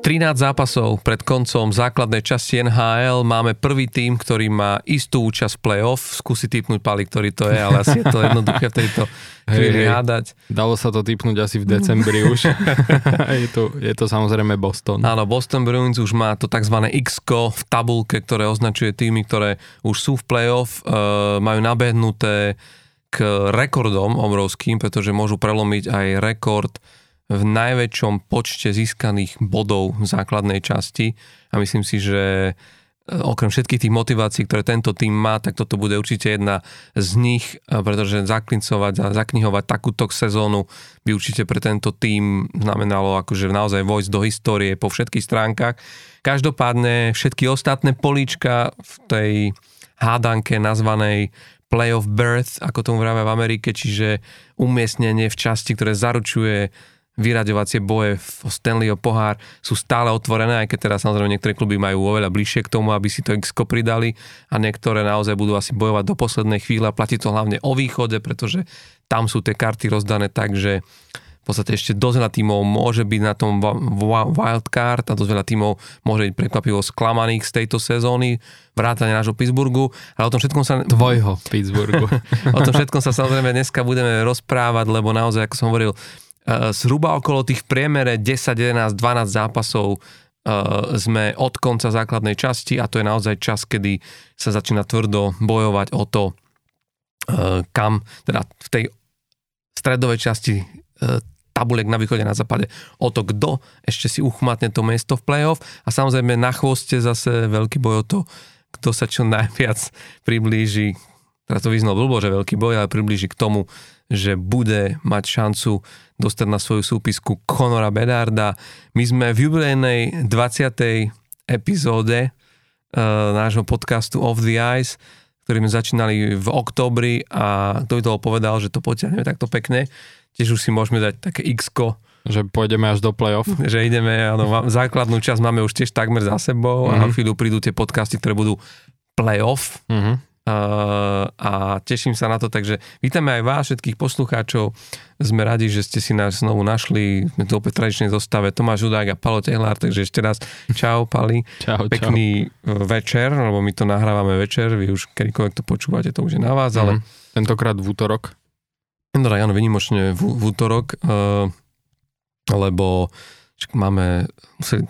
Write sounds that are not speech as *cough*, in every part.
13 zápasov pred koncom základnej časti NHL. Máme prvý tým, ktorý má istú účasť v playoff. Skúsi typnúť Pali, ktorý to je, ale asi je to jednoduché v tejto chvíli hey, hádať. Dalo sa to typnúť asi v decembri už. *laughs* je, to, je to samozrejme Boston. Áno, Boston Bruins už má to tzv. x v tabulke, ktoré označuje týmy, ktoré už sú v playoff, e, majú nabehnuté k rekordom obrovským, pretože môžu prelomiť aj rekord v najväčšom počte získaných bodov v základnej časti a myslím si, že e, okrem všetkých tých motivácií, ktoré tento tým má, tak toto bude určite jedna z nich, e, pretože zaklincovať a zaknihovať takúto sezónu by určite pre tento tým znamenalo akože naozaj vojsť do histórie po všetkých stránkach. Každopádne všetky ostatné políčka v tej hádanke nazvanej playoff berth, ako tomu vravia v Amerike, čiže umiestnenie v časti, ktoré zaručuje vyraďovacie boje v Stanleyho pohár sú stále otvorené, aj keď teraz samozrejme niektoré kluby majú oveľa bližšie k tomu, aby si to x pridali a niektoré naozaj budú asi bojovať do poslednej chvíle a platí to hlavne o východe, pretože tam sú tie karty rozdané tak, že v podstate ešte dosť veľa tímov môže byť na tom wildcard a dosť veľa tímov môže byť prekvapivo sklamaných z tejto sezóny, vrátane nášho Pittsburghu, ale o tom všetkom sa... Tvojho Pittsburghu. *laughs* o tom všetkom sa samozrejme dneska budeme rozprávať, lebo naozaj, ako som hovoril, zhruba okolo tých priemere 10, 11, 12 zápasov eh, sme od konca základnej časti a to je naozaj čas, kedy sa začína tvrdo bojovať o to, eh, kam, teda v tej stredovej časti tabuliek na východe na západe, o to, kto ešte si uchmatne to miesto v play-off. A samozrejme na chvoste zase veľký boj o to, kto sa čo najviac priblíži, teraz to vyznal blbo, že veľký boj, ale priblíži k tomu, že bude mať šancu dostať na svoju súpisku Conora Bedarda. My sme v jubilejnej 20. epizóde uh, nášho podcastu Off the Ice, ktorý sme začínali v oktobri a kto by toho povedal, že to potiahneme takto pekne. Tiež už si môžeme dať také x že pôjdeme až do play-off. *laughs* Že ideme, áno, základnú časť máme už tiež takmer za sebou mm-hmm. a na mhm. chvíľu prídu tie podcasty, ktoré budú play-off. Mm-hmm a teším sa na to, takže vítame aj vás, všetkých poslucháčov. Sme radi, že ste si nás znovu našli. Sme tu opäť tradičnej zostave Tomáš Hudák a Palo Tehlár, takže ešte raz čau Pali. *laughs* Čau, Pekný čau. večer, lebo my to nahrávame večer, vy už kedykoľvek to počúvate, to už je na vás, ale... Mm, tentokrát v útorok. Tentokrát, áno, vynimočne v, v útorok, uh, lebo máme,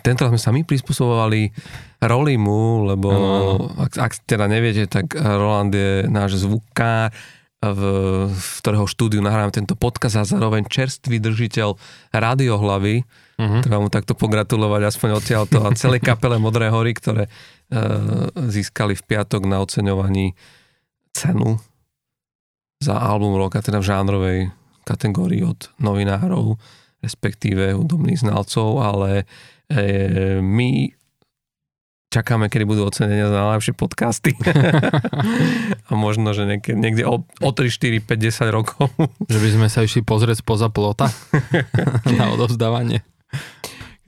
tento sme sa my prispôsobovali roli mu, lebo ak, ak teda neviete, tak Roland je náš zvukár, v, v ktorého štúdiu nahrávame tento podcast a zároveň čerstvý držiteľ radiohlavy. Uh-huh. Treba mu takto pogratulovať aspoň odtiaľto a celej kapele Modré hory, ktoré uh, získali v piatok na oceňovaní cenu za album roka, teda v žánrovej kategórii od novinárov respektíve hudobných znalcov, ale e, my čakáme, kedy budú ocenenia za najlepšie podcasty. *laughs* a možno, že niekde, niekde o, o 3, 4, 5, 10 rokov. že by sme sa išli pozrieť spoza plota *laughs* na odovzdávanie.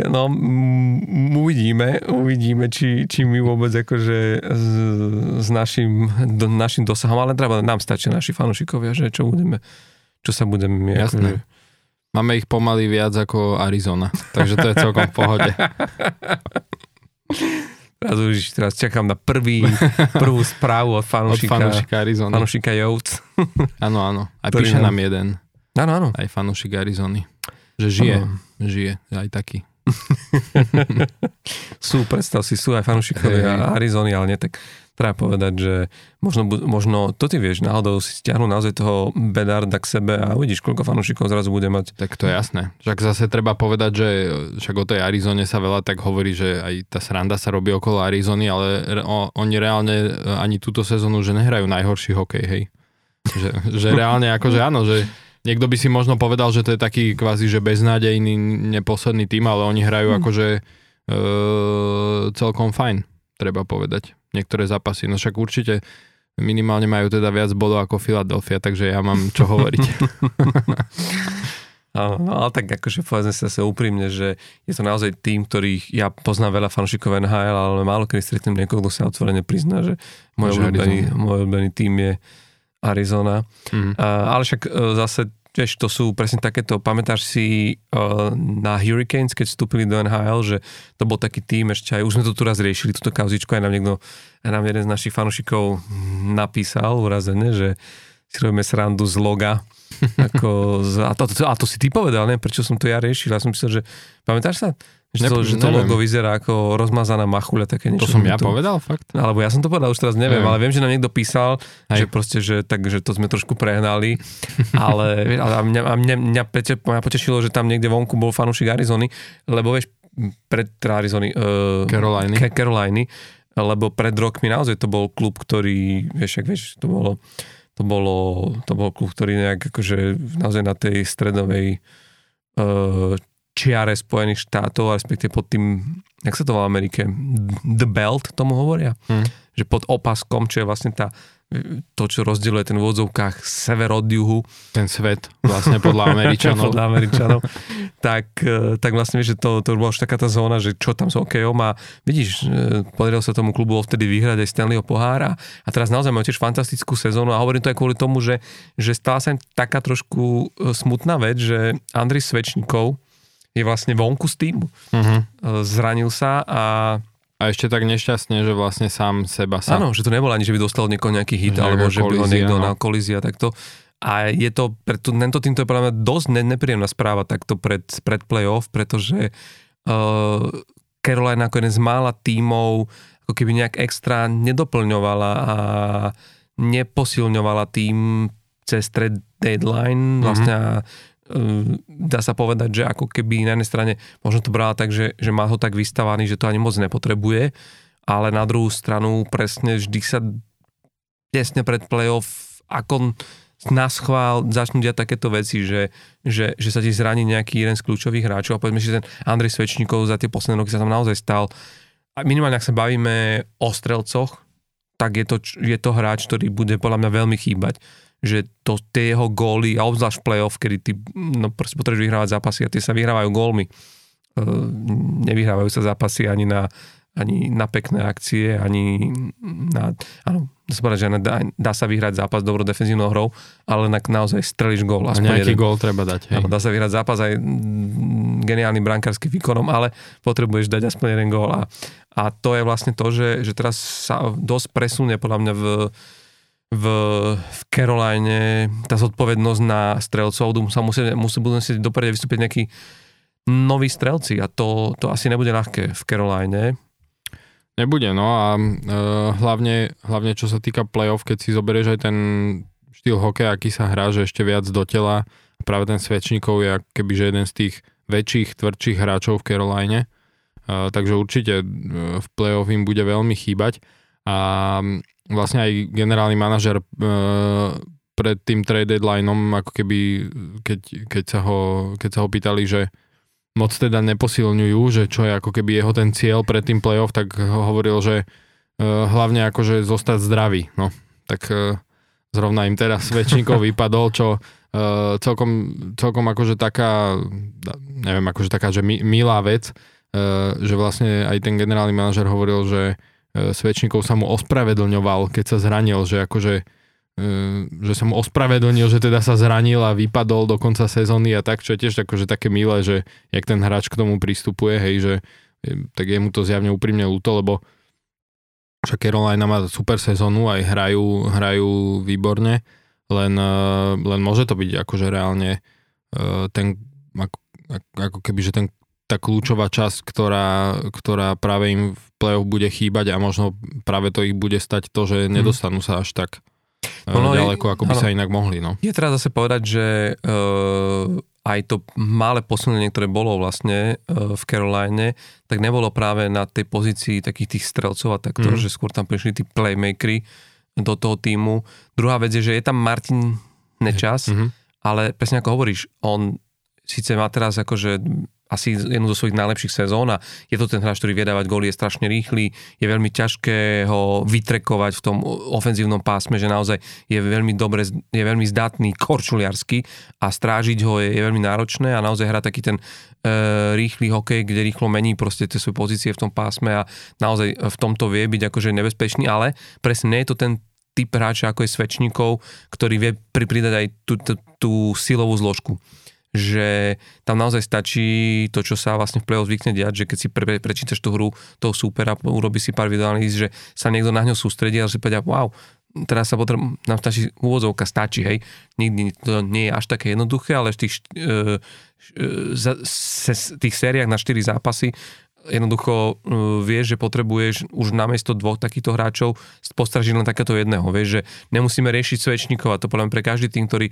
No, m- uvidíme, uvidíme, či, či my vôbec akože s, s našim, do, našim dosahom, ale treba, nám stačia naši fanúšikovia, že čo budeme, čo sa budeme Jasné. Akože, Máme ich pomaly viac ako Arizona, takže to je celkom v pohode. Teraz už teraz čakám na prvý, prvú správu od fanúšika, od fanúšika Arizony. Fanúšika Jouc. Áno, áno. Aj píše nám jeden. Áno, áno. Aj fanúšik Arizony. Že žije. Ano. Žije. Aj taký. *laughs* sú, predstav si, sú aj fanúšikovia Arizony, ale nie tak treba povedať, že možno, možno to ty vieš, náhodou si stiahnu naozaj toho Bedarda k sebe a uvidíš, koľko fanúšikov zrazu bude mať. Tak to je jasné. Však zase treba povedať, že však o tej Arizone sa veľa tak hovorí, že aj tá sranda sa robí okolo Arizony, ale o, oni reálne ani túto sezónu, že nehrajú najhorší hokej, hej. Že, že reálne akože áno, že niekto by si možno povedal, že to je taký kvázi, že beznádejný, neposledný tým, ale oni hrajú hmm. akože e, celkom fajn, treba povedať niektoré zápasy. No však určite minimálne majú teda viac bodov ako Philadelphia, takže ja mám čo hovoriť. *laughs* Áno, no ale tak akože povedzme sa úprimne, že je to naozaj tým, ktorých ja poznám veľa fanúšikov NHL, ale málo kedy stretnem niekoho, kto sa otvorene prizná, že môj obľúbený, môj obľúbený tým je Arizona. Mm. A, ale však e, zase vieš, to sú presne takéto, pamätáš si uh, na Hurricanes, keď vstúpili do NHL, že to bol taký tým ešte aj, už sme to tu raz riešili, túto kauzičku, aj nám niekto, aj nám jeden z našich fanúšikov napísal urazené, že si robíme srandu z loga, *laughs* ako z, a, to, a to si ty povedal, ne? Prečo som to ja riešil? Ja som myslel, že pamätáš sa? Že to, že to logo vyzerá ako rozmazaná machuľa, také niečo. To som ja to, povedal, fakt? Alebo ja som to povedal, už teraz neviem, neviem. ale viem, že nám niekto písal, Hej. že proste, že, tak, že to sme trošku prehnali, ale, *laughs* ale a mňa, a mňa, mňa, mňa potešilo, že tam niekde vonku bol fanúšik Arizony, lebo vieš, pred teda Arizony, uh, Caroliny. Caroliny, lebo pred rokmi naozaj to bol klub, ktorý, vieš, ak vieš, to bolo, to bolo, to bol klub, ktorý nejak akože naozaj na tej stredovej uh, čiare Spojených štátov, respektíve pod tým, jak sa to volá v Amerike, The Belt tomu hovoria, hmm. že pod opaskom, čo je vlastne tá to, čo rozdieluje ten v odzovkách sever od juhu. Ten svet, vlastne podľa *laughs* Američanov. podľa Američanov. tak, e, tak vlastne vieš, že to, to bola už taká tá zóna, že čo tam s hokejom a vidíš, e, podarilo sa tomu klubu vtedy vyhrať aj Stanleyho pohára a teraz naozaj majú tiež fantastickú sezónu a hovorím to aj kvôli tomu, že, že stala sa im taká trošku e, smutná vec, že Andrej Svečníkov, je vlastne vonku z týmu. Uh-huh. Zranil sa a a ešte tak nešťastne, že vlastne sám seba sa... Áno, že to nebolo ani, že by dostal niekoho nejaký hit, že alebo že by ho niekto no. na kolízia takto. A je to, pre tento tým to je podľa mňa dosť ne, nepríjemná správa takto pred, pred playoff, pretože uh, Carolina ako jeden z mála tímov ako keby nejak extra nedoplňovala a neposilňovala tým cez trade deadline. Vlastne mm-hmm Ehm, dá sa povedať, že ako keby na jednej strane možno to brala tak, že, že má ho tak vystavaný, že to ani moc nepotrebuje, ale na druhú stranu presne vždy sa tesne pred playoff ako na schvál začnú diať takéto veci, že, že, že sa ti zraní nejaký jeden z kľúčových hráčov a povedzme, že ten Andrej Svečníkov za tie posledné roky sa tam naozaj stal. A minimálne, ak sa bavíme o strelcoch, tak je to, je to hráč, ktorý bude podľa mňa veľmi chýbať že to, tie jeho góly, a obzvlášť playoff, kedy ty no, potrebuješ vyhrávať zápasy a tie sa vyhrávajú gólmi. Uh, nevyhrávajú sa zápasy ani na, ani na pekné akcie, ani na, áno, dá sa povedať, že dá, dá sa vyhrať zápas dobrou defenzívnou hrou, ale na, naozaj strelíš gól. A nejaký jeden. gól treba dať. Hej. Áno, dá sa vyhrať zápas aj geniálnym brankárským výkonom, ale potrebuješ dať aspoň jeden gól. A, a to je vlastne to, že, že teraz sa dosť presunie podľa mňa v v, v Caroline tá zodpovednosť na strelcov, sa musí, musí, budú musieť dopredu vystúpiť nejakí noví strelci a to, to asi nebude ľahké v Caroline. Nebude, no a e, hlavne, hlavne čo sa týka playoff, keď si zoberieš aj ten štýl hokeja, aký sa hrá, že ešte viac do tela, práve ten Svečníkov je keby že jeden z tých väčších, tvrdších hráčov v Caroline, e, takže určite e, v playoff im bude veľmi chýbať a vlastne aj generálny manažer e, pred tým trade deadlineom, ako keby, keď, keď, sa ho, keď sa ho pýtali, že moc teda neposilňujú, že čo je ako keby jeho ten cieľ pred tým playoff, tak hovoril, že e, hlavne akože zostať zdravý. No, tak e, zrovna im teraz väčšníkov *laughs* vypadol, čo celkom, celkom akože taká, neviem, akože taká, že mi, milá vec, že vlastne aj ten generálny manažer hovoril, že E, Svečníkov sa mu ospravedlňoval, keď sa zranil, že akože e, že sa mu ospravedlnil, že teda sa zranil a vypadol do konca sezóny a tak, čo je tiež akože také milé, že jak ten hráč k tomu pristupuje, hej, že e, tak je mu to zjavne úprimne ľúto, lebo však Carolina má super sezónu, aj hrajú, hrajú výborne, len, len môže to byť akože reálne ten, ako, ako keby, že ten tá kľúčová časť, ktorá, ktorá práve im v play-off bude chýbať a možno práve to ich bude stať to, že mhm. nedostanú sa až tak no, no, ďaleko, ako by ano, sa inak mohli. No. Je treba zase povedať, že uh, aj to malé posunenie, ktoré bolo vlastne uh, v Caroline, tak nebolo práve na tej pozícii takých tých strelcov a takto, mm. že skôr tam prišli tí playmakery do toho týmu. Druhá vec je, že je tam Martin Nečas, mm-hmm. ale presne ako hovoríš, on síce má teraz akože asi jednu zo svojich najlepších sezón a je to ten hráč, ktorý vie dávať góly, je strašne rýchly, je veľmi ťažké ho vytrekovať v tom ofenzívnom pásme, že naozaj je veľmi dobre, je veľmi zdatný, korčuliarsky a strážiť ho je, je veľmi náročné a naozaj hrá taký ten e, rýchly hokej, kde rýchlo mení proste tie svoje pozície v tom pásme a naozaj v tomto vie byť akože nebezpečný, ale presne nie je to ten typ hráča ako je Svečníkov, ktorý vie pridať aj tú, tú, tú silovú zložku že tam naozaj stačí to, čo sa vlastne v play-off zvykne diať, že keď si pre, prečítaš tú hru toho supera, urobí si pár videoanalýz, že sa niekto na ňo sústredí a že povedia, wow, teraz sa potrebujem, nám stačí, úvodzovka stačí, hej. Nikdy to nie je až také jednoduché, ale v tých, e, e, se, tých sériách na 4 zápasy jednoducho e, vieš, že potrebuješ už namiesto dvoch takýchto hráčov postražiť len takéto jedného. Vieš, že nemusíme riešiť svečníkov a to poviem pre každý tým, ktorý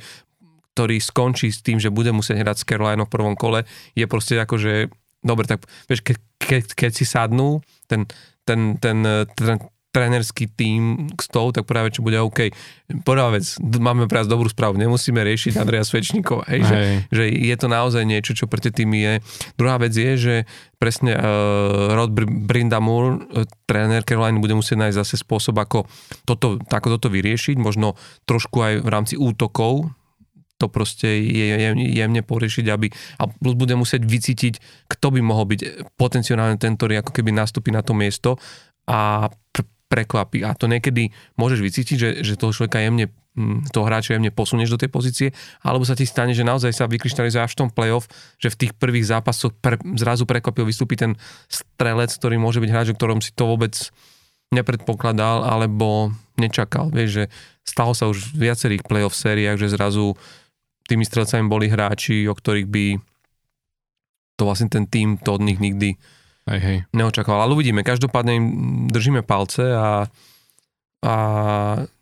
ktorý skončí s tým, že bude musieť hrať s Carolina v prvom kole, je proste ako, že dobre, tak vieš, ke, ke, keď si sadnú ten, ten, ten, ten, trénerský tým k stolu, tak práve čo bude OK. Prvá vec, máme pre vás dobrú správu, nemusíme riešiť Andreja Svečníkova, hej, hej. Že, že je to naozaj niečo, čo pre tie týmy je. Druhá vec je, že presne uh, Rod Brindamur, uh, tréner Caroline, bude musieť nájsť zase spôsob, ako toto, ako toto vyriešiť, možno trošku aj v rámci útokov, to proste je jemne poriešiť, aby a plus bude musieť vycítiť, kto by mohol byť potenciálne ten, ktorý ako keby nastúpi na to miesto a pr- prekvapí. A to niekedy môžeš vycítiť, že, že toho človeka jemne toho hráča jemne posunieš do tej pozície, alebo sa ti stane, že naozaj sa vykryštalizuje až v tom playoff, že v tých prvých zápasoch pre, zrazu prekvapil vystúpi ten strelec, ktorý môže byť hráč, o ktorom si to vôbec nepredpokladal, alebo nečakal. Vieš, že stalo sa už v viacerých playoff sériách, že zrazu tými strelcami boli hráči, o ktorých by to vlastne ten tým to od nich nikdy hej, hej. neočakával. Ale uvidíme, každopádne im držíme palce a, a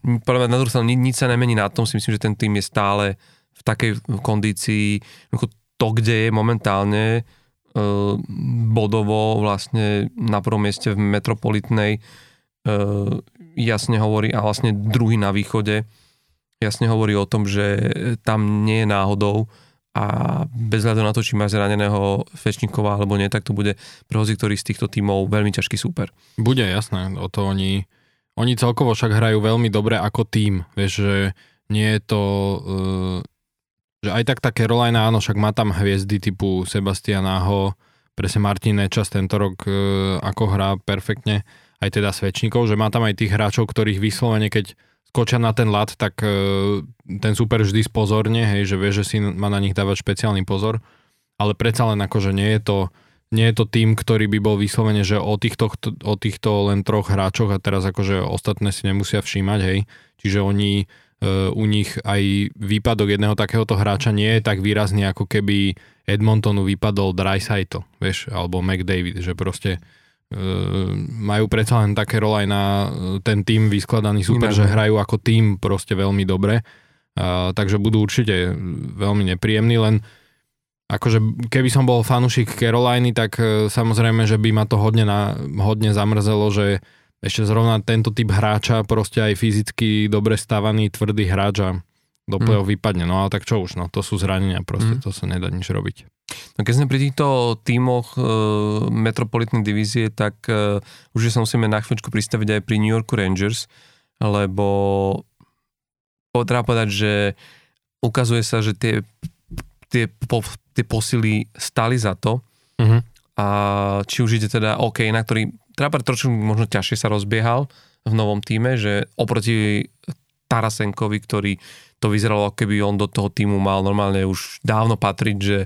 podľa mňa na druhú stranu nič sa nemení na tom, si myslím, že ten tým je stále v takej kondícii, to, kde je momentálne e, bodovo vlastne na prvom mieste v metropolitnej e, jasne hovorí a vlastne druhý na východe jasne hovorí o tom, že tam nie je náhodou a bez hľadu na to, či máš zraneného Fečníkova alebo nie, tak to bude pre hozi ktorý z týchto tímov veľmi ťažký super. Bude, jasné, o to oni, oni celkovo však hrajú veľmi dobre ako tím, vieš, že nie je to, uh, že aj tak tá Carolina, áno, však má tam hviezdy typu Sebastian Aho, presne Martin Nečas tento rok uh, ako hrá perfektne, aj teda Svečníkov, že má tam aj tých hráčov, ktorých vyslovene, keď skočia na ten lat, tak e, ten super vždy spozorne, hej, že vie, že si má na nich dávať špeciálny pozor, ale predsa len akože nie je to, nie je to tým, ktorý by bol vyslovene, že o týchto, o týchto len troch hráčoch a teraz akože ostatné si nemusia všímať, hej, čiže oni uh, u nich aj výpadok jedného takéhoto hráča nie je tak výrazný, ako keby Edmontonu vypadol Dreisaitl, vieš, alebo McDavid, že proste majú predsa len také role aj na e, ten tým vyskladaný super, Iné, že hrajú ako tým proste veľmi dobre. Uh, takže budú určite veľmi nepríjemní, len akože keby som bol fanúšik Caroliny, tak uh, samozrejme, že by ma to hodne, na, hodne zamrzelo, že ešte zrovna tento typ hráča, proste aj fyzicky dobre stávaný, tvrdý hráč a do play hmm. vypadne. No ale tak čo už, no to sú zranenia, proste hmm. to sa nedá nič robiť. No keď sme pri týchto tímoch e, metropolitnej divízie, tak e, už sa musíme na chvíľučku pristaviť aj pri New York Rangers, lebo treba povedať, že ukazuje sa, že tie, tie, po, tie posily stali za to. Uh-huh. A či už ide teda OK, na ktorý treba trošku možno ťažšie sa rozbiehal v novom týme, že oproti Tarasenkovi, ktorý to vyzeralo, keby on do toho týmu mal normálne už dávno patriť, že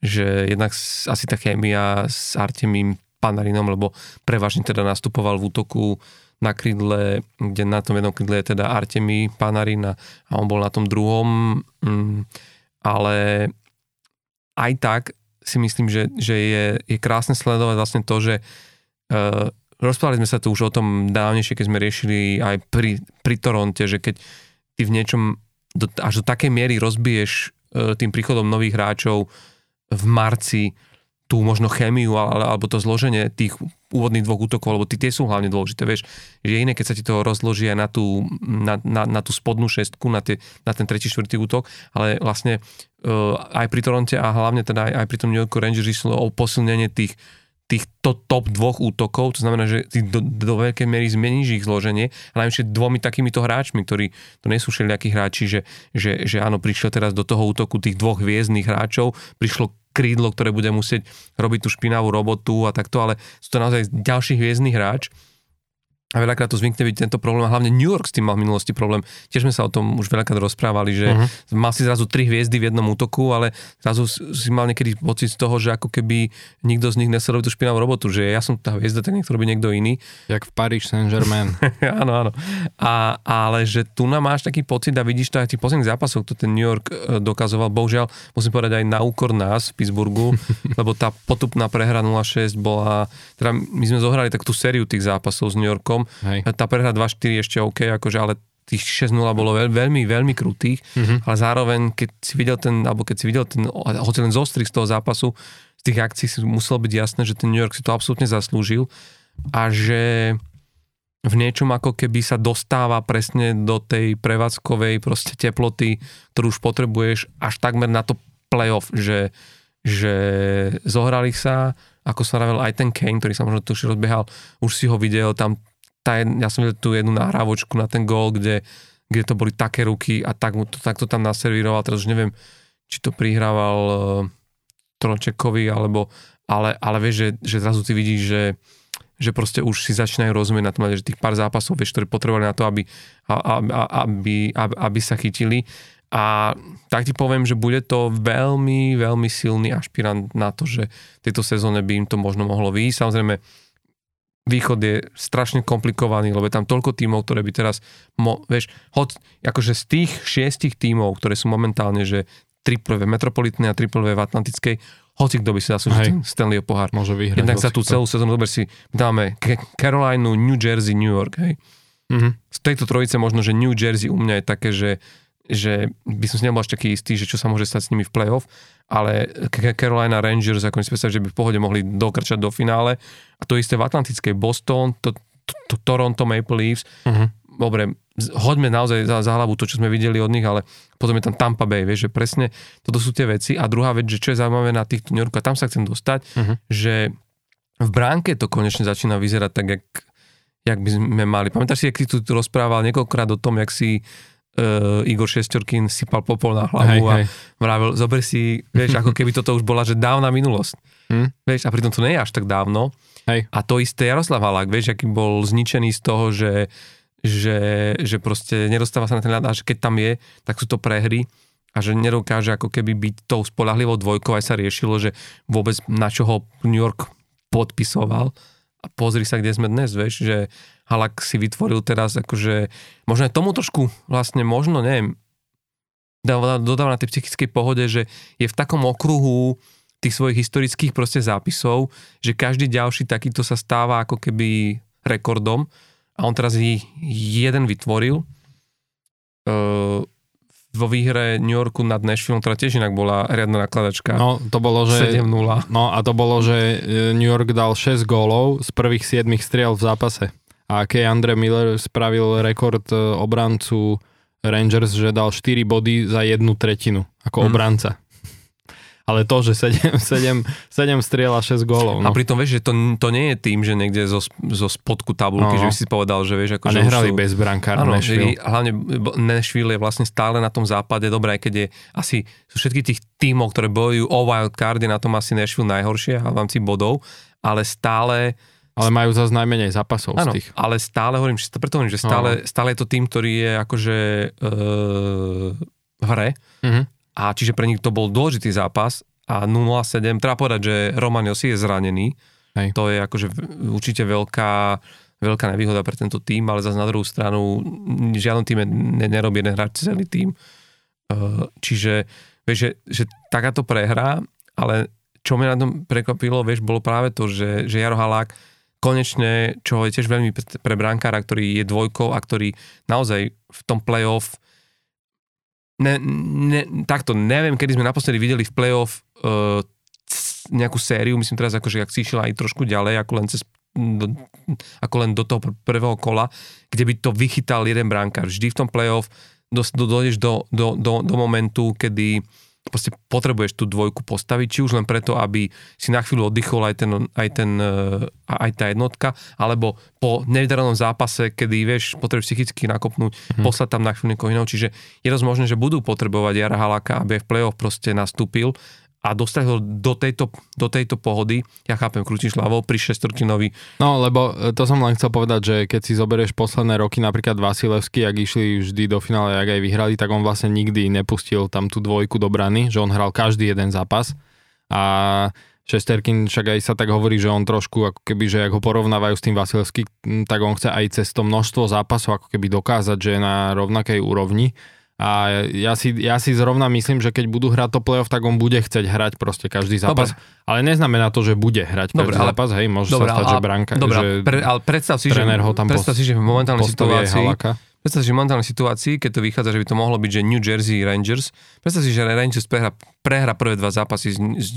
že jednak asi tá chémia s Artemím Panarinom, lebo prevažne teda nastupoval v útoku na krídle, kde na tom jednom krídle je teda Artemi Panarin a, on bol na tom druhom, mm, ale aj tak si myslím, že, že je, je krásne sledovať vlastne to, že uh, rozprávali sme sa tu už o tom dávnejšie, keď sme riešili aj pri, pri Toronte, že keď ty v niečom do, až do takej miery rozbiješ uh, tým príchodom nových hráčov v marci tú možno chemiu alebo to zloženie tých úvodných dvoch útokov, lebo tie sú hlavne dôležité, vieš, že je iné, keď sa ti to rozloží aj na tú, na, na, na tú spodnú šestku, na, tie, na ten tretí, štvrtý útok, ale vlastne uh, aj pri Toronte a hlavne teda aj, aj pri tom New York Rangers išlo o posilnenie tých, tých to, top dvoch útokov, to znamená, že ty do, do veľkej miery zmeníš ich zloženie a najmä dvomi takýmito hráčmi, ktorí to nie sú všelijakí hráči, že, že, že áno, prišlo teraz do toho útoku tých dvoch hviezdnych hráčov, prišlo krídlo, ktoré bude musieť robiť tú špinavú robotu a takto, ale sú to naozaj ďalší hviezdny hráč a veľakrát to zvykne byť tento problém, a hlavne New York s tým mal v minulosti problém. Tiež sme sa o tom už veľakrát rozprávali, že uh-huh. mal si zrazu tri hviezdy v jednom útoku, ale zrazu si mal niekedy pocit z toho, že ako keby nikto z nich nesel tú špinavú robotu, že ja som tá hviezda, tak niekto robí niekto iný. Jak v Paris Saint-Germain. *laughs* áno, áno. A, ale že tu nám máš taký pocit a vidíš to aj tých posledných zápasov, to ten New York e, dokazoval. Bohužiaľ, musím povedať aj na úkor nás v Pittsburghu, *laughs* lebo tá potupná prehra 0-6 bola, teda my sme zohrali tak tú sériu tých zápasov s New Yorkom. Hej. Tá prehra 2-4 ešte OK, akože, ale tých 6-0 bolo veľ, veľmi, veľmi krutých, mm-hmm. ale zároveň, keď si videl ten, alebo keď si videl ten, hoci len zostrih z toho zápasu, z tých akcií si muselo byť jasné, že ten New York si to absolútne zaslúžil a že v niečom ako keby sa dostáva presne do tej prevádzkovej proste teploty, ktorú už potrebuješ až takmer na to playoff, že, že zohrali sa, ako sa aj ten Kane, ktorý sa možno tu už rozbiehal, už si ho videl, tam tá, ja som videl tú jednu nahrávočku na ten gól, kde, kde to boli také ruky a tak, to, tak to tam naservíroval, teraz už neviem, či to prihrával uh, Tročekovi, alebo, ale, ale vieš, že, že zrazu ty vidíš, že, že proste už si začínajú rozumieť na tom, že tých pár zápasov, vieš, ktoré potrebovali na to, aby, aby, aby, aby sa chytili. A tak ti poviem, že bude to veľmi, veľmi silný ašpirant na to, že v tejto sezóne by im to možno mohlo výjsť. Samozrejme, východ je strašne komplikovaný, lebo je tam toľko tímov, ktoré by teraz, mo, vieš, hod, akože z tých šiestich tímov, ktoré sú momentálne, že triple v metropolitnej a triple v atlantickej, hoci kto by si zaslúžil ten Stanley pohár. Môže vyhrať. Jednak sa tú celú sezónu, dober si, dáme Carolina, New Jersey, New York, hej. Mm-hmm. Z tejto trojice možno, že New Jersey u mňa je také, že že by som si nebol až taký istý, že čo sa môže stať s nimi v playoff, ale Carolina Rangers, ako si že by v pohode mohli dokrčať do finále. A to isté v Atlantickej Boston, to, to, to Toronto Maple Leafs. Uh-huh. Dobre, hoďme naozaj za, za hlavu to, čo sme videli od nich, ale potom je tam Tampa Bay, vieš, že presne toto sú tie veci. A druhá vec, že čo je zaujímavé na týchto New Yorku, a tam sa chcem dostať, uh-huh. že v bránke to konečne začína vyzerať tak, jak, jak by sme mali. Pamätáš si, ak si tu rozprával niekoľkokrát o tom, jak si uh, Igor Šestorkin sypal popol na hlavu hej, a hej. vravil, zober si, vieš, ako keby toto už bola, že dávna minulosť. Hm? Vieš, a pritom to nie je až tak dávno. Hej. A to isté Jaroslav Halák, vieš, aký bol zničený z toho, že, že, že proste nedostáva sa na ten ľad a že keď tam je, tak sú to prehry a že nedokáže ako keby byť tou spolahlivou dvojkou, aj sa riešilo, že vôbec na čo ho New York podpisoval a pozri sa, kde sme dnes, vieš, že Halak si vytvoril teraz akože, možno aj tomu trošku vlastne, možno, neviem, dodáva na tej psychickej pohode, že je v takom okruhu tých svojich historických proste zápisov, že každý ďalší takýto sa stáva ako keby rekordom a on teraz ich jeden vytvoril. Uh, vo výhre New Yorku nad Nashville, ktorá tiež inak bola riadna nakladačka. No, to bolo, že... 7-0. No a to bolo, že New York dal 6 gólov z prvých 7 striel v zápase a keď Andre Miller spravil rekord e, obrancu Rangers, že dal 4 body za jednu tretinu ako hmm. obranca. Ale to, že 7, 7, 7 striel a 6 gólov. No. A pritom vieš, že to, to nie je tým, že niekde zo, zo spodku tabulky, no. že by si povedal, že vieš, ako... A nehrali sú... bez brankár áno, Nashville. Hlavne Nashville je vlastne stále na tom západe, dobré, aj keď je asi sú všetky tých tímov, ktoré bojujú o wild je na tom asi Nashville najhoršie v rámci bodov, ale stále ale majú zase najmenej zápasov ano, z tých. ale stále hovorím, preto hovorím, že stále, no. stále je to tým, ktorý je akože e, v hre. Uh-huh. A čiže pre nich to bol dôležitý zápas a 0-7, treba povedať, že Roman Josi je zranený. Hej. To je akože určite veľká, veľká nevýhoda pre tento tým, ale zase na druhú stranu žiadnom týme nerobí jeden hráč celý tým. E, čiže vieš, že, že takáto prehra, ale čo mi na tom prekvapilo, vieš, bolo práve to, že, že Jaro Halák konečne, čo je tiež veľmi pre brankára, ktorý je dvojkou a ktorý naozaj v tom playoff ne, ne, takto, neviem, kedy sme naposledy videli v playoff uh, nejakú sériu, myslím teraz akože ak si išiel aj trošku ďalej, ako len cez do, ako len do toho prvého kola, kde by to vychytal jeden brankár. Vždy v tom playoff do, do, dojdeš do, do, do, do momentu, kedy proste potrebuješ tú dvojku postaviť, či už len preto, aby si na chvíľu oddychol aj, ten, aj, ten, eh, aj tá jednotka, alebo po nevydarenom zápase, kedy vieš, potrebuješ psychicky nakopnúť, hmm. poslať tam na chvíľu niekoho iného. Čiže je dosť možné, že budú potrebovať Jara Halaka, aby v play-off proste nastúpil a dostať ho do tejto, do tejto pohody, ja chápem, krútiš hlavou pri šestorkinovi. No, lebo e, to som len chcel povedať, že keď si zoberieš posledné roky, napríklad Vasilevský, ak išli vždy do finále, ak aj vyhrali, tak on vlastne nikdy nepustil tam tú dvojku do brany, že on hral každý jeden zápas a Šesterkin však aj sa tak hovorí, že on trošku ako keby, že ak ho porovnávajú s tým Vasilevským, tak on chce aj cez to množstvo zápasov ako keby dokázať, že je na rovnakej úrovni a ja si, ja si zrovna myslím, že keď budú hrať to playoff, tak on bude chcieť hrať proste každý zápas. Dobre. Ale neznamená to, že bude hrať každý ale, zápas, hej, môže dobre, sa stať, ale, že branka, dobre, že pre, ale predstav si, že, ho tam predstav si, že v momentálnej situácii halaka Predstav si, že v momentálnej situácii, keď to vychádza, že by to mohlo byť, že New Jersey Rangers, predstav si, že Rangers prehra, prehra prvé dva zápasy z, z,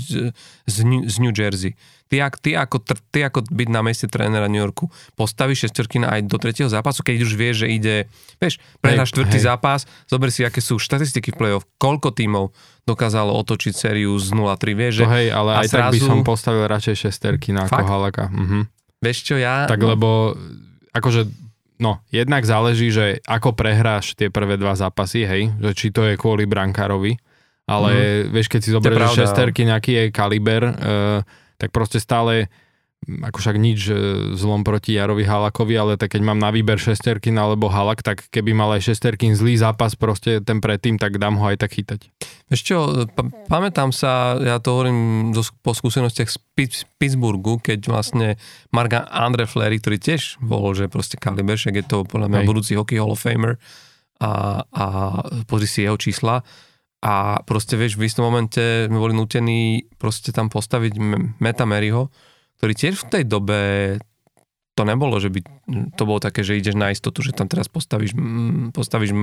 z, New, z New Jersey. Ty, ty, ako, ty ako byť na mieste trénera New Yorku, postavíš Šesterkina aj do tretieho zápasu, keď už vieš, že ide, vieš, prehra štvrtý hej. zápas, zober si, aké sú štatistiky v play-off, koľko tímov dokázalo otočiť sériu z 0-3, vieš, že... To hej, ale aj zrazu... tak by som postavil radšej Šesterkina ako Halaka. Mhm. Vieš čo, ja... Tak lebo, akože No, jednak záleží, že ako prehráš tie prvé dva zápasy, hej, že či to je kvôli brankárovi, ale mm. vieš, keď si zoberieš šesterky, nejaký je kaliber, uh, tak proste stále ako však nič zlom proti Jarovi Halakovi, ale tak keď mám na výber Šesterkin alebo Halak, tak keby mal aj Šesterkin zlý zápas proste ten predtým, tak dám ho aj tak chytať. Vieš čo, pa- pamätám sa, ja to hovorím zo, po skúsenostiach z Pittsburghu, keď vlastne Marga Andre Flery, ktorý tiež bol, že proste kaliber, je to podľa mňa Hej. budúci hockey Hall of Famer a, a pozri si jeho čísla, a proste vieš, v istom momente sme boli nutení proste tam postaviť Meta Maryho, ktorý tiež v tej dobe to nebolo, že by to bolo také, že ideš na istotu, že tam teraz postavíš, postavíš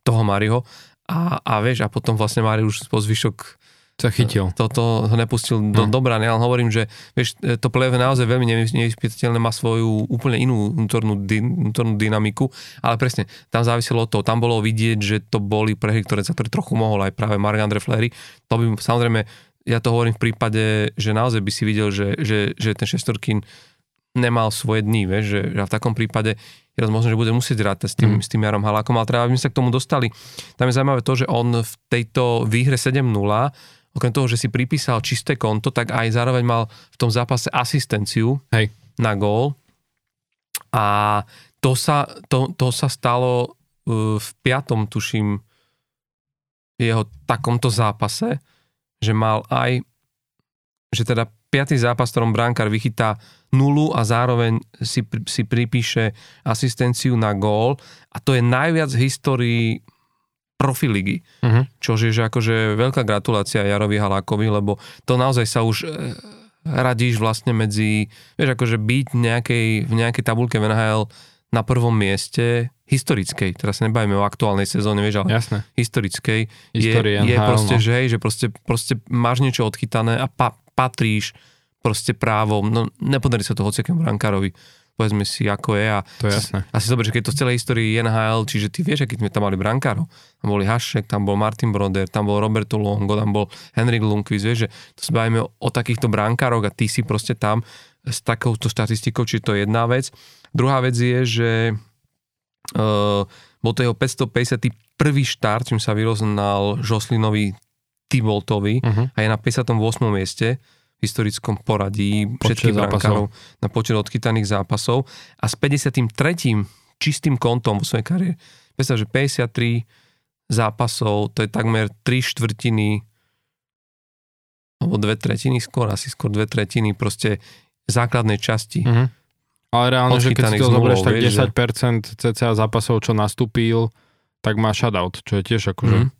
toho Mariho a, a vieš, a potom vlastne Mari už po zvyšok sa chytil. Toto ho nepustil no. do dobra, ale hovorím, že vieš, to play naozaj veľmi nevyspytateľné, má svoju úplne inú vnútornú, vnútornú dynamiku, ale presne, tam záviselo od toho, tam bolo vidieť, že to boli prehry, ktoré sa ktoré trochu mohol aj práve Mark Andre Flery. To by samozrejme ja to hovorím v prípade, že naozaj by si videl, že, že, že ten šestorkin nemal svoje dny, vieš, že, že v takom prípade je možno, že bude musieť rátať s tým, mm. s tým Jarom Halákom, ale treba, aby sme sa k tomu dostali. Tam je zaujímavé to, že on v tejto výhre 7-0, okrem toho, že si pripísal čisté konto, tak aj zároveň mal v tom zápase asistenciu Hej. na gól. A to sa, to, to sa stalo uh, v piatom, tuším, jeho takomto zápase, že mal aj, že teda piatý zápas, ktorom bránkar vychytá nulu a zároveň si, si pripíše asistenciu na gól a to je najviac v histórii profiligy. Uh-huh. Čo je že akože veľká gratulácia Jarovi Halákovi, lebo to naozaj sa už e, radíš vlastne medzi, vieš, akože byť nejakej, v nejakej tabulke v NHL na prvom mieste historickej, teraz sa nebavíme o aktuálnej sezóne, vieš, ale Jasné. historickej, História, je, je proste, no. že hej, že proste, proste máš niečo odchytané a pa, patríš proste právom, no nepodarí sa to hociakému brankárovi, povedzme si, ako je. A to je jasné. A si zober, že keď to v celej histórii NHL, čiže ty vieš, aký sme tam mali brankárov. Tam boli Hašek, tam bol Martin Broder, tam bol Roberto Longo, tam bol Henrik Lundqvist, vieš, že to sa bavíme o, o takýchto brankároch a ty si proste tam s takouto štatistikou, či to je jedna vec. Druhá vec je, že uh, bol to jeho 551. štart, čím sa vyroznal Žoslinovi Tiboltovi uh-huh. a je na 58. mieste v historickom poradí všetkých brankárov na počet odchytaných zápasov a s 53. čistým kontom vo svojej kariére. Predstav, že 53 zápasov, to je takmer 3 štvrtiny alebo dve tretiny skôr, asi skôr dve tretiny proste základnej časti. Uh-huh ale reálne, že keď si to zoberieš, tak 10% cca zápasov, čo nastúpil, tak má shutout, čo je tiež akože... Mm.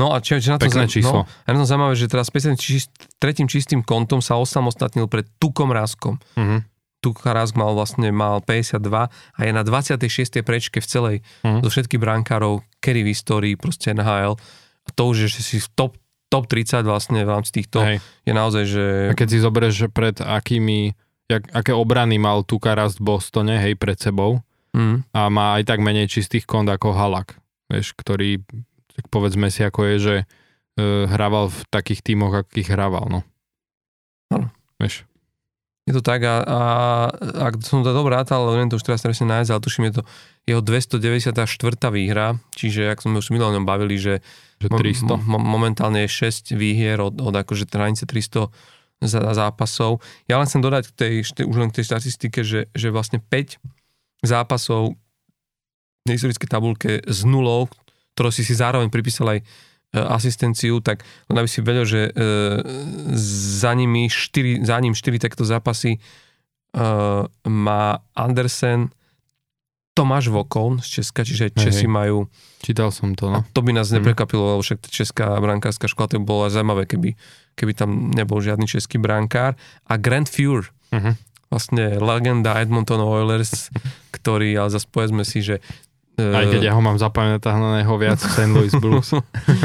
No a čo, čo na to Pekné číslo. No, a na zaujímavé, že teraz 53. tretím čistým kontom sa osamostatnil pred Tukom Ráskom. Mm-hmm. Tuk Rask mal vlastne mal 52 a je na 26. prečke v celej mm-hmm. zo všetkých brankárov, kedy v histórii proste NHL. A to už že si v top, top 30 vlastne v rámci týchto Hej. je naozaj, že... A keď si zoberieš, že pred akými jak, aké obrany mal Tukarast v Bostone, hej, pred sebou. Mm. A má aj tak menej čistých kont ako Halak, vieš, ktorý, tak povedzme si, ako je, že uh, hrával v takých tímoch, akých hrával, no. Ano. Vieš. Je to tak a, a ak som to dobre rátal, ale neviem to už teraz presne nájsť, ale tuším je to jeho 294. výhra, čiže ak sme už minulé o ňom bavili, že, Že 300. Mo, mo, momentálne je 6 výhier od, od akože hranice 300 za, zápasov. Ja len chcem dodať k tej, už len k tej štatistike, že, že vlastne 5 zápasov v historickej tabulke s nulou, ktorou si si zároveň pripísal aj e, asistenciu, tak len aby si vedel, že e, za, nimi 4, za ním 4 takto zápasy e, má Andersen, Tomáš Vokon z Česka, čiže Česi majú Čítal som to, a no. to by nás Mhm. neprekvapilo, lebo však česká brankárska škola, to by bolo zaujímavé, keby, keby tam nebol žiadny český brankár. A Grant Fuhr, Uh-huh. vlastne legenda Edmonton Oilers, *laughs* ktorý, ale zase povedzme si, že Aj keď ja ho mám zapamätaného viac v St. Louis Blues. *laughs*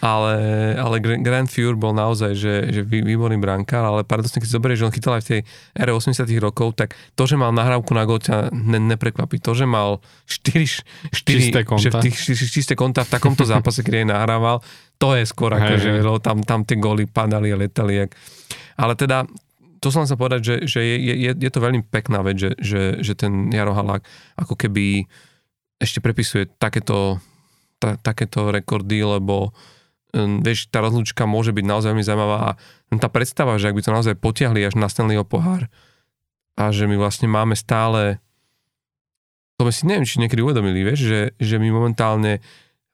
ale, ale Gra- Grant Fuhr bol naozaj, že, že vý- výborný brankár, ale paradoxne, keď zoberieš, že on chytal aj v tej ére 80 rokov, tak to, že mal nahrávku na gol, ťa ne, neprekvapí. To, že mal 4, 4 Čisté konta. že v tých či- čisté konta v takomto zápase, keď aj nahrával, to je skôr ako, že tam, tam tie góly padali a letali. Jak. Ale teda, to som sa povedať, že, že je, je, je to veľmi pekná vec, že, že, že ten Jaro Halák ako keby ešte prepisuje takéto, ta, takéto rekordy, lebo um, vieš, tá rozlúčka môže byť naozaj veľmi zaujímavá a len tá predstava, že ak by to naozaj potiahli až na Stanleyho pohár a že my vlastne máme stále to sme si neviem, či niekedy uvedomili, vieš, že, že my momentálne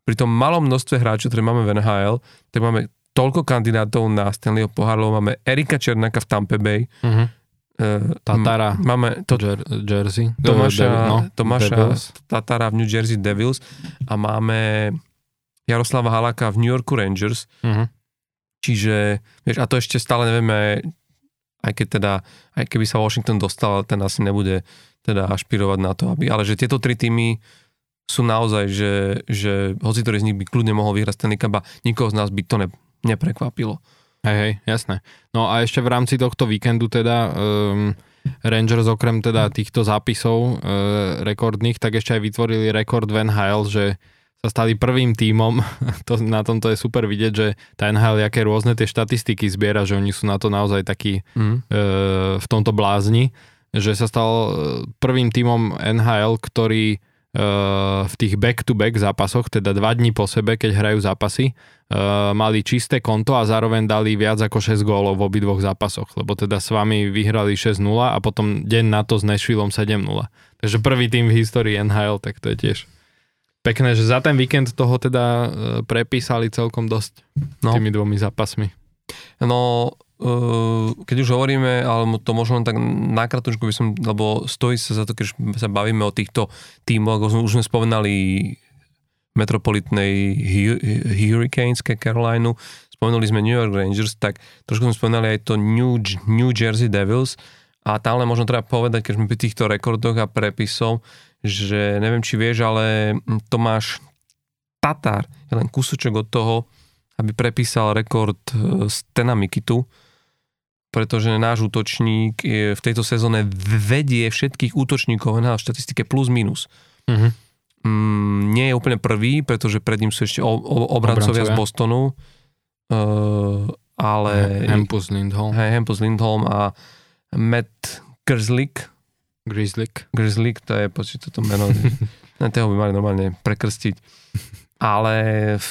pri tom malom množstve hráčov, ktoré máme v NHL, tak máme toľko kandidátov na Stanleyho pohár, lebo máme Erika Černáka v Tampa Bay, Uh-huh. e, Tatara. máme to, Jer- Jersey. Tomáša, Devi- Tomáša Devils. Tatara v New Jersey Devils a máme Jaroslava Halaka v New Yorku Rangers, Uh-huh. čiže, vieš, a to ešte stále nevieme, aj keď teda, aj keby sa Washington dostal, ten asi nebude teda ašpirovať na to, aby, ale že tieto tri týmy sú naozaj, že, že hoci ktorý z nich by kľudne mohol vyhrať Stanley Cup a nikoho z nás by to ne, neprekvapilo. Hej, hej, jasné. No a ešte v rámci tohto víkendu teda um, Rangers okrem teda týchto zápisov uh, rekordných, tak ešte aj vytvorili rekord v NHL, že sa stali prvým tímom, *laughs* to, na tomto je super vidieť, že tá NHL, aké rôzne tie štatistiky zbiera, že oni sú na to naozaj takí Mm. e, v tomto blázni, že sa stal e, prvým tímom NHL, ktorý v tých back-to-back zápasoch, teda dva dní po sebe, keď hrajú zápasy, e, mali čisté konto a zároveň dali viac ako 6 gólov v obidvoch zápasoch, lebo teda s vami vyhrali 6-0 a potom deň na to s Nashvilleom 7-0. Takže prvý tým v histórii NHL, tak to je tiež pekné, že za ten víkend toho teda e, prepísali celkom dosť No. tými dvomi zápasmi. No, keď už hovoríme, ale to možno len tak nakratučku by som, lebo stojí sa za to, keď sa bavíme o týchto tímoch, ako už sme spomenali metropolitnej Hu- Hurricanes, Carolinu, spomenuli sme New York Rangers, tak trošku sme spomenali aj to New, New Jersey Devils. A tam len možno treba povedať, keď sme pri týchto rekordoch a prepisov, že neviem, či vieš, ale Tomáš Tatar je len kúsoček od toho, aby prepísal rekord e, Stena Mikitu, pretože náš útočník v tejto sezóne vedie všetkých útočníkov na štatistike plus minus. Mhm. Mm, nie je úplne prvý, pretože pred ním sú ešte o, o, obrancovia z. Bostonu, uh, ale Hampus Lindholm, hej, Hampus Lindholm a Matt Gerslik, Grizzlick. Grizzlick, to je počuť toto meno, *laughs* na toho by mali normálne prekrstiť. Ale v,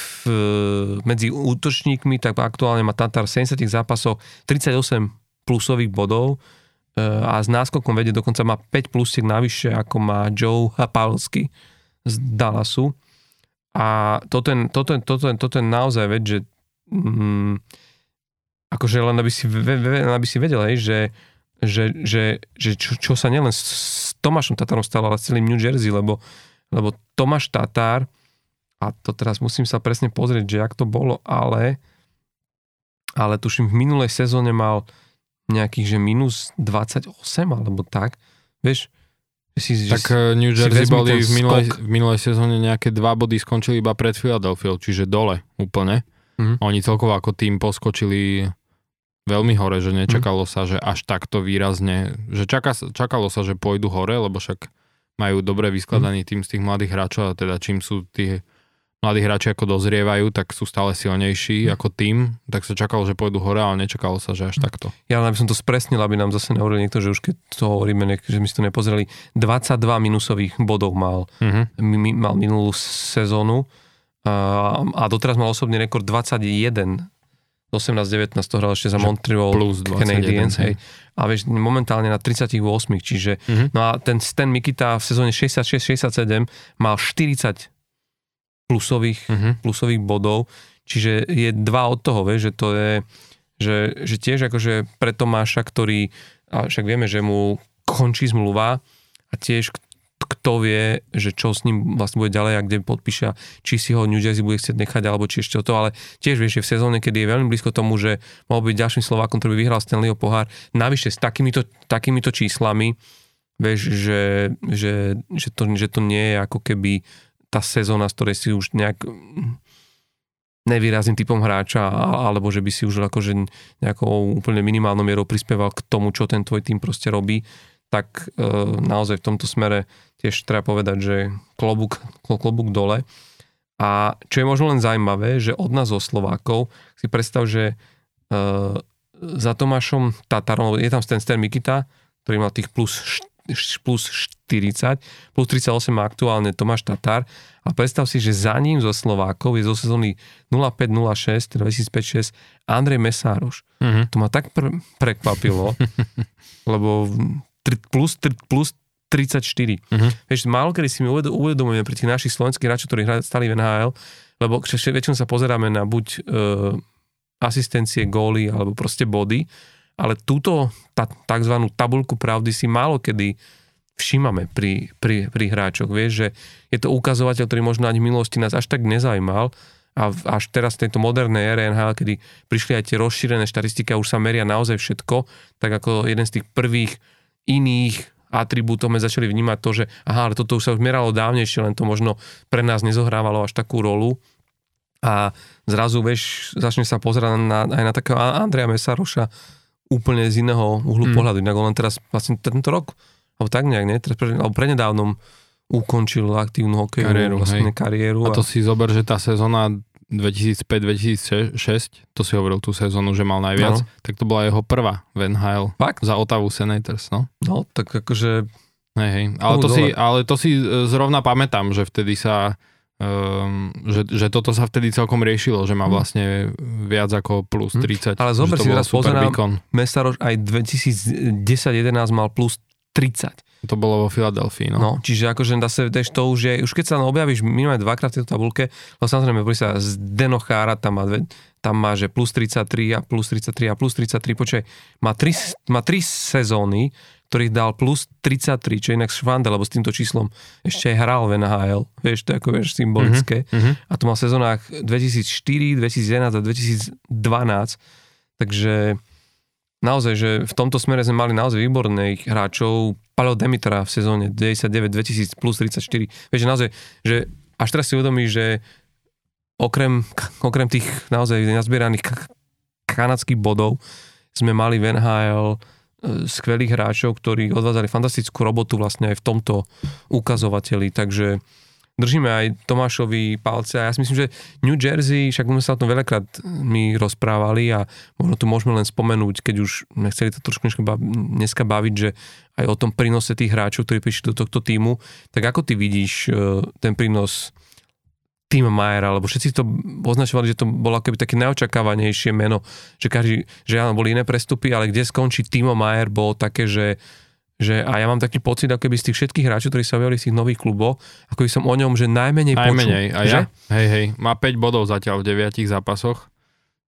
medzi útočníkmi tak aktuálne má Tatar v 70 zápasoch 38 plusových bodov e, a s náskokom vedie dokonca má 5 plusiek navyše ako má Joe Pavelski z Dallasu. A toto je, toto je, toto je, toto je naozaj vec, že mm, akože len aby si, ve, aby si vedel, hej, že že, že, že čo, čo sa nielen s Tomášom Tatárom stalo, ale s celým New Jersey, lebo, lebo Tomáš Tatár, a to teraz musím sa presne pozrieť, že jak to bolo, ale ale tuším v minulej sezóne mal nejakých, že minus 28 alebo tak, vieš, že si, že Tak si, eh, New Jersey boli v minulej, skok. v minulej sezóne nejaké dva body skončili iba pred Philadelphia, čiže dole úplne. Mhm. Oni celkovo ako tým poskočili veľmi hore, že nečakalo sa, že až takto výrazne, že čaká, čakalo sa, že pôjdu hore, lebo však majú dobre vyskladaný tým z tých mladých hráčov a teda čím sú tí mladí hráči ako dozrievajú, tak sú stále silnejší ako tým, tak sa čakalo, že pôjdu hore, ale nečakalo sa, že až takto. Ja len aby som to spresnil, aby nám zase nehovoril niekto, že už keď to hovoríme, že my si to nepozreli, 22 minusových bodov mal, Uh-huh. mi, mal minulú sezónu a, a doteraz mal osobný rekord 21 18-19 to hral ešte za Že Montreal plus 21, Canadiens, hej. A vieš, momentálne na 38, čiže Mhm. no a ten Stan Mikita v sezóne 66-67 mal 40 plusových, Uh-huh. plusových bodov, čiže je dva od toho, vieš, že to je, že, že tiež akože pre Tomáša, ktorý, a však vieme, že mu končí zmluva a tiež kto vie, že čo s ním vlastne bude ďalej a kde podpíša, či si ho New Jersey bude chcieť nechať, alebo či ešte to, ale tiež vieš, že v sezóne, kedy je veľmi blízko tomu, že mohol byť ďalším Slovákom, ktorý by vyhral Stanleyho pohár, navyše s takýmito, takýmito číslami, vieš, že, že, že, to, že to nie je ako keby tá sezóna, z ktorej si už nejak mm, nevýrazným typom hráča, alebo že by si už akože nejakou úplne minimálnou mierou prispieval k tomu, čo ten tvoj tým proste robí, tak e, naozaj v tomto smere tiež treba povedať, že klobúk, klo- klobúk dole. A čo je možno len zaujímavé, že od nás zo Slovákov si predstav, že e, za Tomášom Tatarom, je tam ten Stan Mikita, ktorý mal tých plus, št- plus 40, plus 38 má aktuálne Tomáš Tatar a predstav si, že za ním zo Slovákov je zo sezóny 05-06, teda 2005-06 Andrej Mesároš. Uh-huh. To ma tak pr- prekvapilo, *laughs* lebo tri- plus, tri- plus 34. Mhm. Vieš, málo kedy si uved- uvedomujeme pri tých našich slovenských hráčov, ktorí hrali stali v NHL, lebo väčšinou sa pozeráme na buď e, asistencie, góly alebo proste body, ale túto tá, tzv. tabulku pravdy si málo kedy všímame pri, pri, pri hráčoch. Vieš, že je to ukazovateľ, ktorý možno ani v minulosti nás až tak nezaujímal a v- až teraz v tejto modernej ére NHL, kedy prišli aj tie rozšírené štatistiky a už sa meria naozaj všetko, tak ako jeden z tých prvých iných atribútov sme začali vnímať to, že aha, ale toto už sa už meralo dávnejšie, len to možno pre nás nezohrávalo až takú rolu. A zrazu, vieš, začne sa pozerať na, aj na takého A- Andreja Mesaroša úplne z iného uhlu Mm. pohľadu. Inak on len teraz vlastne tento rok, alebo tak nejak, nie? Teraz, pre- alebo prednedávnom ukončil aktívnu hokejovú Kariéru, vlastne hej. kariéru. A to si zober, že tá sezóna 2005-2006, to si hovoril tú sezónu, že mal najviac, Áno. tak to bola jeho prvá v NHL Fakt? za Ottawa Senators, no. No, tak akože Hej, hej. Ale, to si, ale to si e, zrovna pamätám, že vtedy sa um, že, že toto sa vtedy celkom riešilo, že má Hm. vlastne viac ako plus Hm. 30. Ale že zober si teraz pozerám-. Mesaroš aj 2010-11 mal plus 30. To bolo vo Filadelfii, no. No, čiže akože dá sa, vieš, to už je, už keď sa len objavíš minimálne dvakrát v tejto tabulke, no samozrejme, pri sa z Denochára tam má, dve, tam má, že plus 33 a plus 33 a plus 33, počkaj, má tri, má tri sezóny, ktorých dal plus 33, čo je inak švande, lebo s týmto číslom ešte aj hral v NHL, vieš, to je ako vieš, symbolické. Mhm. A to mal v sezónach 2004, 2011 a 2012, takže naozaj, že v tomto smere sme mali naozaj výborných hráčov. Paleo Demitra v sezóne 99-2000 plus 34. Vieš, že naozaj, že až teraz si uvedomíš, že okrem, okrem tých naozaj nazbieraných ka- kanadských bodov sme mali v NHL skvelých hráčov, ktorí odvádzali fantastickú robotu vlastne aj v tomto ukazovateli, takže držíme aj Tomášovi palce a ja si myslím, že New Jersey, však sme sa o tom veľakrát my rozprávali a možno tu môžeme len spomenúť, keď už nechceli to trošku dneska baviť, že aj o tom prínose tých hráčov, ktorí prišli do tohto týmu, tak ako ty vidíš e, ten prínos Tim Majera, lebo všetci to označovali, že to bolo akoby také neočakávanejšie meno, že každý, že áno, boli iné prestupy, ale kde skončí Timo Majer, bolo také, že že a ja mám taký pocit, ako keby z tých všetkých hráčov, ktorí sa objavili v tých nových kluboch, ako by som o ňom, že najmenej, Najmenej. počul. A ja? Hej, hej. Má 5 bodov zatiaľ v 9 zápasoch,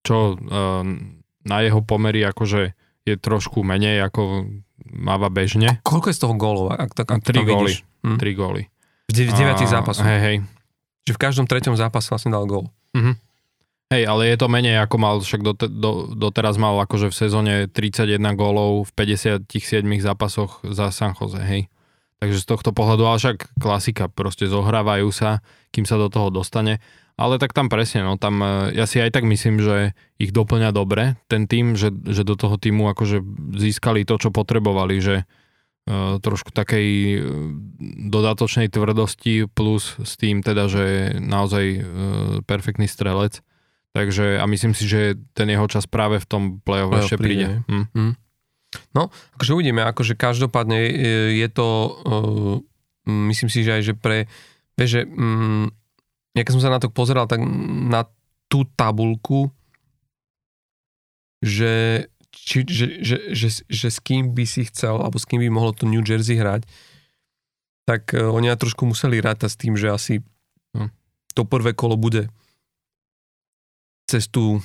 čo um, na jeho pomery akože je trošku menej, ako máva bežne. Koľko je z toho gólov? Ak, tak, ak to 3 tam góly. Hm? 3 góly. V, de- v deviatich A- zápasoch. Hej, hej. Že v každom treťom zápase vlastne dal gól. Mhm. Hej, ale je to menej ako mal, však do, do, doteraz mal akože v sezóne 31 gólov v 57 zápasoch za San Jose, hej. Takže z tohto pohľadu, ale však klasika, proste zohrávajú sa, kým sa do toho dostane. Ale tak tam presne, no tam e, ja si aj tak myslím, že ich doplňa dobre ten tým, že, že do toho týmu akože získali to, čo potrebovali, že trošku takej e, dodatočnej tvrdosti plus s tým teda, že je naozaj e, perfektný strelec. Takže a myslím si, že ten jeho čas práve v tom play-off play ešte príde. príde. Hm. Hm. No, akože uvidíme, akože každopádne je to, uh, myslím si, že aj, že pre, vieš, že um, ja keď som sa na to pozeral, tak na tú tabulku, že či, že, že, že, že s kým by si chcel, alebo s kým by mohlo to New Jersey hrať, tak uh, oni aj trošku museli rátať s tým, že asi no. to prvé kolo bude cez tú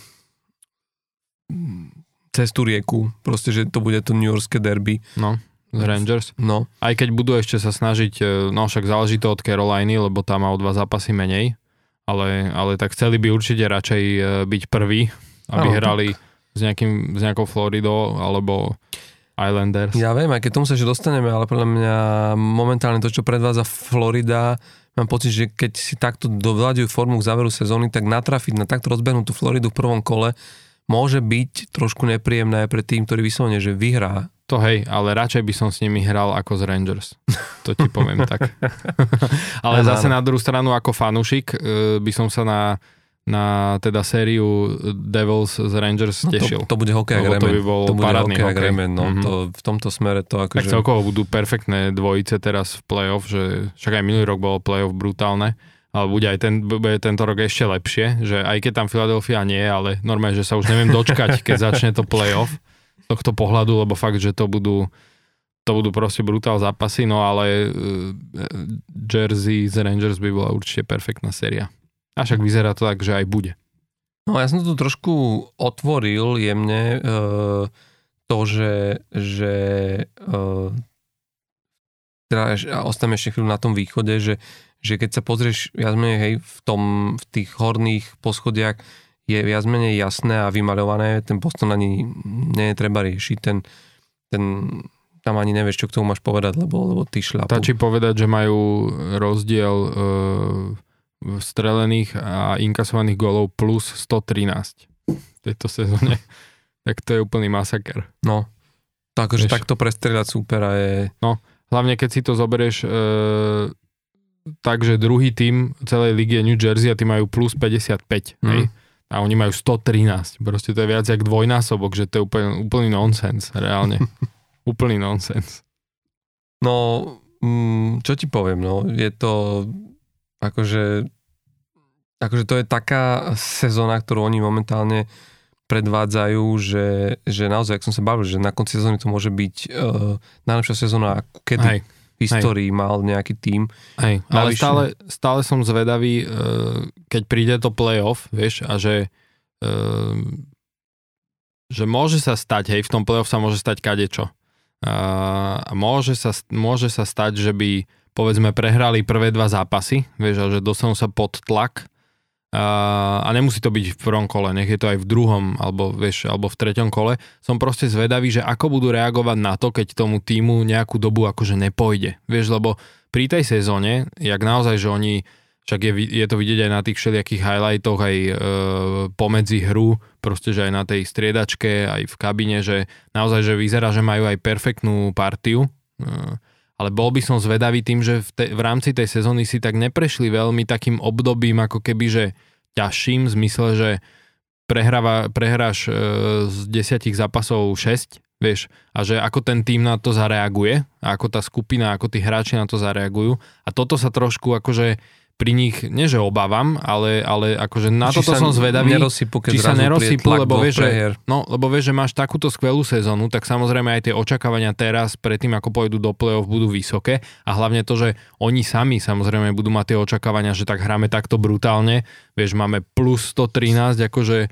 cez tú rieku, proste, že to bude to New Yorkské derby. No, Rangers. No. Aj keď budú ešte sa snažiť, e, no však záleží to od Caroliny, lebo tam má o dva zápasy menej, ale, ale tak chceli by určite radšej e, byť prvý, aby ano, hrali tak s, nejakým, s nejakou Floridou alebo Islanders. Ja viem, aj keď tomu sa ešte dostaneme, ale podľa mňa momentálne to, čo predvádza Florida, mám pocit, že keď si takto dovládajú formu k záveru sezóny, tak natrafiť na takto rozbehnutú Floridu v prvom kole môže byť trošku nepríjemné aj pre tým, ktorý vyslovene, že vyhrá. To hej, ale radšej by som s nimi hral ako z Rangers. *laughs* To ti poviem tak. *laughs* ale zase na druhú stranu ako fanušik e, by som sa na na teda sériu Devils z Rangers no, tešil. To, to bude hokej agreement. To by bol to parádny hokej. agreement, no. Mm-hmm. To, v tomto smere to akože... Tak celkovo budú perfektné dvojice teraz v playoff, že však aj minulý rok bolo playoff brutálne, ale bude aj ten, bude tento rok ešte lepšie, že aj keď tam Philadelphia nie, ale normálne, že sa už neviem dočkať, keď začne to playoff z tohto pohľadu, lebo fakt, že to budú to budú proste brutál zápasy, no ale uh, Jersey z Rangers by bola určite perfektná séria. A však vyzerá to tak, že aj bude. No ja som to trošku otvoril jemne e, to, že, že e, teda ostaneme ešte chvíľu na tom východe, že, že keď sa pozrieš viac menej hej, v, tom, v tých horných poschodiach je viac menej jasné a vymaľované, ten poston ani nie je treba riešiť, ten, ten tam ani nevieš, čo k tomu máš povedať, lebo, lebo ty šľapú. Stačí povedať, že majú rozdiel e, strelených a inkasovaných golov plus 113 v tejto sezóne. *laughs* tak to je úplný masaker. No, takže takto prestrieľať súpera je... No, hlavne keď si to zoberieš e, takže druhý tým celej ligy je New Jersey a tí majú plus 55, mm. hej? A oni majú 113. Proste to je viac jak dvojnásobok, že to je úplný, úplný nonsens, reálne. *laughs* úplný nonsens. No, mm, čo ti poviem, no, je to akože, akože to je taká sezóna, ktorú oni momentálne predvádzajú, že, že naozaj, ak som sa bavil, že na konci sezóny to môže byť uh, najlepšia sezóna, kedy Hej. v histórii Hej. mal nejaký tým. Hej, ale stále, stále som zvedavý, uh, keď príde to playoff, vieš, a že uh, že môže sa stať, hej, v tom playoff sa môže stať kadečo. Uh, a môže sa, môže sa stať, že by povedzme prehrali prvé dva zápasy, vieš, že dostanú sa pod tlak a, a nemusí to byť v prvom kole, nech je to aj v druhom alebo, vieš, alebo v treťom kole. Som proste zvedavý, že ako budú reagovať na to, keď tomu týmu nejakú dobu akože nepojde. Vieš, lebo pri tej sezóne, jak naozaj, že oni však je, je to vidieť aj na tých všelijakých highlightoch, aj e, pomedzi hru, proste, že aj na tej striedačke, aj v kabine, že naozaj, že vyzerá, že majú aj perfektnú partiu. E, ale bol by som zvedavý tým, že v, te, v rámci tej sezóny si tak neprešli veľmi takým obdobím, ako keby, že ťažším, v zmysle, že prehráva, prehráš e, z desiatich zápasov 6, vieš, a že ako ten tým na to zareaguje, a ako tá skupina, ako tí hráči na to zareagujú. A toto sa trošku akože pri nich, nie že obávam, ale, ale akože na či toto som zvedavý, nerosypu, či sa nerosypú, lebo vieš, že, no, lebo vieš, že máš takúto skvelú sezónu, tak samozrejme aj tie očakávania teraz, predtým ako pôjdu do play-off, budú vysoké. A hlavne to, že oni sami samozrejme budú mať tie očakávania, že tak hráme takto brutálne, vieš, máme plus 113 akože e,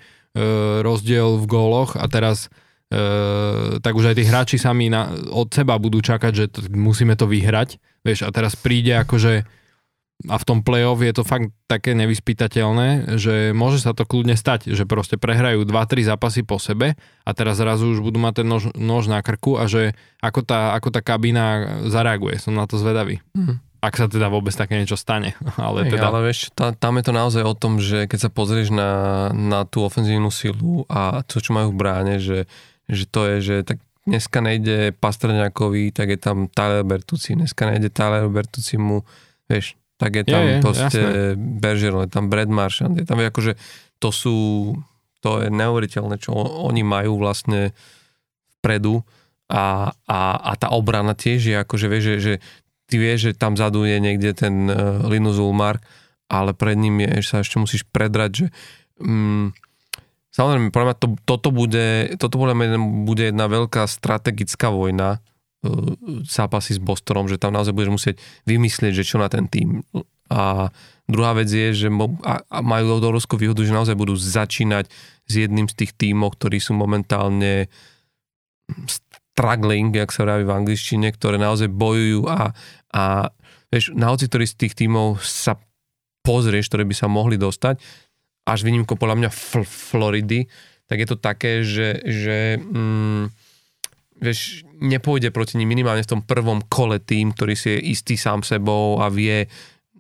rozdiel v góloch a teraz e, tak už aj tí hráči sami na, od seba budú čakať, že to, musíme to vyhrať, vieš, a teraz príde akože a v tom play-off je to fakt také nevyspytateľné, že môže sa to kľudne stať, že proste prehrajú 2-3 zápasy po sebe a teraz zrazu už budú mať ten nož, nož na krku a že ako tá, ako tá kabína zareaguje. Som na to zvedavý. Mm. Ak sa teda vôbec také niečo stane. *laughs* Ale, Hej, teda... ale vieš, tá, tam je to naozaj o tom, že keď sa pozrieš na, na tú ofenzívnu silu a to, čo majú v bráne, že, že to je, že tak dneska nejde Pastrňákovi, tak je tam Tyler Bertucci, dneska nejde Tyler Bertucci mu, vieš, tak je tam Je, je, proste jasné. Bergeron, je tam Brad Marchand, je tam akože, to sú, to je neuveriteľné, čo oni majú vlastne vpredu a, a, a tá obrana tiež je akože, vieš, že, že ty vieš, že tam vzadu je niekde ten uh, Linus Ulmark, ale pred ním je, sa ešte musíš predrať, že mm, samozrejme, podľa mňa to, toto bude, toto podľa mňa bude jedna veľká strategická vojna, zápasy s Bostonom, že tam naozaj budeš musieť vymyslieť, že čo na ten tým. A druhá vec je, že majú obrovskú výhodu, že naozaj budú začínať s jedným z tých tímov, ktorí sú momentálne struggling, jak sa vraví v angličtine, ktoré naozaj bojujú a, a vieš, na hoci ktorý z tých tímov sa pozrieš, ktoré by sa mohli dostať, až výnimko podľa mňa Fl- Floridy, tak je to také, že, že mm, vieš, nepôjde proti nim minimálne v tom prvom kole tým, ktorý si je istý sám sebou a vie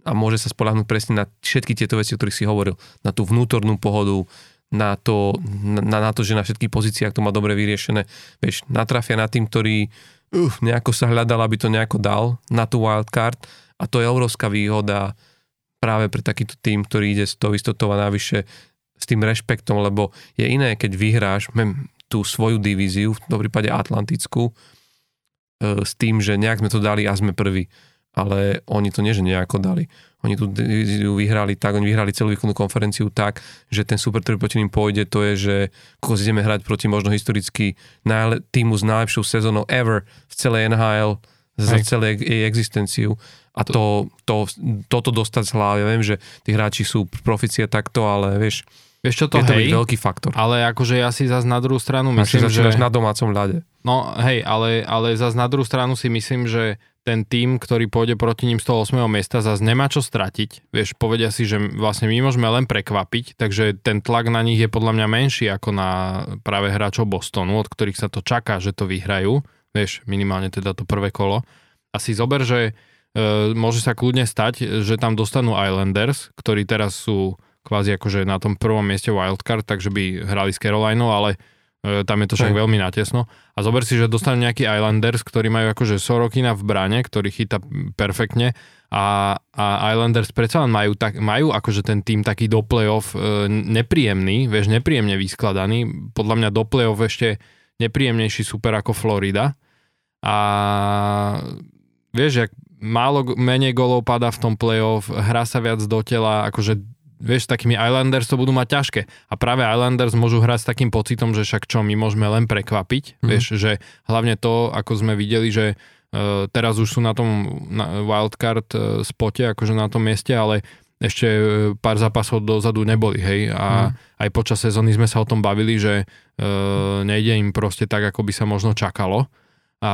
a môže sa spolahnúť presne na všetky tieto veci, o ktorých si hovoril. Na tú vnútornú pohodu, na to, na, na to, že na všetkých pozíciách to má dobre vyriešené. Vieš, natrafia na tým, ktorý uh, nejako sa hľadal, aby to nejako dal na tú wildcard a to je obrovská výhoda práve pre takýto tým, ktorý ide s tou istotou a navyše s tým rešpektom, lebo je iné, keď vyhráš tú svoju divíziu, v tom prípade Atlantickú, e, s tým, že nejak sme to dali a sme prví. Ale oni to nie, že nejako dali. Oni tú divíziu vyhrali tak, oni vyhrali celú výkonnú konferenciu tak, že ten super, ktorý proti ním pôjde, to je, že ako ideme hrať proti možno historicky najle- týmu s najlepšou sezónou ever v celej NHL za celé jej existenciu. A to, to, toto dostať z hlavy. Ja viem, že tí hráči sú proficie takto, ale vieš, Vieš čo to, je to hej, veľký faktor. ale akože ja si zase na druhú stranu Myslím, že... na domácom ľade. No hej, ale, ale zase na druhú stranu si myslím, že ten tým, ktorý pôjde proti ním z toho 8. miesta, zase nemá čo stratiť. Vieš, povedia si, že vlastne my môžeme len prekvapiť, takže ten tlak na nich je podľa mňa menší ako na práve hráčov Bostonu, od ktorých sa to čaká, že to vyhrajú. Vieš, minimálne teda to prvé kolo. A si zober, že e, môže sa kľudne stať, že tam dostanú Islanders, ktorí teraz sú kvázi akože na tom prvom mieste wildcard, takže by hrali s Carolinou, ale e, tam je to však Hej. veľmi natesno. A zober si, že dostanú nejaký Islanders, ktorí majú akože Sorokina v brane, ktorý chytá perfektne a, a Islanders predsa len majú, tak, majú akože ten tým taký do play-off e, nepríjemný, vieš, nepríjemne vyskladaný. Podľa mňa do play-off ešte nepríjemnejší super ako Florida. A vieš, jak málo menej golov padá v tom play-off, hrá sa viac do tela, akože vieš, s takými Islanders to budú mať ťažké. A práve Islanders môžu hrať s takým pocitom, že však čo, my môžeme len prekvapiť. Mhm. Vieš, že hlavne to, ako sme videli, že uh, teraz už sú na tom na wildcard uh, spote, akože na tom mieste, ale ešte e, pár zápasov dozadu neboli, hej, a aj počas sezóny sme sa o tom bavili, že uh, nejde im proste tak, ako by sa možno čakalo. A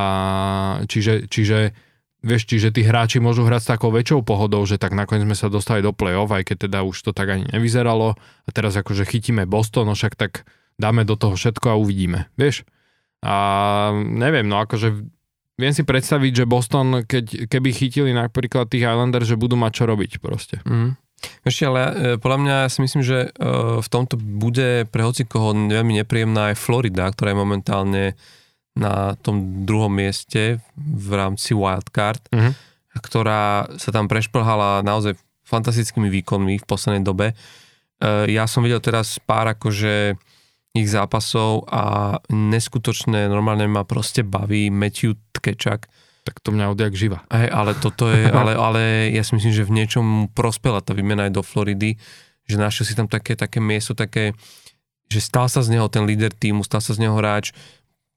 čiže, čiže vieš, čiže tí hráči môžu hrať s takou väčšou pohodou, že tak nakoniec sme sa dostali do play-off, aj keď teda už to tak ani nevyzeralo a teraz akože chytíme Boston, no však tak dáme do toho všetko a uvidíme, vieš. A neviem, no akože viem si predstaviť, že Boston, keď, keby chytili napríklad tých Islanders, že budú mať čo robiť proste. Mm. Ešte, ale e, podľa mňa ja si myslím, že e, v tomto bude pre hocikoho veľmi nepríjemná aj Florida, ktorá je momentálne na tom druhom mieste v rámci Wildcard, Mhm. ktorá sa tam prešplhala naozaj fantastickými výkonmi v poslednej dobe. E, Ja som videl teraz pár akože ich zápasov a neskutočné, normálne ma proste baví Matthew Tkečak, Tak to mňa odjak živa. Hej, ale toto je, *laughs* ale, ale ja si myslím, že v niečom prospela tá výmena aj do Floridy, že našiel si tam také, také miesto, také, že stal sa z neho ten líder týmu, stal sa z neho hráč,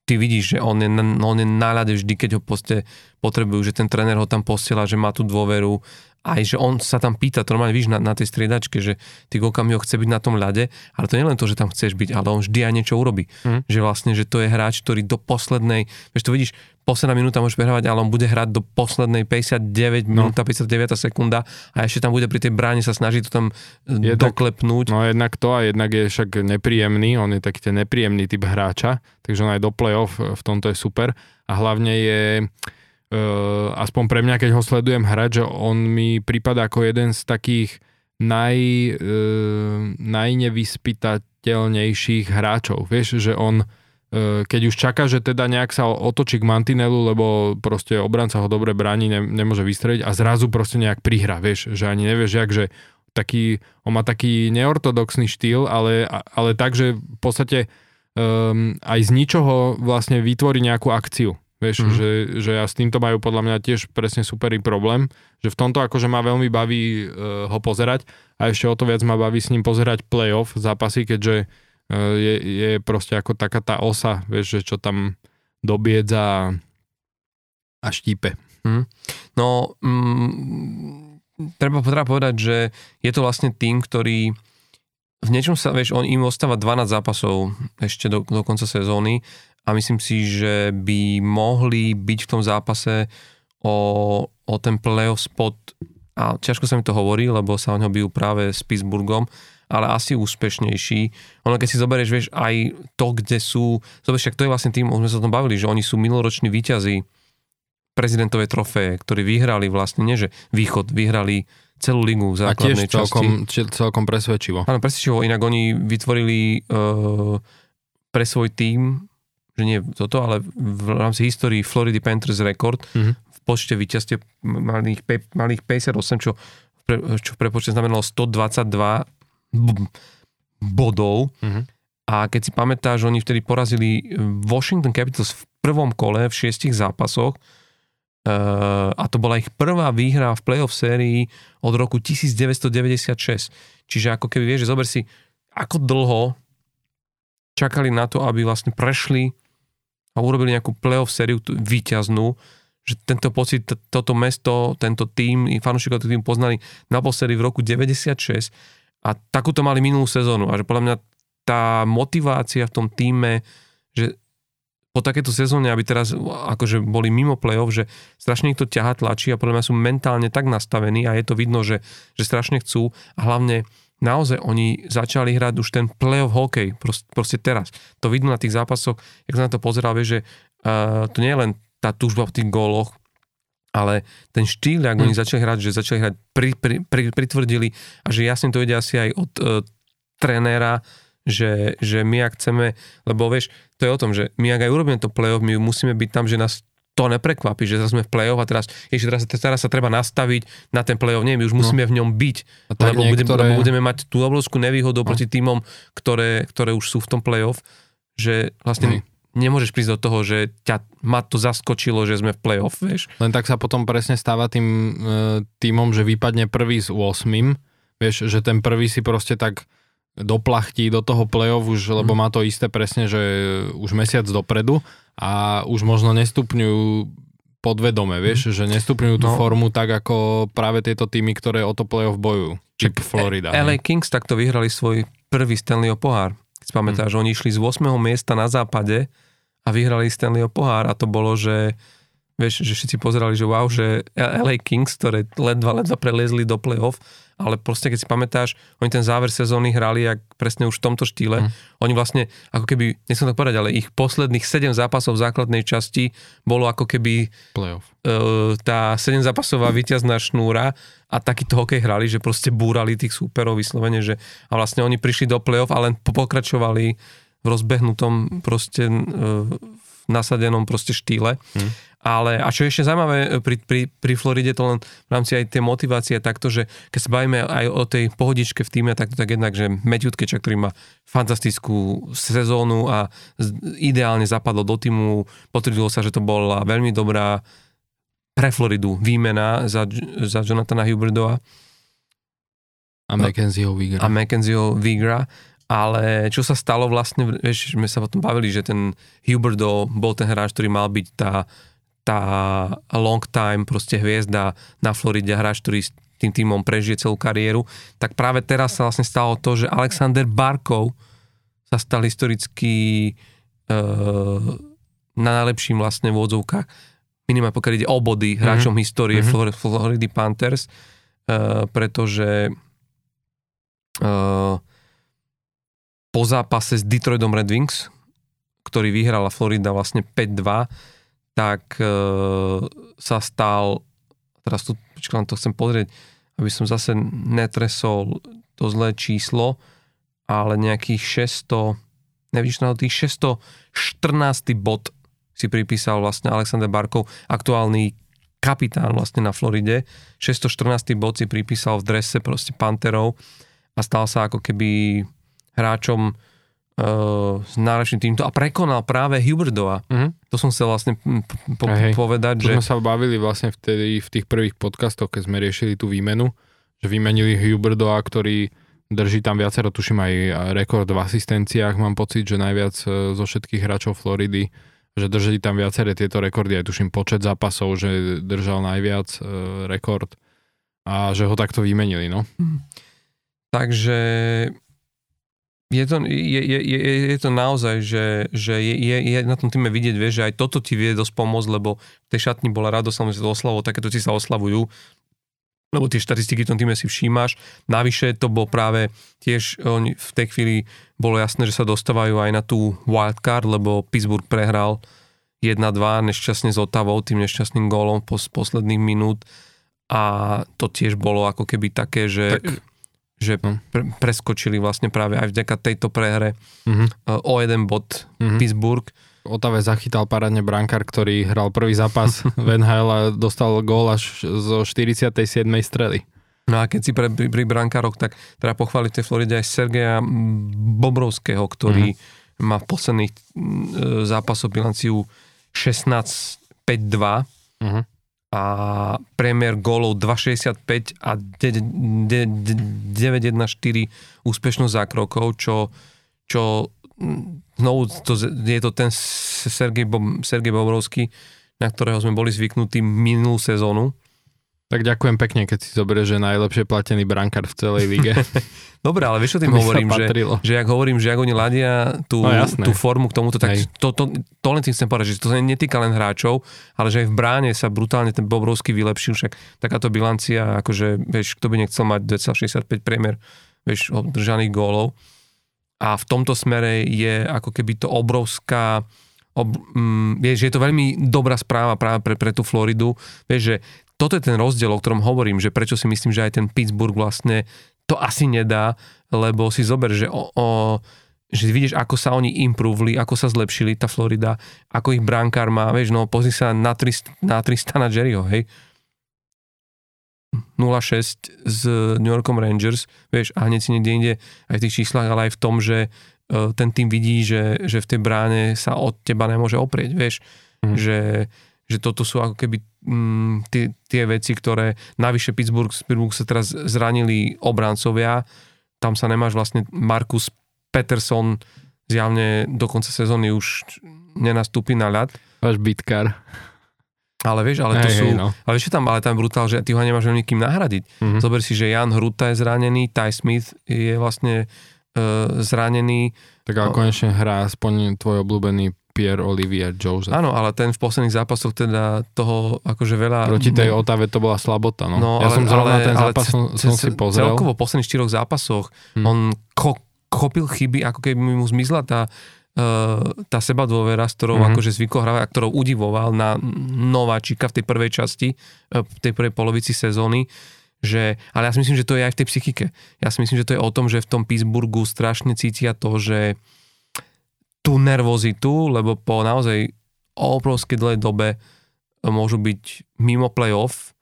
ty vidíš, že on je, on je na ľade vždy, keď ho poste potrebujú, že ten tréner ho tam posiela, že má tú dôveru, aj že on sa tam pýta, to normálne vidíš na, na tej striedačke, že ty Okamiho chce byť na tom ľade, ale to nie len to, že tam chceš byť, ale on vždy aj niečo urobí. Mhm. Že vlastne, že to je hráč, ktorý do poslednej, vieš to vidíš, posledná minúta môžeš prehrávať, ale on bude hrať do poslednej 59 No. minúta, 59 sekunda a ešte tam bude pri tej bráne sa snažiť to tam Je je tak- doklepnúť. No jednak to a jednak je však nepríjemný, on je taký ten nepríjemný typ hráča, takže on aj do play-off v tomto je super a hlavne je aspoň pre mňa, keď ho sledujem hrať, že on mi prípada ako jeden z takých naj, uh, najnevyspytateľnejších hráčov. Vieš, že on keď už čaká, že teda nejak sa otočí k mantinelu, lebo proste obranca ho dobre bráni, ne, nemôže vystreliť a zrazu proste nejak prihra, vieš, že ani nevieš, jak, že taký, on má taký neortodoxný štýl, ale, ale tak, že v podstate um, aj z ničoho vlastne vytvorí nejakú akciu. Vieš, mm-hmm. že, že ja s týmto majú podľa mňa tiež presne superý problém, že v tomto akože ma veľmi baví uh, ho pozerať a ešte o to viac ma baví s ním pozerať playoff zápasy, keďže uh, je, je proste ako taká tá osa, vieš, že čo tam dobiedza a štípe. Mm. No, mm, treba, treba povedať, že je to vlastne tým, ktorý v niečom sa, vieš, on im ostáva 12 zápasov ešte do, do konca sezóny a myslím si, že by mohli byť v tom zápase o, o ten playoff spot a ťažko sa mi to hovorí, lebo sa o ňo bijú práve s Pittsburghom, ale asi úspešnejší. Ono keď si zoberieš, vieš, aj to, kde sú, zoberieš, to je vlastne tým, už sme sa o tom bavili, že oni sú minuloroční výťazí prezidentové trofeje, ktorí vyhrali vlastne, nie že východ, vyhrali celú ligu v základnej A tiež celkom, časti. celkom presvedčivo. Áno, presvedčivo, inak oni vytvorili uh, pre svoj tým že nie toto, ale v rámci histórii Florida Panthers rekord mm-hmm. v počte víťazstiev malých, malých 58, čo, pre, čo v prepočte znamenalo 122 b- bodov. Mm-hmm. A keď si pamätáš, oni vtedy porazili Washington Capitals v prvom kole v šiestich zápasoch uh, a to bola ich prvá výhra v playoff sérii od roku 1996. Čiže ako keby vieš, že zober si, ako dlho čakali na to, aby vlastne prešli a urobili nejakú playoff sériu výťaznú, že tento pocit, toto mesto, tento tým, fanúšikov tým poznali naposledy v roku 96 a takúto mali minulú sezónu. A že podľa mňa tá motivácia v tom týme, že po takéto sezóne, aby teraz akože boli mimo play-off, že strašne ich to ťaha, tlačí a podľa mňa sú mentálne tak nastavení a je to vidno, že, že strašne chcú a hlavne naozaj oni začali hrať už ten playoff hokej, proste, proste teraz. To vidno na tých zápasoch, jak sa na to pozeral, vieš, že uh, to nie je len tá túžba v tých góloch, ale ten štýl, ak mm. oni začali hrať, že začali hrať, pri, pri, pri, pritvrdili a že jasne to ide asi aj od uh, trenéra, že, že my ak chceme, lebo vieš, to je o tom, že my ak aj urobíme to playoff, my musíme byť tam, že nás to neprekvapí, že sme v play-off a teraz, ešte teraz, teraz sa treba nastaviť na ten play-off. Nie, my už no. musíme v ňom byť, lebo, niektoré... budeme, lebo budeme mať tú obrovskú nevýhodu no. proti týmom, ktoré, ktoré už sú v tom play-off, že vlastne mm. nemôžeš prísť do toho, že ťa ma to zaskočilo, že sme v play-off, vieš. Len tak sa potom presne stáva tým e, týmom, že vypadne prvý s 8, vieš, že ten prvý si proste tak doplachtí do toho play-off už, lebo mm. má to isté presne, že už mesiac dopredu a už možno nestupňujú podvedome, vieš, že nestupňujú tú no. formu tak ako práve tieto týmy, ktoré o to playoff bojujú. Čip Florida. LA Kings takto vyhrali svoj prvý Stanleyho pohár. Keď pamätáš, mm. oni išli z 8. miesta na západe a vyhrali Stanleyho pohár a to bolo, že vieš, že všetci pozerali, že wow, že LA Kings, ktoré ledva, ledva preliezli do playoff, ale proste keď si pamätáš, oni ten záver sezóny hrali jak presne už v tomto štýle. Mm. Oni vlastne, ako keby, nechcem to povedať, ale ich posledných 7 zápasov v základnej časti bolo ako keby playoff. Uh, tá 7 zápasová víťazná šnúra a takýto hokej hrali, že proste búrali tých súperov vyslovene, že a vlastne oni prišli do playoff a len pokračovali v rozbehnutom proste uh, nasadenom proste štýle. Mm. Ale a čo je ešte zaujímavé e, pri, pri, pri Floride, to len v rámci aj tej motivácie takto, že keď sa bavíme aj o tej pohodičke v týme, tak tak jednak, že Matthew ktorý má fantastickú sezónu a ideálne zapadol do týmu, potvrdilo sa, že to bola veľmi dobrá pre Floridu výmena za, za Jonathana Huberdova. A Mackenzieho Vigra. A Mackenzieho Vigra. Ale čo sa stalo vlastne, vieš, sme sa potom bavili, že ten Huberdo bol ten hráč, ktorý mal byť tá tá long time proste hviezda na Floride, hráč, ktorý s tým týmom prežije celú kariéru, tak práve teraz sa vlastne stalo to, že Alexander Barkov sa stal historicky uh, na najlepším vlastne v odzovkách, minimálne pokiaľ ide o body hráčom mm-hmm. histórie mm-hmm. Florida Panthers, uh, pretože uh, po zápase s Detroitom Red Wings, ktorý vyhrala Florida vlastne 5-2, tak e, sa stal, teraz tu počkám, to chcem pozrieť, aby som zase netresol to zlé číslo, ale nejakých 600, nevyčnal tých 614. bod si pripísal vlastne Alexander Barkov, aktuálny kapitán vlastne na Floride. 614. bod si pripísal v drese proste Panterov a stal sa ako keby hráčom uh, s náročným týmto a prekonal práve Huberdova. Uh-huh. To som chcel vlastne po- Hej, povedať, To že... sme sa bavili vlastne vtedy v tých prvých podcastoch, keď sme riešili tú výmenu, že vymenili Huberdoa, ktorý drží tam viacero, tuším aj rekord v asistenciách, mám pocit, že najviac e, zo všetkých hráčov Floridy, že drží tam viaceré tieto rekordy, aj tuším počet zápasov, že držal najviac e, rekord a že ho takto vymenili, no. Takže je to, je, je, je, je to naozaj, že, že je, je, je na tom týme vidieť, vieš, že aj toto ti vie dosť pomôcť, lebo v tej šatni bola radosť, samozrejme oslavou, takéto ti sa oslavujú, lebo tie štatistiky v tom týme si všímaš. Navyše to bol práve tiež, oni v tej chvíli bolo jasné, že sa dostávajú aj na tú wildcard, lebo Pittsburgh prehral 1-2 nešťastne s Otavou, tým nešťastným gólom pos, posledných minút a to tiež bolo ako keby také, že... Tak že No. pre, preskočili vlastne práve aj vďaka tejto prehre Mhm. uh, o jeden bod Mhm. Pittsburgh. Otave zachytal parádne brankár, ktorý hral prvý zápas *laughs* v NHL a dostal gól až zo 47. strely. No a keď si pre, pri, pri brankároch, tak treba pochváliť v tej Floride aj Sergeja Bobrovského, ktorý mm-hmm. má v posledných e, zápasoch bilanciu 16-5-2 Uh-huh. A priemer gólov 2,65 a 9,14 úspešnosť zákrokov, čo, čo znovu to, je to ten Sergej, Bob, Sergej Bobrovský, na ktorého sme boli zvyknutí minulú sezónu. Tak ďakujem pekne, keď si zoberieš, že najlepšie platený brankár v celej lige. *laughs* Dobre, ale vieš, čo tým hovorím, že, že ak hovorím, že ak oni ladia tú, No jasné. tú formu k tomuto, tak Hej. to, to, to, len tým chcem povedať, že to sa netýka len hráčov, ale že aj v bráne sa brutálne ten Bobrovský vylepšil, však takáto bilancia, akože, vieš, kto by nechcel mať 2,65 priemer, vieš, držaných gólov. A v tomto smere je ako keby to obrovská, ob, mm, vieš, je to veľmi dobrá správa práve pre, pre tú Floridu, vieš, že toto je ten rozdiel, o ktorom hovorím, že prečo si myslím, že aj ten Pittsburgh vlastne to asi nedá, lebo si zober, že o, o že vidíš, ako sa oni improvili, ako sa zlepšili tá Florida, ako ich brankár má, vieš, no pozri sa na, Trist, na Tristana Jerryho, hej. 0-6 s New Yorkom Rangers, vieš, a hneď si niekde inde aj v tých číslach, ale aj v tom, že e, ten tým vidí, že, že v tej bráne sa od teba nemôže oprieť, vieš, Mhm. že, že toto sú ako keby mm, tie, tie veci, ktoré navyše Pittsburgh, Pittsburgh sa teraz zranili obrancovia, tam sa nemáš vlastne Markus Peterson zjavne do konca sezóny už nenastúpi na ľad, Váš bitkár. ale vieš, ale to Hej, sú, hej, no. ale vieš tam, ale tam brutál, že ty ho nemáš veľmi kým nahradiť. Mhm. Zober si, že Jan Hruta je zranený, Ty Smith je vlastne e, zranený. Tak ale konečne hrá aspoň tvoj obľúbený Pierre Olivier Joseph. Áno, ale ten v posledných zápasoch teda toho akože veľa... Proti tej Otave to bola slabota, no. No, ja ale, som zrovna ale, ten ale zápas ce- som, som si pozrel. Celkovo v posledných štyroch zápasoch Hm. on ko- chopil chyby, ako keby mu zmizla tá, uh, tá seba dôvera, s ktorou Mhm. akože zvykol hrávať a ktorou udivoval na nováčika v tej prvej časti, uh, v tej prvej polovici sezóny. Že, ale ja si myslím, že to je aj v tej psychike. Ja si myslím, že to je o tom, že v tom Pittsburghu strašne cítia to, že tú nervozitu, lebo po naozaj obrovskej dlhej dobe môžu byť mimo playoff.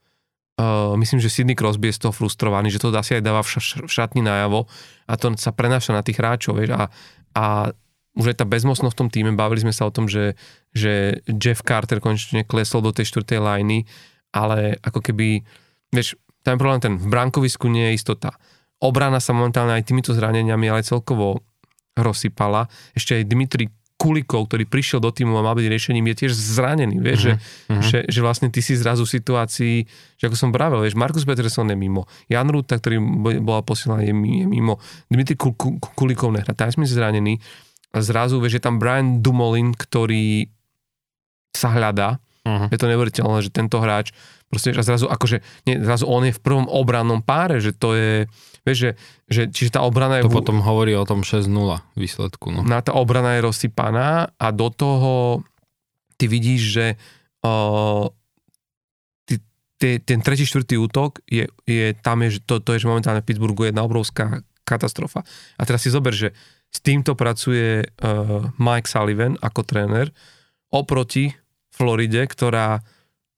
Uh, myslím, že Sidney Crosby je z toho frustrovaný, že to asi aj dáva v, v šatni najavo a to sa prenáša na tých hráčov, vieš, a, a už je tá bezmocnosť v tom týme, bavili sme sa o tom, že, že Jeff Carter konečne klesol do tej štvrtej lajny, ale ako keby, vieš, ten problém ten, v bránkovisku nie je istota. Obrana sa momentálne aj týmito zraneniami, ale celkovo rozsypala. Ešte aj Dmitri Kulikov, ktorý prišiel do týmu a mal byť riešením, je tiež zranený, vieš, Mhm, že, že, že vlastne ty si zrazu v situácii, že ako som vravel, vieš, Markus Peterson je mimo, Jan Ruta, ktorý bo- bola posielaná, je, mi- je mimo, Dmitri Ku- Ku- Kulikov nehrá, tam sme zranený a zrazu, vieš, je tam Brian Dumolin, ktorý sa hľadá, Uh-huh. je to neuveriteľné, že tento hráč proste, a zrazu akože, nie, zrazu on je v prvom obrannom páre, že to je, vieš, že, že čiže tá obrana je To v- potom hovorí o tom 6-0 výsledku, no. na tá obrana je rozsypaná a do toho ty vidíš, že uh, ty, ty, ten tretí, štvrtý útok je, je tam je, že to, to je, že momentálne v Pittsburghu je jedna obrovská katastrofa. A teraz si zober, že s týmto pracuje uh, Mike Sullivan ako tréner oproti Floride, ktorá,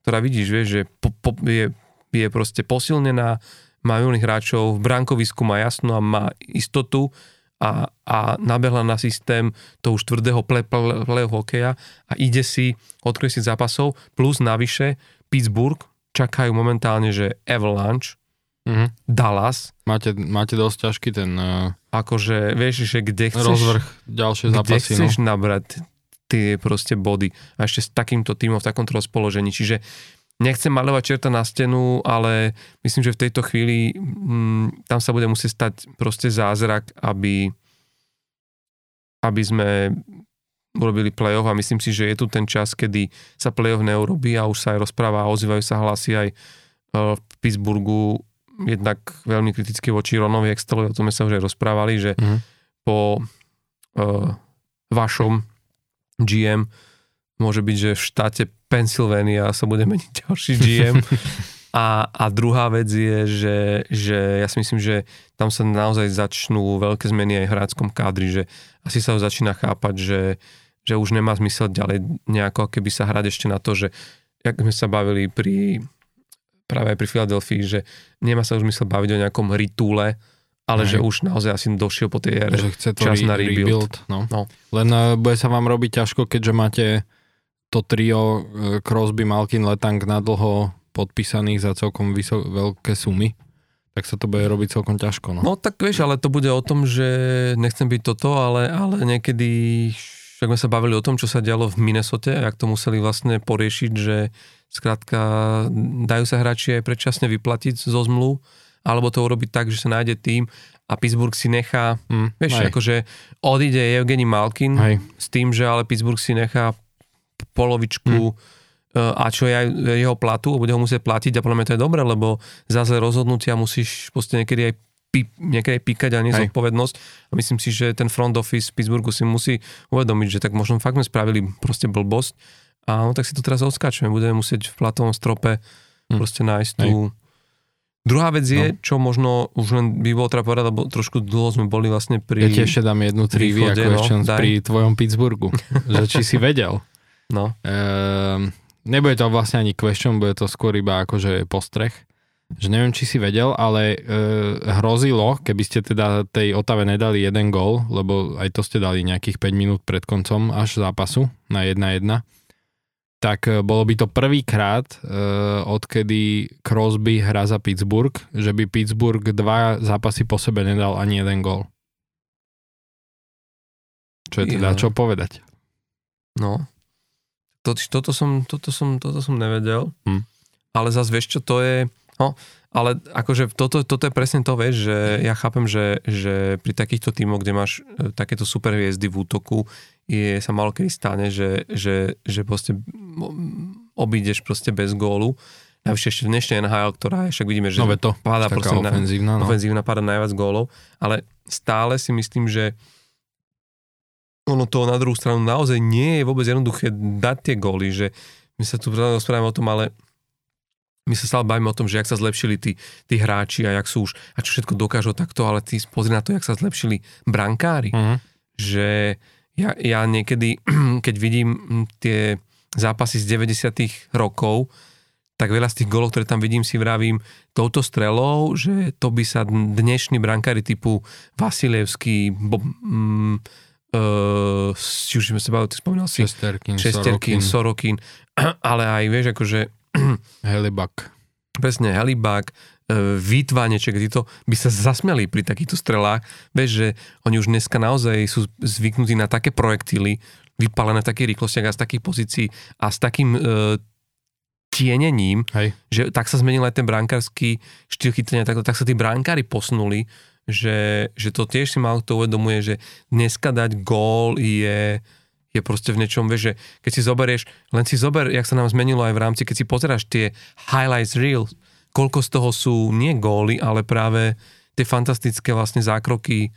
ktorá vidíš, vieš, že po, po, je, je proste posilnená, má milných hráčov, v bránkovisku má jasno a má istotu a, a nabehla na systém toho už tvrdého play, play, play hokeja a ide si odkresliť zápasov, plus navyše Pittsburgh čakajú momentálne, že Avalanche, mm-hmm. Dallas. Máte, máte dosť ťažký ten... Uh, akože, vieš, že kde chceš... Rozvrh ďalšie zápasy. Kde chceš no? nabrať tie proste body a ešte s takýmto týmom v takomto rozpoložení. Čiže nechcem malovať čerta na stenu, ale myslím, že v tejto chvíli mm, tam sa bude musieť stať proste zázrak, aby, aby sme urobili play-off a myslím si, že je tu ten čas, kedy sa play-off neurobí a už sa aj rozpráva a ozývajú sa hlasy aj e, v Pittsburghu jednak veľmi kriticky voči Ronovi Extelovi, o tom sme sa už aj rozprávali, že mm. po uh, vašom GM môže byť, že v štáte Pennsylvania sa bude meniť *laughs* ďalší GM. A, a druhá vec je, že, že ja si myslím, že tam sa naozaj začnú veľké zmeny aj v hráckom kádri, že asi sa ho začína chápať, že, že už nemá zmysel ďalej nejako keby sa hrať ešte na to, že jak sme sa bavili pri práve aj pri Filadelfii, že nemá sa už zmysel baviť o nejakom ritúle, ale Aj. že už naozaj asi došiel po tej ére. Že chce to čas re- na rebuild. rebuild no. No. Len uh, bude sa vám robiť ťažko, keďže máte to trio e, Crosby, Malkin, Letang na dlho podpísaných za celkom vysok, veľké sumy, tak sa to bude robiť celkom ťažko. No. no tak vieš, ale to bude o tom, že nechcem byť toto, ale, ale niekedy, však sme sa bavili o tom, čo sa dialo v Minnesote, a jak to museli vlastne poriešiť, že skrátka dajú sa hráči aj predčasne vyplatiť zo zmluv, alebo to urobiť tak, že sa nájde tým a Pittsburgh si nechá, mm, vieš, aj. akože odíde Evgeny Malkin aj. s tým, že ale Pittsburgh si nechá polovičku hmm. a čo je aj jeho platu, bude ho musieť platiť a podľa mňa to je dobré, lebo za zlé rozhodnutia musíš proste niekedy aj pí, niekedy aj píkať a nezodpovednosť. A myslím si, že ten front office v Pittsburghu si musí uvedomiť, že tak možno fakt sme spravili proste blbosť a no tak si to teraz odskáčeme. Budeme musieť v platovom strope hmm. proste nájsť tú... Druhá vec je, no. čo možno už len by bolo treba povedať, lebo trošku dlho sme boli vlastne pri... Ja ti ešte dám jednu trivy, ako no, ešte pri tvojom Pittsburghu. *laughs* že či si vedel. No. Ehm, nebude to vlastne ani question, bude to skôr iba akože postreh. Že neviem, či si vedel, ale e, hrozilo, keby ste teda tej Otave nedali jeden gól, lebo aj to ste dali nejakých 5 minút pred koncom až zápasu na 1-1, tak e, bolo by to prvýkrát, e, odkedy Crosby hrá za Pittsburgh, že by Pittsburgh dva zápasy po sebe nedal ani jeden gól. Čo je teda, ja. čo povedať? No, to, toto, som, toto, som, toto som nevedel, hm. ale zase vieš čo, to je, no, ale akože toto, toto je presne to, vieš, že ja chápem, že, že pri takýchto tímoch, kde máš e, takéto super hviezdy v útoku, je, sa malo kedy stane, že, že, že proste obídeš proste bez gólu. Navyše ešte v dnešnej NHL, ktorá je, však vidíme, že no, to, páda proste ofenzívna, na, no. ofenzívna páda najviac gólov, ale stále si myslím, že ono to na druhú stranu naozaj nie je vôbec jednoduché dať tie góly, že my sa tu rozprávame o tom, ale my sa stále bavíme o tom, že jak sa zlepšili tí, tí hráči a jak sú už, a čo všetko dokážu takto, ale ty pozri na to, jak sa zlepšili brankári. Uh-huh. Že ja, ja niekedy, *clears throat* keď vidím tie zápasy z 90 rokov, tak veľa z tých golov, ktoré tam vidím, si vravím touto strelou, že to by sa dnešní brankári typu Vasilevský, Bo, mm, uh, či už sme sa bavili, spomínal si Šesterkin, Šesterkin Sorokin. Sorokin, *clears throat* ale aj vieš, akože Helibak. Presne, Helibak, Výtvaneček, títo by sa zasmiali pri takýchto strelách. Vieš, že oni už dneska naozaj sú zvyknutí na také projektily, vypálené v takých rýchlostiach a z takých pozícií a s takým uh, tienením, Hej. že tak sa zmenil aj ten brankársky štýl chytania, tak, tak sa tí brankári posunuli, že, že to tiež si málo kto uvedomuje, že dneska dať gól je, je proste v niečom, vieš, že keď si zoberieš, len si zober, jak sa nám zmenilo aj v rámci, keď si pozeráš tie highlights reels, koľko z toho sú nie góly, ale práve tie fantastické vlastne zákroky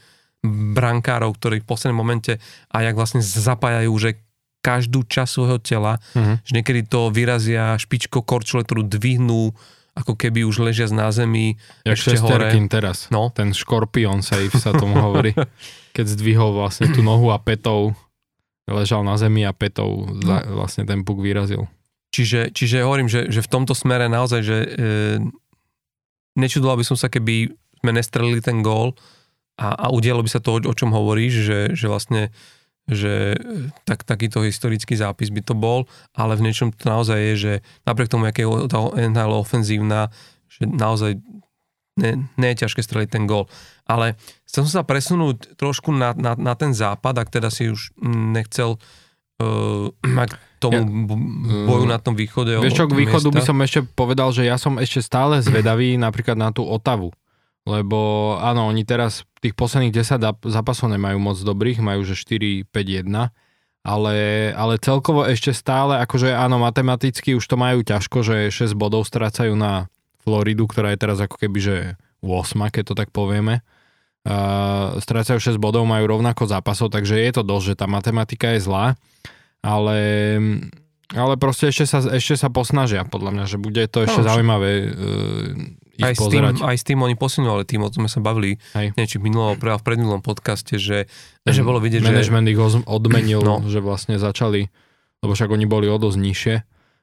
brankárov, ktorí v poslednom momente a jak vlastne zapájajú, že každú časť svojho tela, uh-huh. že niekedy to vyrazia špičko korčule, ktorú dvihnú ako keby už ležia na zemi Jak ešte hore. Teraz. No. Ten škorpión save sa tomu hovorí. *laughs* Keď zdvihol vlastne tú nohu a petou ležal na zemi a petou za, vlastne ten puk vyrazil. Čiže, čiže hovorím, že, že v tomto smere naozaj, že e, nečudoval by som sa, keby sme nestrelili ten gól a, a udialo by sa to, o, čom hovoríš, že, že vlastne že e, tak, takýto historický zápis by to bol, ale v niečom to naozaj je, že napriek tomu, aké je tá NHL ofenzívna, že naozaj ne, ne je ťažké streliť ten gól. Ale chcel som sa presunúť trošku na, na, na ten západ, ak teda si už nechcel *clears throat* uh, tomu Ja- boju na tom východe. Vieš čo, k východu by miesta. som ešte povedal, že ja som ešte stále zvedavý napríklad na tú Otavu. Lebo áno, oni teraz tých posledných 10 zap- zápasov nemajú moc dobrých, majú že 4-5-1, ale, ale celkovo ešte stále, akože áno, matematicky už to majú ťažko, že 6 bodov strácajú na Floridu, ktorá je teraz ako keby, že 8, keď to tak povieme. Uh, strácajú 6 bodov, majú rovnako zápasov, takže je to dosť, že tá matematika je zlá, ale, ale proste ešte sa, ešte sa posnažia, podľa mňa, že bude to ešte No, zaujímavé uh, aj s, tým, aj s tým oni posilňovali tým, o tom sme sa bavili, Hej. v minulom, pre- v predminulom podcaste, že, že bolo vidieť, že Management ich odmenil, No. že vlastne začali, lebo však oni boli o dosť nižšie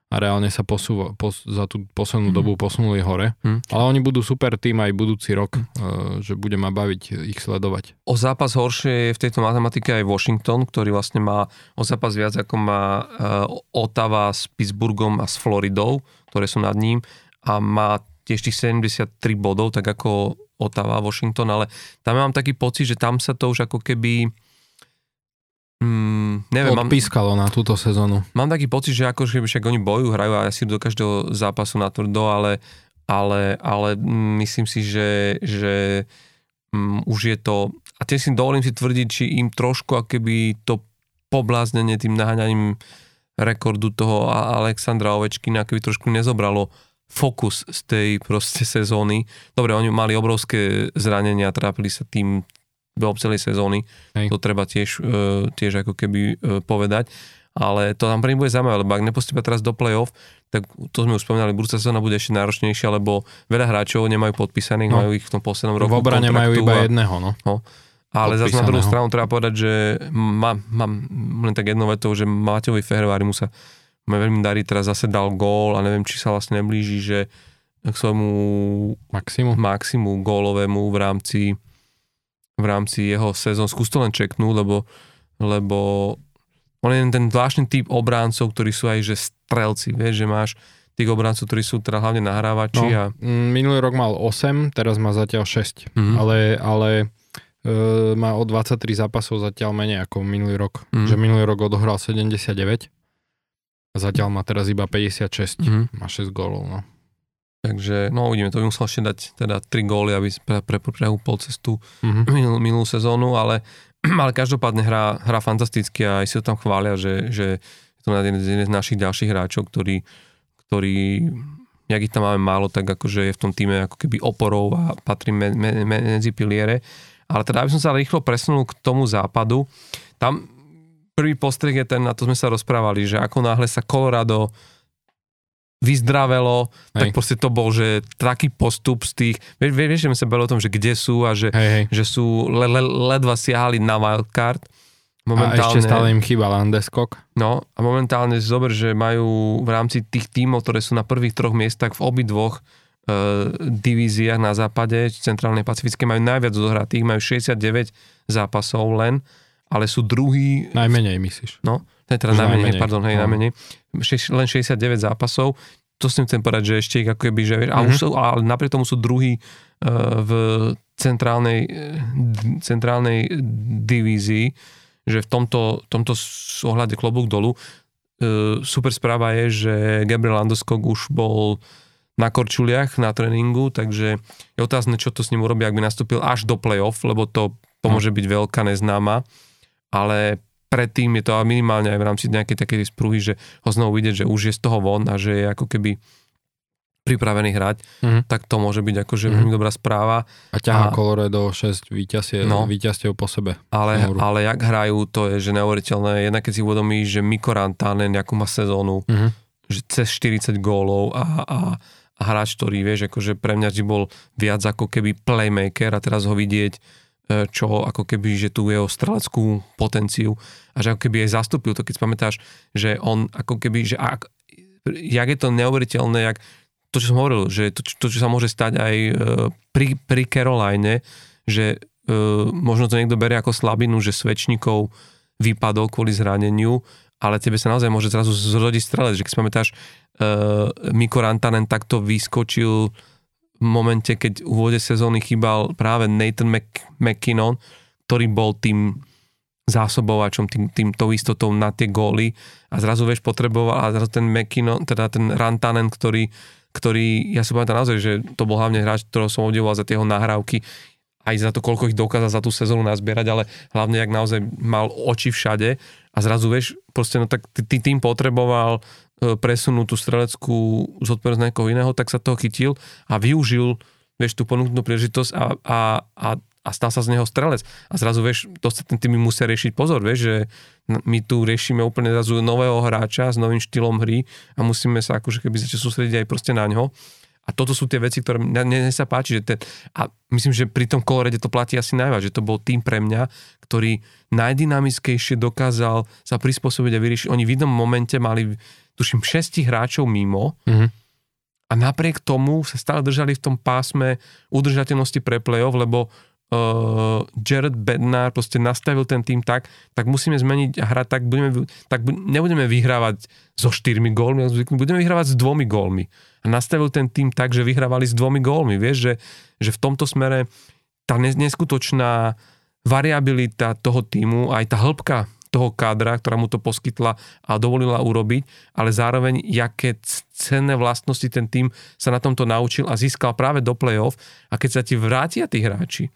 a reálne sa posúva, pos, za tú poslednú Mhm. dobu posunuli hore. Mhm. Ale oni budú super tým aj budúci rok, uh, že bude ma baviť ich sledovať. o zápas horšie je v tejto matematike aj Washington, ktorý vlastne má o zápas viac ako má uh, Ottawa s Pittsburghom a s Floridou, ktoré sú nad ním a má tiež tých 73 bodov, tak ako Ottawa, Washington, ale tam mám taký pocit, že tam sa to už ako keby Mm, neviem, mám, Odpískalo na túto sezónu. mám taký pocit, že ako že však oni bojujú, hrajú asi do každého zápasu na tvrdo, ale, ale, ale myslím si, že, že mm, už je to, a tiež si dovolím si tvrdiť, či im trošku akoby to pobláznenie tým naháňaním rekordu toho A- Alexandra Ovečkina keby trošku nezobralo fokus z tej proste sezóny. Dobre, oni mali obrovské zranenia, trápili sa tým behom celej sezóny, Hej. to treba tiež, e, tiež ako keby e, povedať, ale to nám pre nich bude zaujímavé, lebo ak nepostupia teraz do play-off, tak to sme už spomínali, budúca sezóna bude ešte náročnejšia, lebo veľa hráčov nemajú podpísaných, No. majú ich v tom poslednom roku V obrane majú iba a- jedného, no. ale zase na druhú stranu treba povedať, že mám, mám len tak jednou vetou, že Mateovi Fehervári mu sa veľmi darí, teraz zase dal gól a neviem, či sa vlastne neblíži, že k svojmu Maximum. maximu gólovému v rámci v rámci jeho sezón. Skús to len čeknúť, lebo, lebo on je ten zvláštny typ obráncov, ktorí sú aj že strelci, vieš, že máš tých obráncov, ktorí sú teda hlavne nahrávači No, a minulý rok mal 8, teraz má zatiaľ 6. Mhm. Ale, ale e, má o 23 zápasov zatiaľ menej ako minulý rok. Mhm. Že minulý rok odohral 79 a zatiaľ má teraz iba 56. Mhm. Má 6 gólov, no. Takže, no uvidíme, to by musel ešte dať teda 3 góly, aby pre, pre, prehúpol cestu Mhm. *clears throat* minulú, minulú sezónu, ale, *clears throat* ale každopádne hrá, hrá fantasticky a aj si ho tam chvália, že, že je to jeden jeden z našich ďalších hráčov, ktorý, ktorý jak ich tam máme málo, tak akože je v tom týme ako keby oporou a patrí me, me, me, medzi piliere. Ale teda, aby som sa rýchlo presunul k tomu západu, tam prvý postreh je ten, na to sme sa rozprávali, že ako náhle sa Colorado vyzdravelo, tak Hej. proste to bol, že taký postup z tých, vieš, vieš, že sa bavili o tom, že kde sú a že, Hej, hej. že sú le, le, ledva siahali na wildcard. A ešte stále im chýba Landeskog. No a momentálne zober, že majú v rámci tých tímov, ktoré sú na prvých troch miestach v obidvoch e, divíziách na západe, centrálnej pacifické, majú najviac odohratých, majú 69 zápasov len, ale sú druhý, Najmenej myslíš. no, to je teda najmenej, najmenej. pardon, hej, No. najmenej, Šeš- len 69 zápasov, to si chcem povedať, že ešte ako keby, že vieš, a Mhm. už sú, ale napriek tomu sú druhý e, v centrálnej, e, d- centrálnej divízii, že v tomto, tomto s- ohľade klobúk dolu. E, super správa je, že Gabriel Landeskog už bol na korčuliach na tréningu, takže je otázne, čo to s ním urobí, ak by nastúpil až do play-off, lebo to pomôže byť veľká neznáma, ale predtým je to minimálne aj v rámci nejakej takej sprúhy, že ho znovu vidieť, že už je z toho von a že je ako keby pripravený hrať, Mhm. tak to môže byť akože Mhm. veľmi dobrá správa. A ťahá A- Colorado 6 víťazstiev, No. víťazstiev po sebe. Ale, ale jak hrajú, to je že neuveriteľné. Jedna keď si uvedomíš, že Mikko Rantanen, nejakú má sezónu, Mhm. že cez 40 gólov a, a, hráč, ktorý, vieš, akože pre mňa bol viac ako keby playmaker a teraz ho vidieť, čo ako keby, že tu jeho streleckú potenciu a že ako keby aj zastúpil to, keď pamätáš, že on ako keby, že ak, jak je to neuveriteľné, jak to, čo som hovoril, že to, to čo sa môže stať aj e, pri, pri Caroline, že uh, možno to niekto berie ako slabinu, že Svečníkov vypadol kvôli zraneniu, ale tebe sa naozaj môže zrazu zrodiť strelec, že keď si pamätáš, uh, Miko Rantanen takto vyskočil momente, keď v úvode sezóny chýbal práve Nathan Mc, McKinnon, ktorý bol tým zásobovačom, tým, tým tou istotou na tie góly. A zrazu vieš potreboval a zrazu ten McKinnon, teda ten Rantanen, ktorý, ktorý, ja si pamätám naozaj, že to bol hlavne hráč, ktorého som obdivoval za tie nahrávky, aj za to, koľko ich dokázal za tú sezónu nazbierať, ale hlavne, jak naozaj mal oči všade. A zrazu, vieš, proste, no tak ty tým potreboval e, presunúť tú streleckú zodpovednosť nejakého iného, tak sa toho chytil a využil, vieš, tú ponúknutú príležitosť a, a, a, a stal sa z neho strelec. A zrazu, vieš, to sa ten tým musia riešiť pozor, vieš, že my tu riešime úplne zrazu nového hráča s novým štýlom hry a musíme sa akože keby začať sústrediť aj proste na ňo. A toto sú tie veci, ktoré mne, mne sa páči. Že ten, a myslím, že pri tom kolorede to platí asi najviac, že to bol tým pre mňa, ktorý najdynamickejšie dokázal sa prispôsobiť a vyriešiť. Oni v jednom momente mali, tuším, 6 hráčov mimo mm-hmm. a napriek tomu sa stále držali v tom pásme udržateľnosti pre play-off, lebo uh, Jared Bednar proste nastavil ten tým tak, tak musíme zmeniť a hrať tak, budeme, tak nebudeme vyhrávať so štyrmi gólmi, budeme vyhrávať s dvomi gólmi a nastavil ten tým tak, že vyhrávali s dvomi gólmi. Vieš, že, že v tomto smere tá neskutočná variabilita toho týmu, aj tá hĺbka toho kádra, ktorá mu to poskytla a dovolila urobiť, ale zároveň, jaké cenné vlastnosti ten tým sa na tomto naučil a získal práve do play-off a keď sa ti vrátia tí hráči,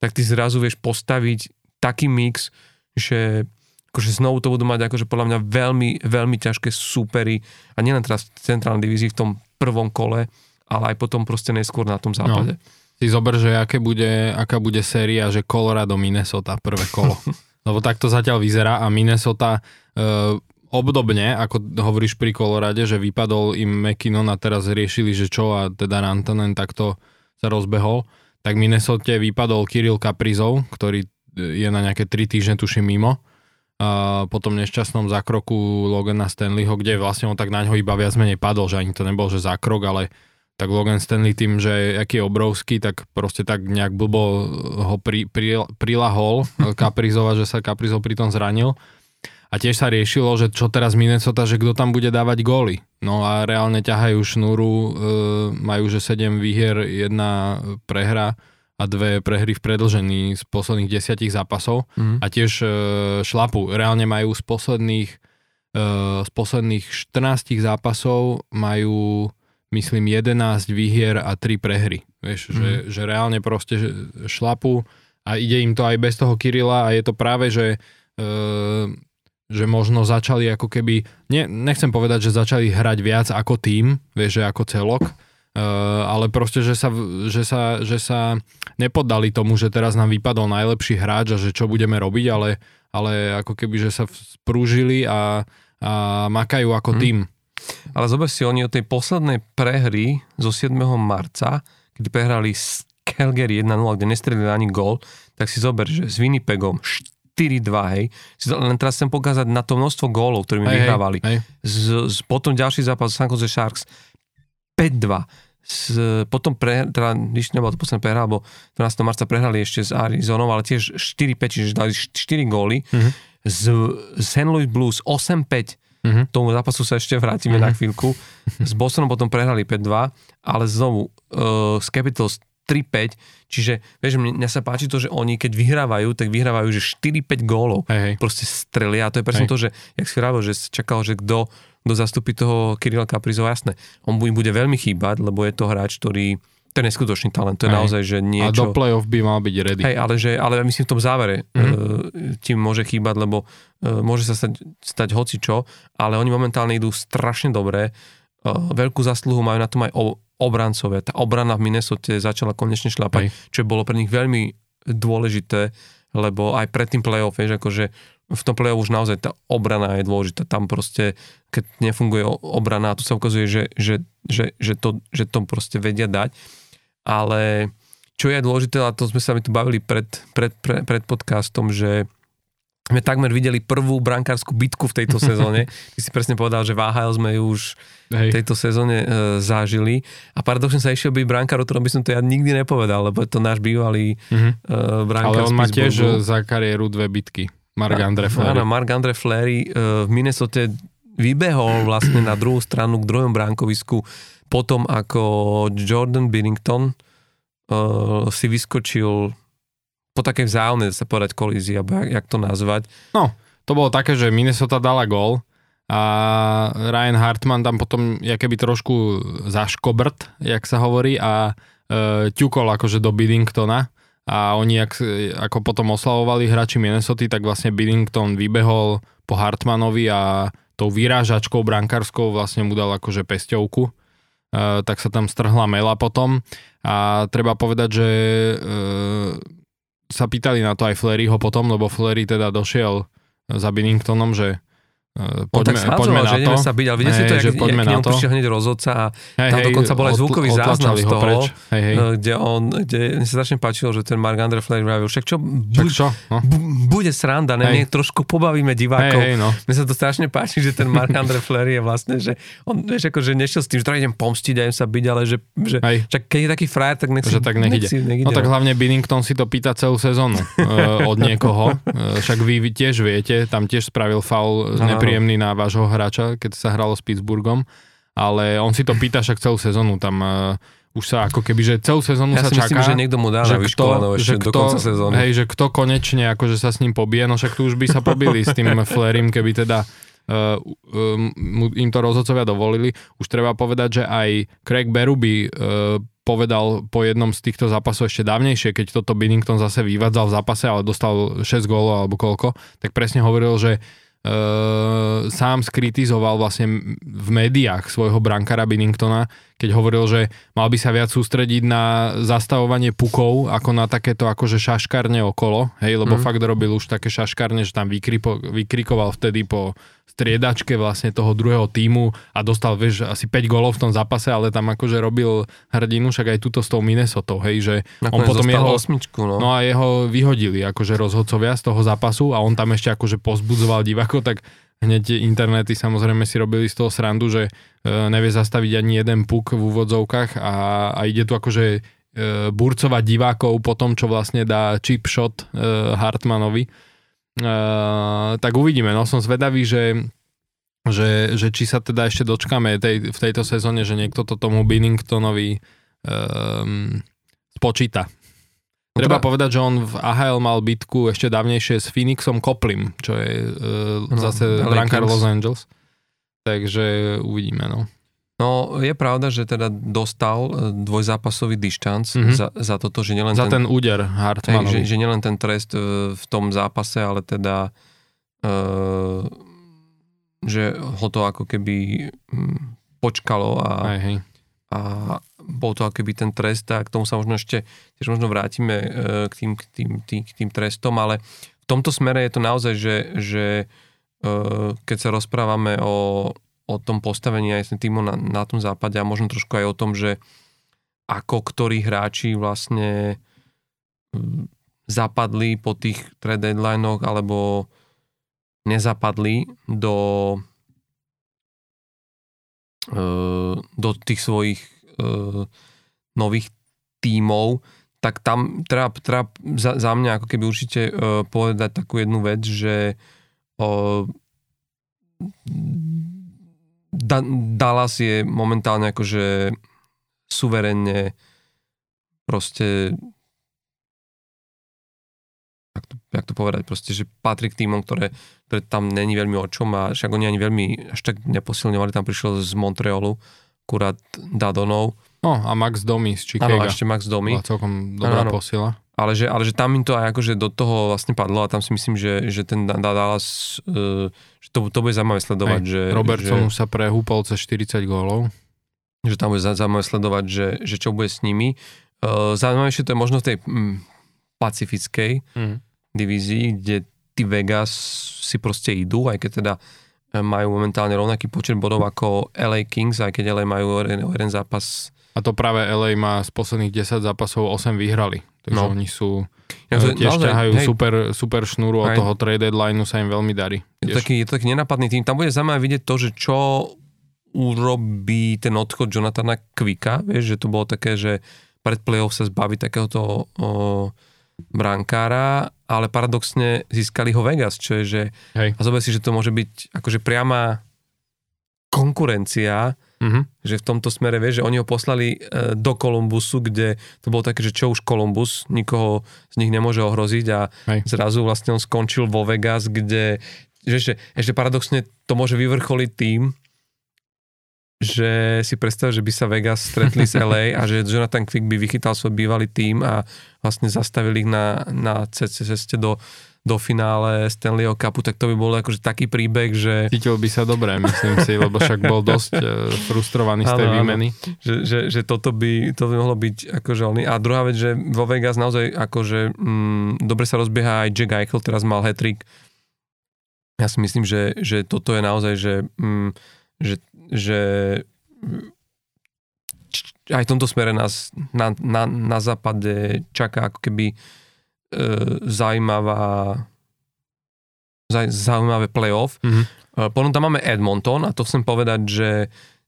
tak ty zrazu vieš postaviť taký mix, že akože znovu to budú mať akože podľa mňa veľmi, veľmi ťažké súpery a nielen teraz v centrálnej divízii v tom prvom kole, ale aj potom proste neskôr na tom západe. No. Si zober, že aké bude, aká bude séria, že Colorado, Minnesota, prvé kolo. *laughs* Lebo takto zatiaľ vyzerá a Minnesota e, obdobne, ako hovoríš pri Colorade, že vypadol im McKinnon a teraz riešili, že čo a teda Rantanen takto sa rozbehol, tak Minnesota vypadol Kirill Kaprizov, ktorý je na nejaké 3 týždne tuším mimo a po tom nešťastnom zákroku Logana Stanleyho, kde vlastne on tak na ňo iba viac menej padol, že ani to nebol, že zákrok, ale tak Logan Stanley tým, že aký je obrovský, tak proste tak nejak blbo ho pri, pri, prilahol *laughs* Kaprizova, že sa Kaprizov pri tom zranil. A tiež sa riešilo, že čo teraz Minnesota, že kto tam bude dávať góly. No a reálne ťahajú šnúru, e, majú že 7 výhier, jedna prehra a dve prehry v predlžení z posledných desiatich zápasov mm. a tiež e, šlapu. Reálne majú z posledných, e, z posledných 14 zápasov majú myslím 11 výhier a 3 prehry. Vieš, mm. že, že reálne proste šlapu a ide im to aj bez toho Kirila a je to práve, že e, že možno začali ako keby, ne, nechcem povedať, že začali hrať viac ako tým, vieš, že ako celok, Uh, ale proste, že sa, že, sa, že sa nepoddali tomu, že teraz nám vypadol najlepší hráč a že čo budeme robiť, ale, ale ako keby, že sa sprúžili a, a makajú ako hmm. tým. Ale zober si, oni od tej poslednej prehry zo 7. marca, kedy prehrali s Calgary 1-0, kde nestrelili ani gól, tak si zober, že s Winnipegom 4-2, hej. Len teraz chcem pokázať na to množstvo gólov, ktorými hej, vyhrávali. Hej. Z, z, potom ďalší zápas San Jose Sharks 5-2. S, potom pre, teda, když nebol to posledné prehra, lebo 12. marca prehrali ešte s Arizonou, ale tiež 4-5, čiže dali 4 góly. Mm-hmm. Z, z St. Louis Blues 8-5. Mm-hmm. Tomu zápasu sa ešte vrátime mm-hmm. na chvíľku. S Bostonom potom prehrali 5-2, ale znovu uh, z Capitals 3-5, čiže vieš, mne, mne sa páči to, že oni keď vyhrávajú, tak vyhrávajú, že 4-5 gólov hey, hey. proste strelia a to je presne hey. to, že jak si vravil, že čakal, že kto kto zastupí toho Kirila Kaprizova, jasné. On im bude veľmi chýbať, lebo je to hráč, ktorý to je neskutočný talent, to je Aj. naozaj, že niečo... A do play-off by mal byť ready. Hej, ale, že, ale myslím v tom závere mm-hmm. uh, tým môže chýbať, lebo uh, môže sa stať, stať hoci čo, ale oni momentálne idú strašne dobre. Uh, veľkú zasluhu majú na tom aj o, obrancové. Tá obrana v Minnesota začala konečne šľapať, Hej. čo bolo pre nich veľmi dôležité, lebo aj pred tým play-off, vieš, akože v tom play už naozaj tá obrana je dôležitá. Tam proste, keď nefunguje obrana, tu sa ukazuje, že, že, že, že, to, že to proste vedia dať. Ale čo je dôležité, a to sme sa mi tu bavili pred, pred, pred, pred podcastom, že sme takmer videli prvú brankárskú bitku v tejto *laughs* sezóne. Ty si presne povedal, že VHL sme ju už Hej. v tejto sezóne e, zažili. A paradoxne sa išiel byť brankár, o ktorom by som to ja nikdy nepovedal, lebo je to náš bývalý mm-hmm. e, brankár Ale on má tiež za kariéru dve bitky. Mark Andre Flery. Áno, Mark Andre Flery e, v Minnesota vybehol vlastne na druhú stranu k druhom bránkovisku potom ako Jordan Binnington uh, si vyskočil po takej vzájomnej, sa povedať, kolízii, alebo jak, jak to nazvať. No, to bolo také, že Minnesota dala gól a Ryan Hartman tam potom keby trošku zaškobrt, jak sa hovorí, a e, ťukol akože do Biddingtona a oni, jak, ako potom oslavovali hráči Minnesota, tak vlastne Biddington vybehol po Hartmanovi a tou vyrážačkou brankárskou vlastne mu dal akože pesťovku. Uh, tak sa tam strhla mela potom. A treba povedať, že uh, sa pýtali na to aj Fleryho potom, lebo Flery teda došiel za Binningtonom, že poďme, On tak poďme na to. sa byť, ale vidíte si to, že poďme k nemu prišiel hneď rozhodca a hey, tam hej, dokonca bol aj zvukový záznam z toho, hej, hej. Eh, kde on, kde mi sa začne páčilo, že ten Mark Andre Flair vravil, však čo, však čo? No? B- bude sranda, ne, nech trošku pobavíme divákov. Hej, hej, no. Mne sa to strašne páči, že ten Mark Andre Flair je vlastne, že on, vieš, ako, že nešiel s tým, že to idem pomstiť a idem sa byť, ale že, že čak, keď je taký frajer, tak nech si, tak nech, si nech ide. No tak hlavne Binnington si to pýta celú sezónu uh, *laughs* od niekoho. Uh, však vy tiež viete, tam tiež spravil faul nepríjemný na vášho hráča, keď sa hralo s Pittsburghom, ale on si to pýta však celú sezónu, tam uh, už sa ako keby, že celú sezónu ja sa čaká. myslím, že niekto mu dá že kto, ešte že kto, do konca sezóny. Hej, že kto konečne akože sa s ním pobije, no však tu už by sa pobili s tým *laughs* Flerim, keby teda uh, um, im to rozhodcovia dovolili. Už treba povedať, že aj Craig Berube uh, povedal po jednom z týchto zápasov ešte dávnejšie, keď toto Binnington zase vyvádzal v zápase, ale dostal 6 gólov alebo koľko, tak presne hovoril, že sám skritizoval vlastne v médiách svojho brankára Binningtona, keď hovoril, že mal by sa viac sústrediť na zastavovanie pukov, ako na takéto akože šaškarne okolo, hej, lebo mm. fakt robil už také šaškarne, že tam vykripo, vykrikoval vtedy po striedačke vlastne toho druhého týmu a dostal, vieš, asi 5 golov v tom zápase, ale tam akože robil hrdinu, však aj túto s tou Minnesota, hej, že Nakoniec on potom jeho, osmičku, no. no a jeho vyhodili akože rozhodcovia z toho zápasu a on tam ešte akože pozbudzoval divákov, tak hneď internety samozrejme si robili z toho srandu, že e, nevie zastaviť ani jeden puk v úvodzovkách a, a ide tu akože e, burcovať divákov po tom, čo vlastne dá chip shot e, Hartmanovi tak uvidíme, no som zvedavý, že, že, že či sa teda ešte dočkame tej, v tejto sezóne, že niekto to tomu Binningtonovi um, spočíta. Treba povedať, že on v AHL mal bitku ešte dávnejšie s Phoenixom Koplim, čo je uh, no, zase brankár Los Angeles. Takže uvidíme, no. No, je pravda, že teda dostal e, dvojzápasový dištanc mm-hmm. za, za toto, že nielen za ten, ten úder Hartmanovi. Že, že nielen ten trest e, v tom zápase, ale teda uh, že ho to ako keby hm, počkalo a, Aj, hej. a bol to ako keby ten trest a k tomu sa možno ešte tiež možno vrátime uh, k, tým, k, tým, tým, k tým trestom, ale v tomto smere je to naozaj, že, že uh, keď sa rozprávame o o tom postavení aj týmu na, na tom západe a možno trošku aj o tom, že ako ktorí hráči vlastne mm, zapadli po tých trade deadlinech alebo nezapadli do e, do tých svojich e, nových tímov, tak tam treba, treba za, za mňa ako keby určite e, povedať takú jednu vec, že da- Dallas je momentálne akože suverenne proste jak to, jak to povedať, proste, že patrí k týmom, ktoré, ktoré tam není veľmi o čom a však oni ani veľmi až tak neposilňovali, tam prišiel z Montrealu kurát Dadonov. No a Max Domi z Chicago. Áno, ešte Max Domi. Bola celkom dobrá ano, posila. Ale že, ale že tam im to aj akože do toho vlastne padlo a tam si myslím, že, že ten Dallas, uh, že to, to bude zaujímavé sledovať. Aj, že, Robertson že, už sa prehúpal cez 40 gólov. Že tam bude zaujímavé sledovať, že, že čo bude s nimi. Uh, zaujímavejšie to je možno v tej mm, pacifickej mm. divízii, kde tí Vegas si proste idú, aj keď teda e, majú momentálne rovnaký počet bodov ako LA Kings, aj keď LA majú jeden, jeden zápas. A to práve LA má z posledných 10 zápasov 8 vyhrali. Takže no. oni sú ja, to, tiež naozaj, ťahajú hej, super, super šnúru od toho trade deadlineu sa im veľmi darí. Je to, taký, je to taký nenapadný tým. Tam bude zaujímavé vidieť to, že čo urobí ten odchod Jonathana Quicka, vieš, že to bolo také, že pred playoff sa zbaví takéhoto o, brankára, ale paradoxne získali ho Vegas, čo je, že Hej. a zober si, že to môže byť akože priama konkurencia, mm-hmm. že v tomto smere, vieš, že oni ho poslali e, do Kolumbusu, kde to bolo také, že čo už Kolumbus, nikoho z nich nemôže ohroziť a Hej. zrazu vlastne on skončil vo Vegas, kde že ešte, ešte paradoxne to môže vyvrcholiť tým, že si predstav, že by sa Vegas stretli s LA a že Jonathan Quick by vychytal svoj bývalý tým a vlastne zastavili ich na, na ceste do, do finále Stanleyho Cupu, tak to by bol akože taký príbeh, že... Cítil by sa dobre, myslím si, lebo však bol dosť uh, frustrovaný z tej áno, výmeny. Že, že, že toto by, to by mohlo byť akože oný. A druhá vec, že vo Vegas naozaj akože mm, dobre sa rozbieha aj Jack Eichel, teraz mal hat-trick. Ja si myslím, že, že toto je naozaj, že, mm, že že aj v tomto smere nás na, na, na západe čaká ako keby e, zaujímavá zaujímavé playoff. Mm-hmm. E, potom tam máme Edmonton a to chcem povedať, že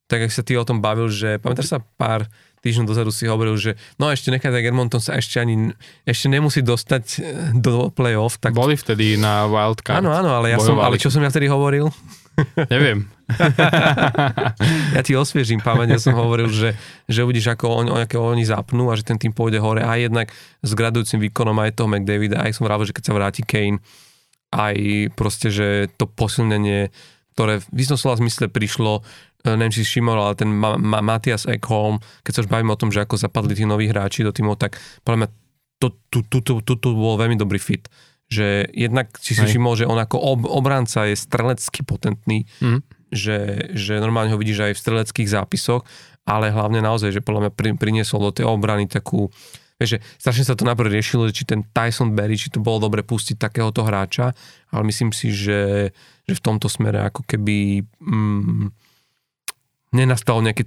tak ak sa ty o tom bavil, že pamätáš sa pár týždňov dozadu si hovoril, že no ešte nechaj tak Edmonton sa ešte ani ešte nemusí dostať e, do play-off. Tak... Boli vtedy na wildcard. Áno, áno, ale, ja som, ale čo som ja vtedy hovoril? Neviem. *laughs* ja ti osviežím pamäť, ja som hovoril, že, že uvidíš, ako, on, ako oni zapnú a že ten tým pôjde hore a jednak s gradujúcim výkonom aj toho McDavida, aj som vravil, že keď sa vráti Kane, aj proste, že to posilnenie, ktoré v istom slova zmysle prišlo, e, neviem, či si všimol, ale ten Ma- Ma- Matias Ekholm, keď sa už bavíme o tom, že ako zapadli tí noví hráči do týmov, tak podľa mňa to, tu, tu, tu, tu, tu bol veľmi dobrý fit že jednak si si všimol, že on ako ob, obranca je strelecky potentný, mm. že, že normálne ho vidíš aj v streleckých zápisoch, ale hlavne naozaj, že podľa mňa pri, priniesol do tej obrany takú, vieš, že strašne sa to najprv riešilo, či ten Tyson Berry, či to bolo dobre pustiť takéhoto hráča, ale myslím si, že, že v tomto smere ako keby mm, nenastalo nejaké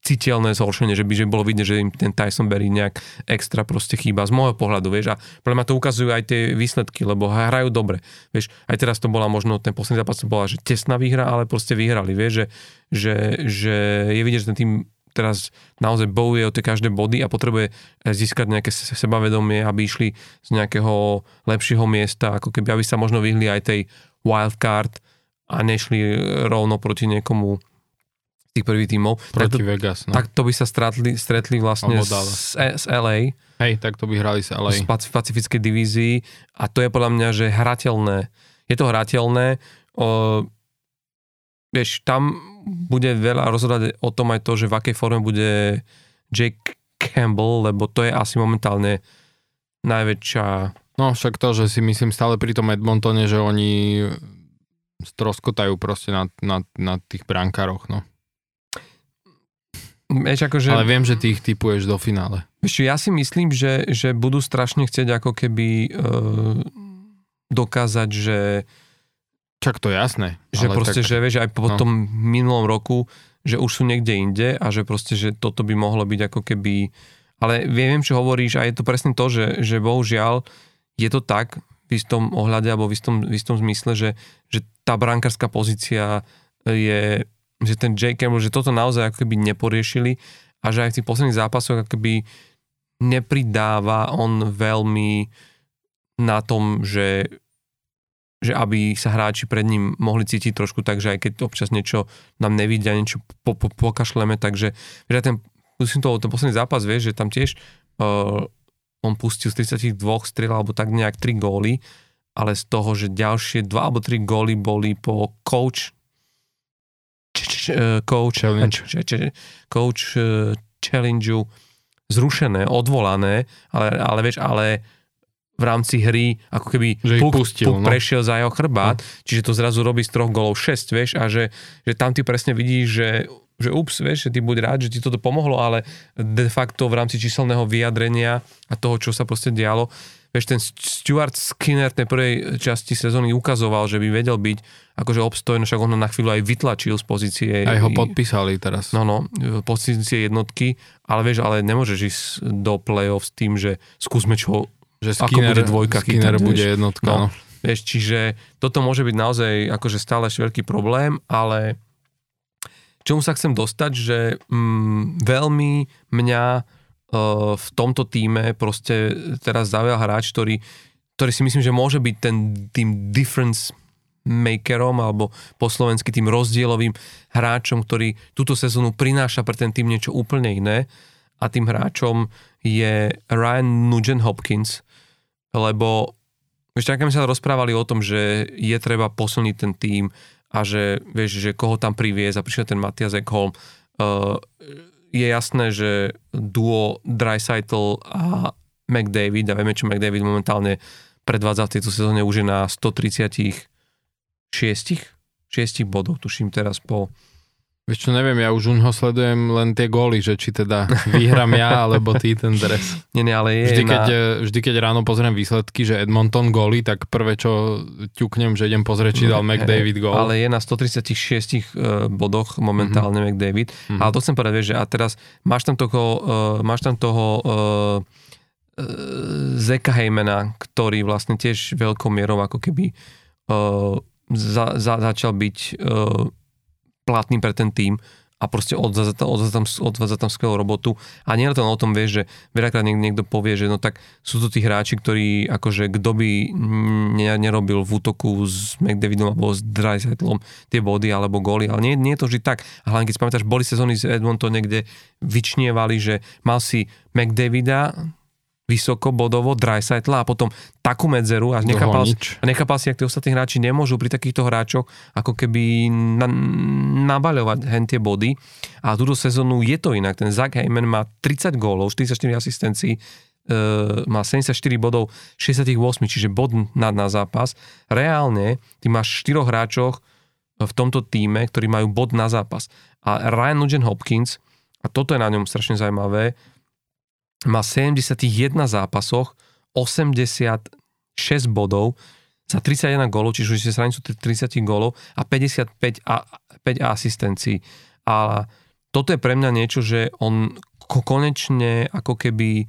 citeľné zhoršenie, že by že bolo vidieť, že im ten Tyson Berry nejak extra proste chýba z môjho pohľadu, vieš, a podľa mňa to ukazujú aj tie výsledky, lebo hrajú dobre, vieš, aj teraz to bola možno, ten posledný zápas to bola, že tesná výhra, ale proste vyhrali, vieš, že, že, že je vidieť, že ten tým teraz naozaj bojuje o tie každé body a potrebuje získať nejaké sebavedomie, aby išli z nejakého lepšieho miesta, ako keby aby sa možno vyhli aj tej wildcard a nešli rovno proti niekomu tých prvých tímov. Proti tak to, Vegas, no. Tak to by sa stretli, stretli vlastne z, z LA. Hej, tak to by hrali z LA. Z pacifickej divízii a to je podľa mňa, že hrateľné. Je to hrateľné. O, vieš, tam bude veľa rozhodať o tom aj to, že v akej forme bude Jake Campbell, lebo to je asi momentálne najväčšia... No však to, že si myslím stále pri tom Edmontone, že oni stroskotajú proste na, na, na tých brankároch, no. Vieš, akože, Ale viem, že ty ich typuješ do finále. Vieš, ja si myslím, že, že budú strašne chcieť ako keby e, dokázať, že Čak to jasné. Že proste, tak, že vieš, aj po no. tom minulom roku, že už sú niekde inde a že proste, že toto by mohlo byť ako keby... Ale viem, čo hovoríš a je to presne to, že, že bohužiaľ je to tak v istom ohľade alebo v istom, v istom zmysle, že, že tá brankárska pozícia je že ten Jake Campbell, že toto naozaj ako keby neporiešili a že aj v tých posledných zápasoch ako keby nepridáva on veľmi na tom, že, že aby sa hráči pred ním mohli cítiť trošku tak, že aj keď občas niečo nám nevidia, niečo po, po, pokašleme, takže že ten, musím to, ten posledný zápas, vieš, že tam tiež uh, on pustil z 32 strel alebo tak nejak 3 góly, ale z toho, že ďalšie 2 alebo 3 góly boli po coach coach, challenge. coach eh, challengeu zrušené, odvolané, ale, ale vieš, ale v rámci hry ako keby že puk, pustil, puk no. prešiel za jeho chrbát, no. čiže to zrazu robí z troch golov 6, vieš, a že, že tam ty presne vidíš, že že ups, vieš, že ty buď rád, že ti toto pomohlo, ale de facto v rámci číselného vyjadrenia a toho, čo sa proste dialo, vieš, ten Stuart Skinner tej prvej časti sezóny ukazoval, že by vedel byť akože obstojný, však on ho na chvíľu aj vytlačil z pozície. Aj ho podpísali teraz. No, no, pozície jednotky, ale vieš, ale nemôžeš ísť do play-off s tým, že skúsme čo, že Skinner, ako bude dvojka Skinner chytať, bude jednotka, no. no. Vieš, čiže toto môže byť naozaj akože stále veľký problém, ale čomu sa chcem dostať, že mm, veľmi mňa v tomto týme proste teraz zaujal hráč, ktorý, ktorý si myslím, že môže byť ten tým difference makerom alebo po slovensky tým rozdielovým hráčom, ktorý túto sezónu prináša pre ten tým niečo úplne iné. A tým hráčom je Ryan Nugent Hopkins, lebo ešte ak sa rozprávali o tom, že je treba posilniť ten tým a že vieš, že koho tam priviez a prišiel ten Matias Ekholm, uh, je jasné, že duo Dreisaitl a McDavid, a vieme, čo McDavid momentálne predvádza v tejto sezóne už je na 136 6 bodov, tuším teraz po Vieš čo, neviem, ja už ho sledujem len tie góly, že či teda vyhrám ja, alebo ty ten dres. *laughs* Nie, nie, ale je vždy, na... keď, vždy, keď ráno pozriem výsledky, že Edmonton góly, tak prvé, čo ťuknem, že idem pozrieť, či dal *laughs* McDavid gól. Ale je na 136 uh, bodoch momentálne mm-hmm. McDavid. Mm-hmm. Ale to chcem povedať, vieš, že a teraz máš tam toho, uh, máš tam toho uh, Zeka Heymana, ktorý vlastne tiež veľkou mierou ako keby uh, za, za, začal byť uh, platný pre ten tým a proste odvádza tam, odvádza tam, odvádza tam skvelú robotu. A nie to o tom vieš, že veľakrát niekto, niekto povie, že no tak sú to tí hráči, ktorí akože kto by nerobil v útoku s McDavidom alebo s Dreisaitlom tie body alebo góly, ale nie, nie je to vždy tak. A hlavne keď si pamätáš, boli sezóny z Edmonton niekde vyčnievali, že mal si McDavida, vysoko bodovo Dreisaitla a potom takú medzeru a nechápal, a nechápal si, ak tí ostatní hráči nemôžu pri takýchto hráčoch ako keby na, nabaľovať hen tie body. A túto sezónu je to inak. Ten Zach Heyman má 30 gólov, 44 asistencií, e, má 74 bodov, 68, čiže bod na, na zápas. Reálne ty máš 4 hráčoch v tomto týme, ktorí majú bod na zápas. A Ryan Nugent Hopkins, a toto je na ňom strašne zaujímavé, má 71 zápasoch 86 bodov za 31 gólov, čiže už ste stranicu 30 gólov a 55 a, 5 asistencií. A toto je pre mňa niečo, že on konečne ako keby,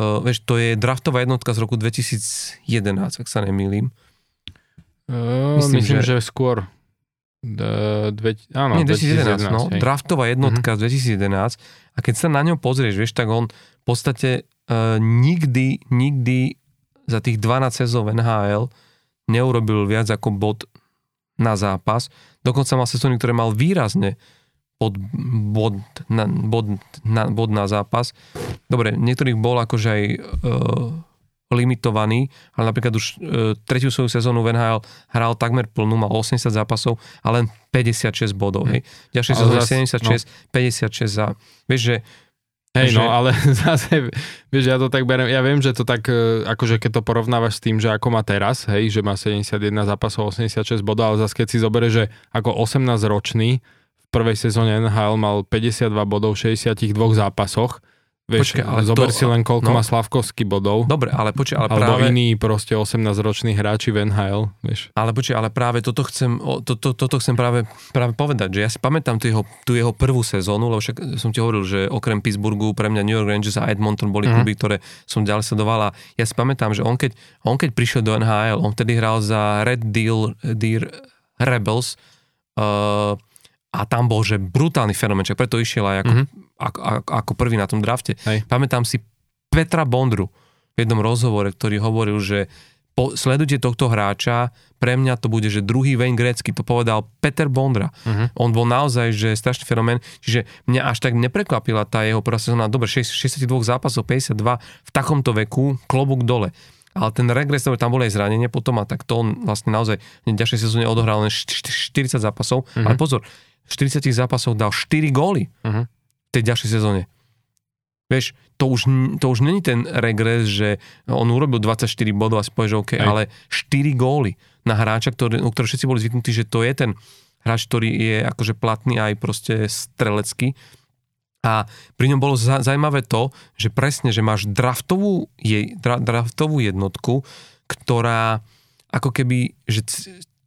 uh, vieš, to je draftová jednotka z roku 2011, ak sa nemýlim. Uh, myslím, myslím že... že skôr. Dve, áno, Nie, 2011, 2011 no, draftová jednotka uh-huh. z 2011 a keď sa na ňom pozrieš, vieš, tak on v podstate uh, nikdy, nikdy za tých 12 sezónov NHL neurobil viac ako bod na zápas. Dokonca mal sezóny, ktoré mal výrazne pod bod na, bod, na, bod na zápas. Dobre, niektorých bol akože aj uh, limitovaný, ale napríklad už uh, tretiu svoju sezónu v NHL hral takmer plnú, mal 80 zápasov a len 56 bodov. Hej. Ďalšie sezóny 76, no. 56 za... Vieš, že Hej, že... no, ale *laughs* zase, vieš, ja to tak berem, ja viem, že to tak, e, akože keď to porovnávaš s tým, že ako má teraz, hej, že má 71 zápasov, 86 bodov, ale zase keď si zoberie, že ako 18 ročný v prvej sezóne NHL mal 52 bodov v 62 zápasosoch, Vieš, počkej, ale zober to, si len koľko no, má Slavkovský bodov. Dobre, ale počkaj, ale alebo práve... iní proste 18-roční hráči v NHL, vieš. Ale počkaj, ale práve toto chcem, to, to, toto chcem práve, práve povedať, že ja si pamätám tú jeho, tú jeho prvú sezónu, lebo však som ti hovoril, že okrem Pittsburghu pre mňa New York Rangers a Edmonton boli mm. kluby, ktoré som ďalej sledoval a ja si pamätám, že on keď, on keď prišiel do NHL, on vtedy hral za Red Deal, Deer Rebels uh, a tam bol, že brutálny fenomén, preto išiel aj ako, mm-hmm ako, ako prvý na tom drafte. Hej. Pamätám si Petra Bondru v jednom rozhovore, ktorý hovoril, že po, sledujte tohto hráča, pre mňa to bude, že druhý Wayne Gretzky, to povedal Peter Bondra. Uh-huh. On bol naozaj, že strašný fenomén, čiže mňa až tak neprekvapila tá jeho prvá sezóna, dobre, 62 zápasov, 52 v takomto veku, klobúk dole. Ale ten regres, tam bolo aj zranenie potom a tak to on vlastne naozaj v ďalšej sezóne odohral len 40 zápasov, uh-huh. ale pozor, v 40 zápasoch dal 4 góly. Uh-huh tej ďalšej sezóne. Vieš, to už, to už není ten regres, že on urobil 24 bodov a si povie, že OK, Aj. ale 4 góly na hráča, ktorý, o ktoré všetci boli zvyknutí, že to je ten hráč, ktorý je akože platný aj proste strelecký. A pri ňom bolo zaujímavé to, že presne, že máš draftovú, jej, dra, draftovú jednotku, ktorá ako keby, že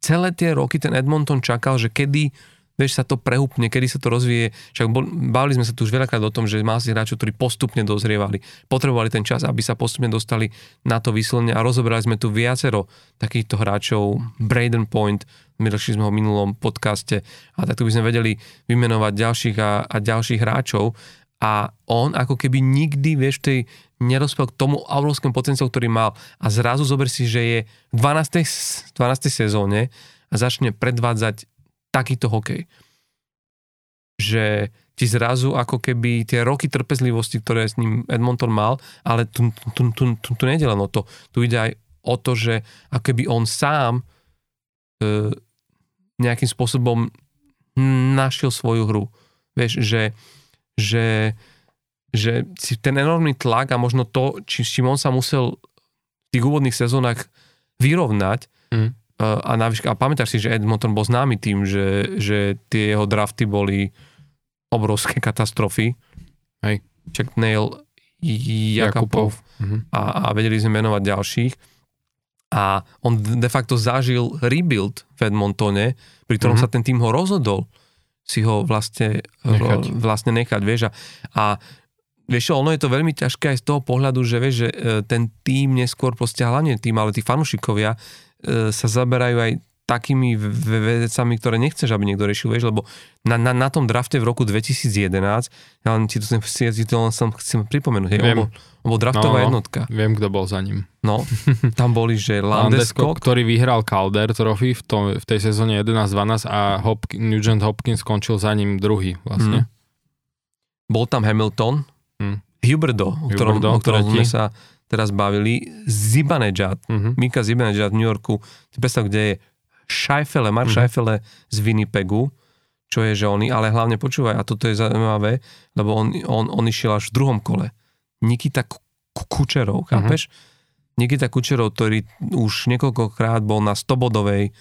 celé tie roky ten Edmonton čakal, že kedy vieš, sa to prehúpne, kedy sa to rozvíje. Však bol, sme sa tu už veľakrát o tom, že mal si hráčov, ktorí postupne dozrievali. Potrebovali ten čas, aby sa postupne dostali na to výsledne a rozobrali sme tu viacero takýchto hráčov. Braden Point, Milši sme ho v minulom podcaste a takto by sme vedeli vymenovať ďalších a, a ďalších hráčov a on ako keby nikdy, vieš, tej nedospel k tomu obrovskému potenciálu, ktorý mal a zrazu zober si, že je v 12. 12. sezóne a začne predvádzať takýto hokej. Že ti zrazu ako keby tie roky trpezlivosti, ktoré s ním Edmonton mal, ale tu, tu, tu, tu, tu nejde len o to. Tu ide aj o to, že ako keby on sám e, nejakým spôsobom našiel svoju hru. Vieš, že, že, že ten enormný tlak a možno to, či, s čím on sa musel v tých úvodných sezónach vyrovnať, mm a, navyš, a pamätáš si, že Edmonton bol známy tým, že, že tie jeho drafty boli obrovské *laughs* katastrofy. Hej. Chuck Nail, Jakubov mhm. a, a vedeli sme menovať ďalších. A on de facto zažil rebuild v Edmontone, pri ktorom mm-hmm. sa ten tým ho rozhodol si ho vlastne nechať, vlastne nechať vieš. A, a vieš ono je to veľmi ťažké aj z toho pohľadu, že vieš, že e, ten tým neskôr proste, hlavne tým, ale tí fanúšikovia E, sa zaberajú aj takými vecami, ktoré nechceš, aby niekto riešil, vieš, lebo na, na, na tom drafte v roku 2011, ja len ti to, len som chcem pripomenúť, hej, on, bol, on bol draftová no, no, jednotka. Viem, kto bol za ním. No, tam boli, že *laughs* Landeskog, ktorý vyhral Calder Trophy v, tom, v tej sezóne 11-12 a Hop, Nugent Hopkins skončil za ním druhý vlastne. Hmm. Bol tam Hamilton, hmm. Huberdo, o ktorom, Huberdo, o ktorom sme sa teraz bavili, Zibanejad, uh-huh. Mika Zibanejad v New Yorku, ty predstav, kde je Scheifele, Mark uh-huh. Scheifele z Winnipegu, čo je, že oni, ale hlavne počúvaj, a toto je zaujímavé, lebo on, on, on išiel až v druhom kole. Nikita Kučerov, mhm. chápeš? Uh-huh. Nikita Kučerov, ktorý už niekoľkokrát bol na 100-bodovej e,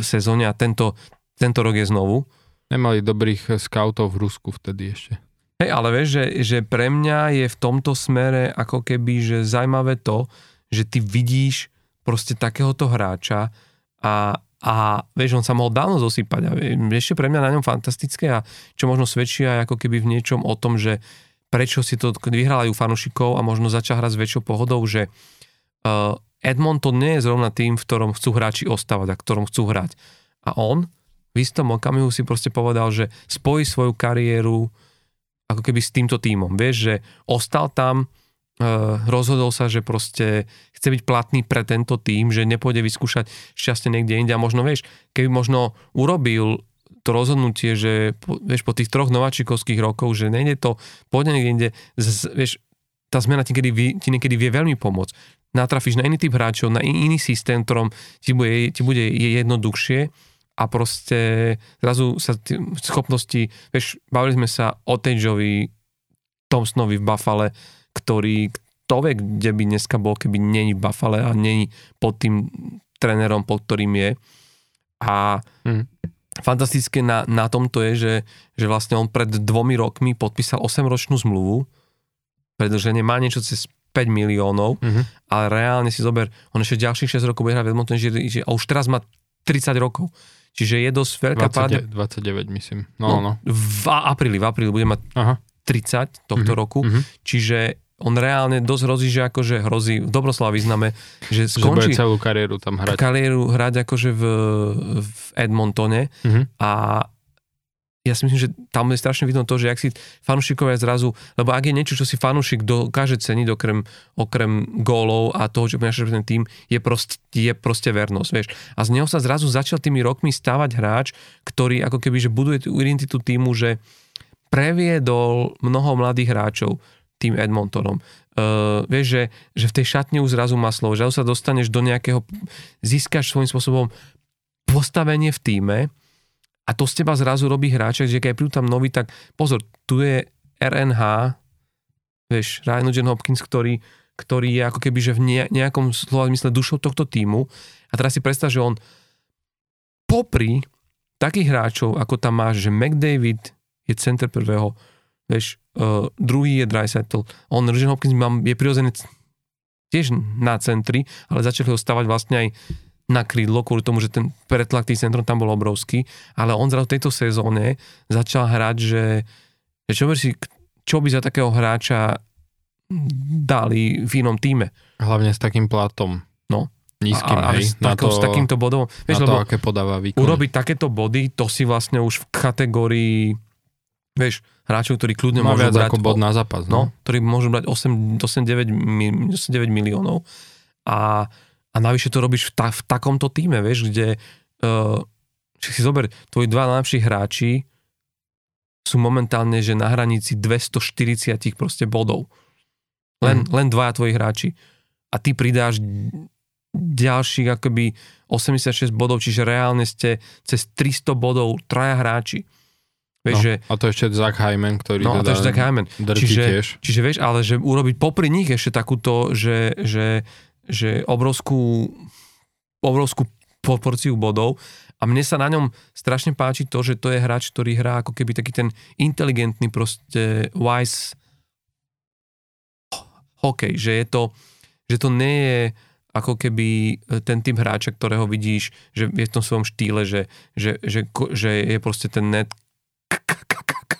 sezóne a tento, tento rok je znovu. Nemali dobrých scoutov v Rusku vtedy ešte. Hej, ale vieš, že, že pre mňa je v tomto smere ako keby, že zaujímavé to, že ty vidíš proste takéhoto hráča a, a vieš, on sa mohol dávno zosypať a ešte pre mňa na ňom fantastické a čo možno svedčí aj ako keby v niečom o tom, že prečo si to vyhrávajú fanúšikov a možno začal hrať s väčšou pohodou, že uh, Edmonton nie je zrovna tým, v ktorom chcú hráči ostávať a v ktorom chcú hrať. A on v istom okamihu si proste povedal, že spojí svoju kariéru ako keby s týmto týmom. Vieš, že ostal tam, e, rozhodol sa, že proste chce byť platný pre tento tým, že nepôjde vyskúšať šťastie niekde inde a možno, vieš, keby možno urobil to rozhodnutie, že po, vieš, po tých troch nováčikovských rokov, že nejde to, pôjde niekde inde, vieš, tá zmena ti, kedy, ti niekedy vie veľmi pomôcť. Natrafíš na iný typ hráčov, na iný systém, ktorom ti bude, ti bude jednoduchšie a proste zrazu sa t- schopnosti, vieš, bavili sme sa o Tageovi, Thompsonovi v Buffale, ktorý, kto vie, kde by dneska bol, keby není v Buffale a není pod tým trénerom, pod ktorým je. A mm. fantastické na, na tomto je, že, že vlastne on pred dvomi rokmi podpísal 8-ročnú zmluvu, pretože nemá niečo cez 5 miliónov, mm-hmm. ale reálne si zober, on ešte ďalších 6 rokov bude hrať v Edmonton, že, že, už teraz má 30 rokov. Čiže je dosť veľká 20, páda. 29 myslím. No, no, no. V apríli, v apríli bude mať Aha. 30 tohto mm-hmm. roku. Mm-hmm. Čiže on reálne dosť hrozí, že akože hrozí v dobroslova význame, že skončí že celú kariéru tam hrať. Kariéru hrať akože v, v Edmontone mm-hmm. a ja si myslím, že tam je strašne vidno to, že ak si fanúšikovia zrazu, lebo ak je niečo, čo si fanúšik dokáže ceniť okrem, okrem gólov a toho, čo prináša ten tým, je proste, je proste vernosť, vieš. A z neho sa zrazu začal tými rokmi stávať hráč, ktorý ako keby, že buduje tú identitu týmu, že previedol mnoho mladých hráčov tým Edmontonom. Uh, vieš, že, že v tej šatni už zrazu má slovo, že sa dostaneš do nejakého, získaš svojím spôsobom postavenie v týme, a to z teba zrazu robí hráček, že keď prídu tam nový, tak pozor, tu je RNH, vieš, Ryan Nugent Hopkins, ktorý, ktorý je ako keby, že v nejakom slova zmysle dušou tohto týmu. A teraz si predstav, že on popri takých hráčov, ako tam máš, že McDavid je center prvého, Vieš, uh, druhý je Dreisaitl. On, Nugent Hopkins mám, je prirodzený tiež na centri, ale začali ho stavať vlastne aj na krídlo, kvôli tomu, že ten pretlak tých centrom tam bol obrovský, ale on zrazu v tejto sezóne začal hrať, že, že čo, si, čo by za takého hráča dali v inom týme. Hlavne s takým platom. No. Nízkym, a, a hej, s, na to, s takýmto bodom. Vieš, na to, aké podáva výkon. Urobiť takéto body, to si vlastne už v kategórii vieš, hráčov, ktorí kľudne Má môžu brať ako bod na zápas. No, no ktorí môžu brať 8-9 miliónov. A a navyše to robíš v, ta, v takomto týme, vieš, kde uh, si zober, tvoji dva najlepší hráči sú momentálne, že na hranici 240 proste bodov. Len, mm. len dvaja tvoji hráči. A ty pridáš ďalších akoby 86 bodov, čiže reálne ste cez 300 bodov traja hráči. Vieš, no, že, a to ešte Zach Hyman, ktorý no, teda a to ešte Zach Hyman. čiže, tiež. čiže vieš, ale že urobiť popri nich ešte takúto, že, že že obrovskú, obrovskú proporciu bodov a mne sa na ňom strašne páči to, že to je hráč, ktorý hrá ako keby taký ten inteligentný proste wise hokej, že je to, že to nie je ako keby ten typ hráča, ktorého vidíš, že je v tom svojom štýle, že, že, že, že je proste ten net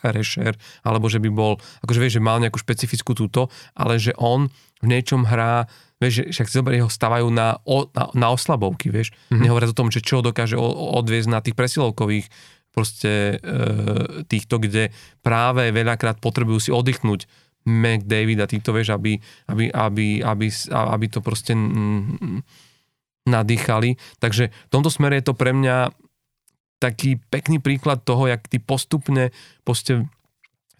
rešer, alebo že by bol, akože vieš, že mal nejakú špecifickú túto, ale že on v niečom hrá Vieš, že však zober, ho stavajú na, na, na oslabovky, vieš. Mm-hmm. Nehovoria o tom, že čo dokáže odviezť na tých presilovkových proste e, týchto, kde práve veľakrát potrebujú si oddychnúť McDavid a týchto, vieš, aby, aby, aby, aby, aby to proste nadýchali. Takže v tomto smere je to pre mňa taký pekný príklad toho, jak ty postupne proste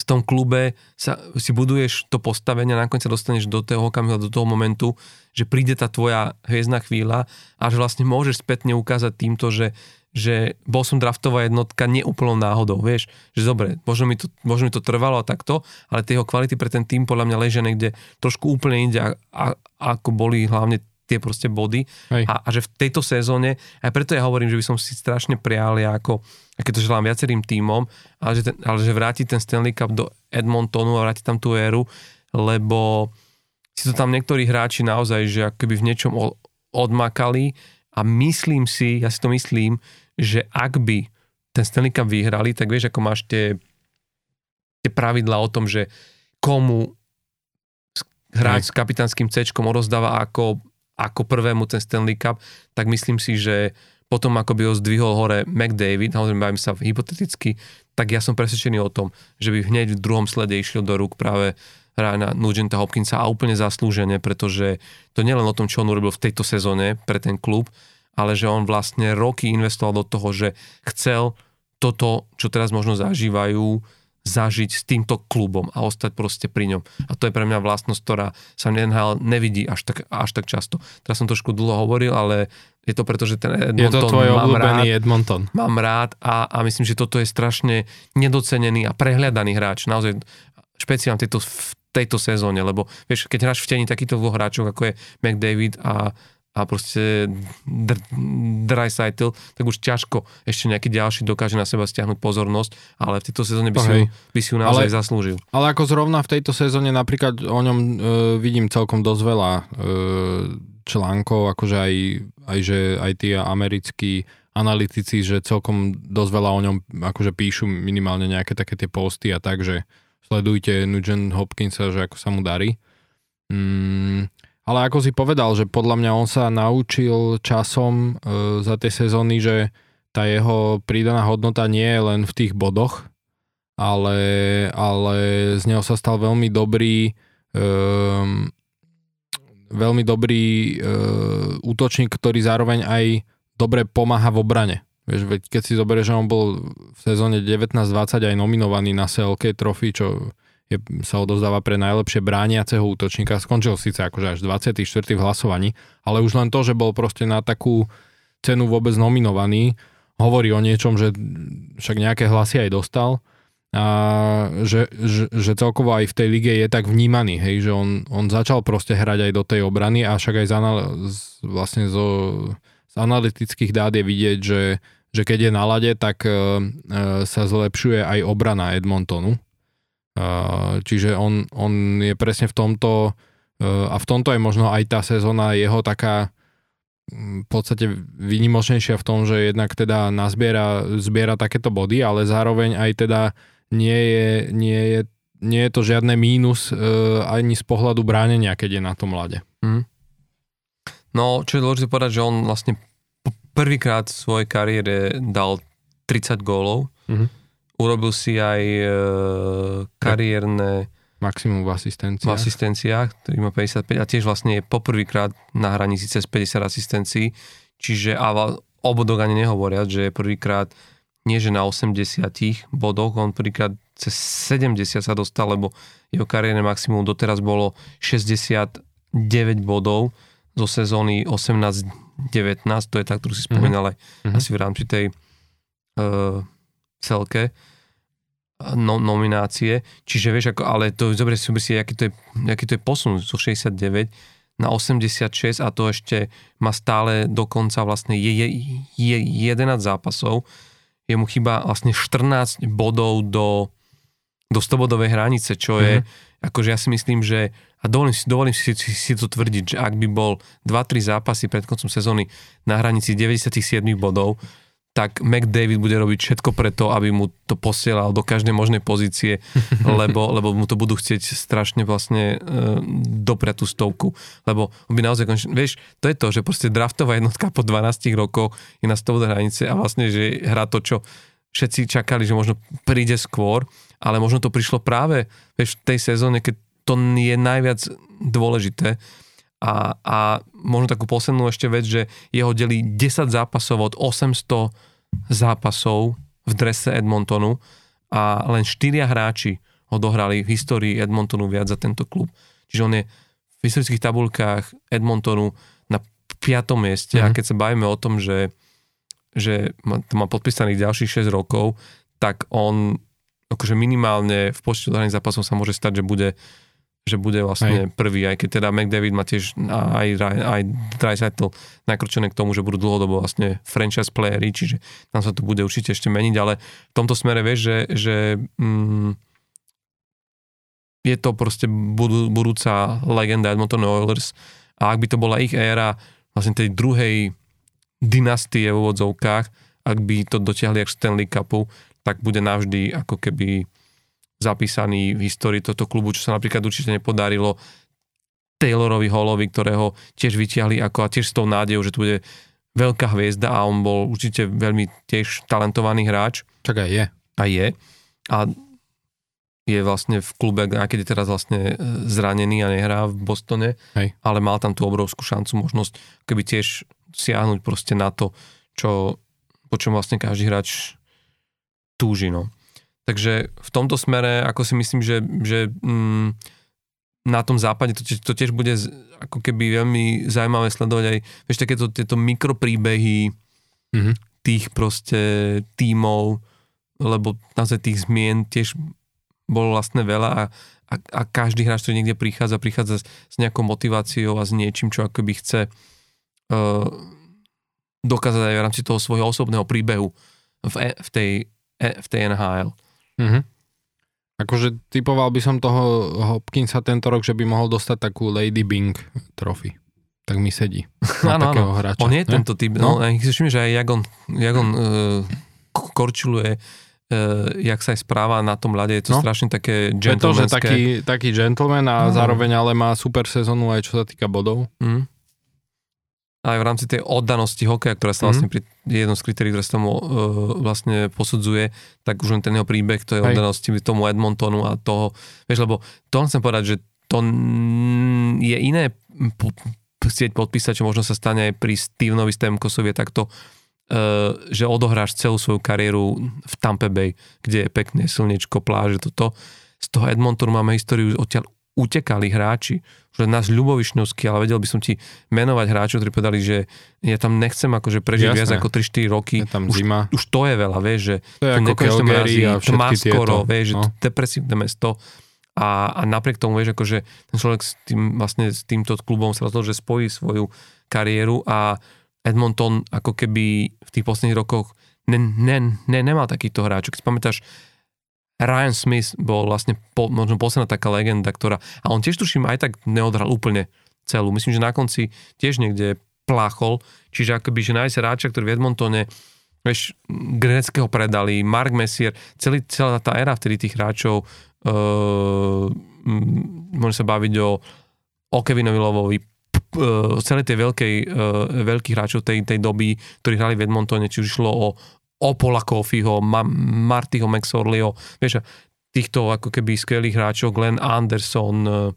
v tom klube sa, si buduješ to postavenie a nakoniec sa dostaneš do toho okamihu, do toho momentu, že príde tá tvoja hviezdna chvíľa a že vlastne môžeš spätne ukázať týmto, že, že bol som draftová jednotka neúplnou náhodou, vieš, že dobre, možno mi to, možno mi to trvalo a takto, ale tie jeho kvality pre ten tým podľa mňa ležia niekde trošku úplne inde, a, a, ako boli hlavne tie proste body. A, a že v tejto sezóne, aj preto ja hovorím, že by som si strašne prial ja ako, a keď to želám viacerým tímom, ale že, ten, ale že vráti ten Stanley Cup do Edmontonu a vráti tam tú éru, lebo si to tam niektorí hráči naozaj, že akoby v niečom odmakali. A myslím si, ja si to myslím, že ak by ten Stanley Cup vyhrali, tak vieš, ako máš tie, tie pravidla o tom, že komu hráč s kapitánskym C odozdáva ako ako prvému ten Stanley Cup, tak myslím si, že potom ako by ho zdvihol hore McDavid, naozaj bavím sa hypoteticky, tak ja som presvedčený o tom, že by hneď v druhom slede išiel do rúk práve Ryana Nugenta Hopkinsa a úplne zaslúžene, pretože to nielen o tom, čo on urobil v tejto sezóne pre ten klub, ale že on vlastne roky investoval do toho, že chcel toto, čo teraz možno zažívajú, zažiť s týmto klubom a ostať proste pri ňom. A to je pre mňa vlastnosť, ktorá sa v NHL nevidí až tak, až tak často. Teraz som trošku dlho hovoril, ale je to preto, že ten Edmonton je to tvoj mám rád, Edmonton. Mám rád a, a myslím, že toto je strašne nedocenený a prehľadaný hráč. Naozaj špeciálne tejto, v tejto sezóne, lebo vieš, keď hráš v tení takýchto dvoch hráčov, ako je McDavid a a proste Dreisaitl, tak už ťažko ešte nejaký ďalší dokáže na seba stiahnuť pozornosť, ale v tejto sezóne by si, ju, by si ju naozaj ale, zaslúžil. Ale ako zrovna v tejto sezóne napríklad o ňom e, vidím celkom dosť veľa e, článkov, akože aj, aj, že aj tí americkí analytici, že celkom dosť veľa o ňom akože píšu minimálne nejaké také tie posty a tak, že sledujte Nugent Hopkinsa, že ako sa mu darí. Mm, ale ako si povedal, že podľa mňa on sa naučil časom e, za tie sezóny, že tá jeho pridaná hodnota nie je len v tých bodoch, ale, ale z neho sa stal veľmi dobrý e, veľmi dobrý e, útočník, ktorý zároveň aj dobre pomáha v obrane. Vieš, keď si zoberieš, že on bol v sezóne 19-20 aj nominovaný na CLK trofy, čo je, sa odozdáva pre najlepšie brániaceho útočníka. Skončil síce akože až 24. v hlasovaní, ale už len to, že bol proste na takú cenu vôbec nominovaný, hovorí o niečom, že však nejaké hlasy aj dostal a že, že, že celkovo aj v tej lige je tak vnímaný, hej, že on, on začal proste hrať aj do tej obrany a však aj z, anal, z, vlastne zo, z analytických dát je vidieť, že, že keď je na lade, tak e, e sa zlepšuje aj obrana Edmontonu čiže on, on je presne v tomto a v tomto je možno aj tá sezóna jeho taká v podstate výnimočnejšia v tom, že jednak teda nazbiera zbiera takéto body, ale zároveň aj teda nie je, nie je, nie je to žiadne mínus e, ani z pohľadu bránenia, keď je na tom mlade. Mm. No, čo je dôležité povedať, že on vlastne prvýkrát v svojej kariére dal 30 gólov. Mm-hmm. Urobil si aj e, kariérne Maximum v asistenciách. V asistenciách, ktorý má 55 a tiež vlastne je poprvýkrát na hranici cez 50 asistencií, čiže a obodok ani nehovoria, že je prvýkrát nie že na 80 bodoch, on prvýkrát cez 70 sa dostal, lebo jeho kariérne maximum doteraz bolo 69 bodov zo sezóny 18-19, to je tá, ktorú si spomínal mm-hmm. aj asi v rámci tej uh, celke no, nominácie, čiže vieš, ako, ale to zober si, si aký to je, aký to je posun zo 69 na 86 a to ešte má stále dokonca vlastne je, je, je 11 zápasov, je mu chyba vlastne 14 bodov do, do 100 bodovej hranice, čo je, mm-hmm. akože ja si myslím, že a dovolím si, dovolím si, si, si to tvrdiť, že ak by bol 2-3 zápasy pred koncom sezóny na hranici 97 bodov, tak McDavid bude robiť všetko preto, aby mu to posielal do každej možnej pozície, *laughs* lebo, lebo mu to budú chcieť strašne vlastne e, dopriať tú stovku. Lebo by naozaj vieš, to je to, že proste draftová jednotka po 12 rokoch je na 100 hranice a vlastne, že hrá to, čo všetci čakali, že možno príde skôr, ale možno to prišlo práve vieš, v tej sezóne, keď to je najviac dôležité. A, a možno takú poslednú ešte vec, že jeho delí 10 zápasov od 800 zápasov v drese Edmontonu a len 4 hráči odohrali v histórii Edmontonu viac za tento klub. Čiže on je v historických tabulkách Edmontonu na 5. mieste mm-hmm. a mhm. keď sa bavíme o tom, že, že má, má podpísaných ďalších 6 rokov, tak on akože minimálne v počte odohraných zápasov sa môže stať, že bude že bude vlastne aj. prvý, aj keď teda McDavid má tiež aj, aj, aj Dreisaitl nakročené k tomu, že budú dlhodobo vlastne franchise playery, čiže tam sa to bude určite ešte meniť, ale v tomto smere vieš, že, že mm, je to proste budú, budúca legenda Edmonton Oilers a ak by to bola ich éra vlastne tej druhej dynastie v úvodzovkách, ak by to dotiahli až Stanley Cupu, tak bude navždy ako keby zapísaný v histórii tohto klubu, čo sa napríklad určite nepodarilo Taylorovi Hallovi, ktorého tiež vyťahli ako a tiež s tou nádejou, že tu bude veľká hviezda a on bol určite veľmi tiež talentovaný hráč. Tak aj je. A je. A je vlastne v klube, aj keď je teraz vlastne e, zranený a nehrá v Bostone, Hej. ale mal tam tú obrovskú šancu, možnosť keby tiež siahnuť proste na to, čo, po čom vlastne každý hráč túži. No. Takže v tomto smere, ako si myslím, že, že mm, na tom západe to, to tiež bude ako keby veľmi zaujímavé sledovať aj, vieš, takéto tieto mikropríbehy mm-hmm. tých proste tímov, lebo naozaj tých zmien tiež bolo vlastne veľa a, a, a každý hráč, ktorý niekde prichádza, prichádza s, s nejakou motiváciou a s niečím, čo akoby chce uh, dokázať aj v rámci toho svojho osobného príbehu v, e, v, tej, e, v tej NHL. Mm-hmm. Akože typoval by som toho Hopkinsa tento rok, že by mohol dostať takú Lady Bing trofy. Tak mi sedí. *laughs* Áno, áno. Hráča, On je ne? tento typ. No, no si že aj jak on, jak on uh, korčuluje, uh, jak sa aj správa na tom ľade, je to no. strašne také gentlemanské. Pretože taký, taký gentleman a no. zároveň ale má super sezónu aj čo sa týka bodov. Mm aj v rámci tej oddanosti hokeja, ktorá sa vlastne mm-hmm. pri jednom z kritérií, ktoré sa tomu uh, vlastne posudzuje, tak už len ten jeho príbeh, to je oddanosti tomu Edmontonu a toho, vieš, lebo to chcem povedať, že to je iné po, chcieť podpísať, čo možno sa stane aj pri Stevenovi Stemkosovi, takto, uh, že odohráš celú svoju kariéru v Tampa Bay, kde je pekné slnečko, pláže, toto. Z toho Edmontonu máme históriu odtiaľ utekali hráči, že nás Ľubovišňovský, ale vedel by som ti menovať hráčov, ktorí povedali, že ja tam nechcem akože prežiť Jasné. viac ako 3-4 roky. Je tam už, zima. už to je veľa, vieš, že to je ako a tma skoro, vieš, no. že depresívne mesto. A, a napriek tomu, vieš, akože ten človek s, tým, vlastne s týmto klubom sa rozhodol, že spojí svoju kariéru a Edmonton ako keby v tých posledných rokoch ne, ne, ne, nemal takýchto hráčov. Keď si pamätáš, Ryan Smith bol vlastne po, možno posledná taká legenda, ktorá, a on tiež tuším aj tak neodhral úplne celú. Myslím, že na konci tiež niekde pláchol, čiže akoby, že nájsť hráča, ktorý v Edmontone vieš, Greneckého predali, Mark Messier, celý, celá tá éra vtedy tých hráčov, uh, môže sa baviť o, o Kevinovi Lovovi, uh, celé tej veľkej, uh, veľkých hráčov tej, tej doby, ktorí hrali v Edmontone, či už išlo o, o Pola Kofiho, Ma, Martyho McSorleyho, vieš, týchto ako keby skvelých hráčov, Glenn Anderson, uh,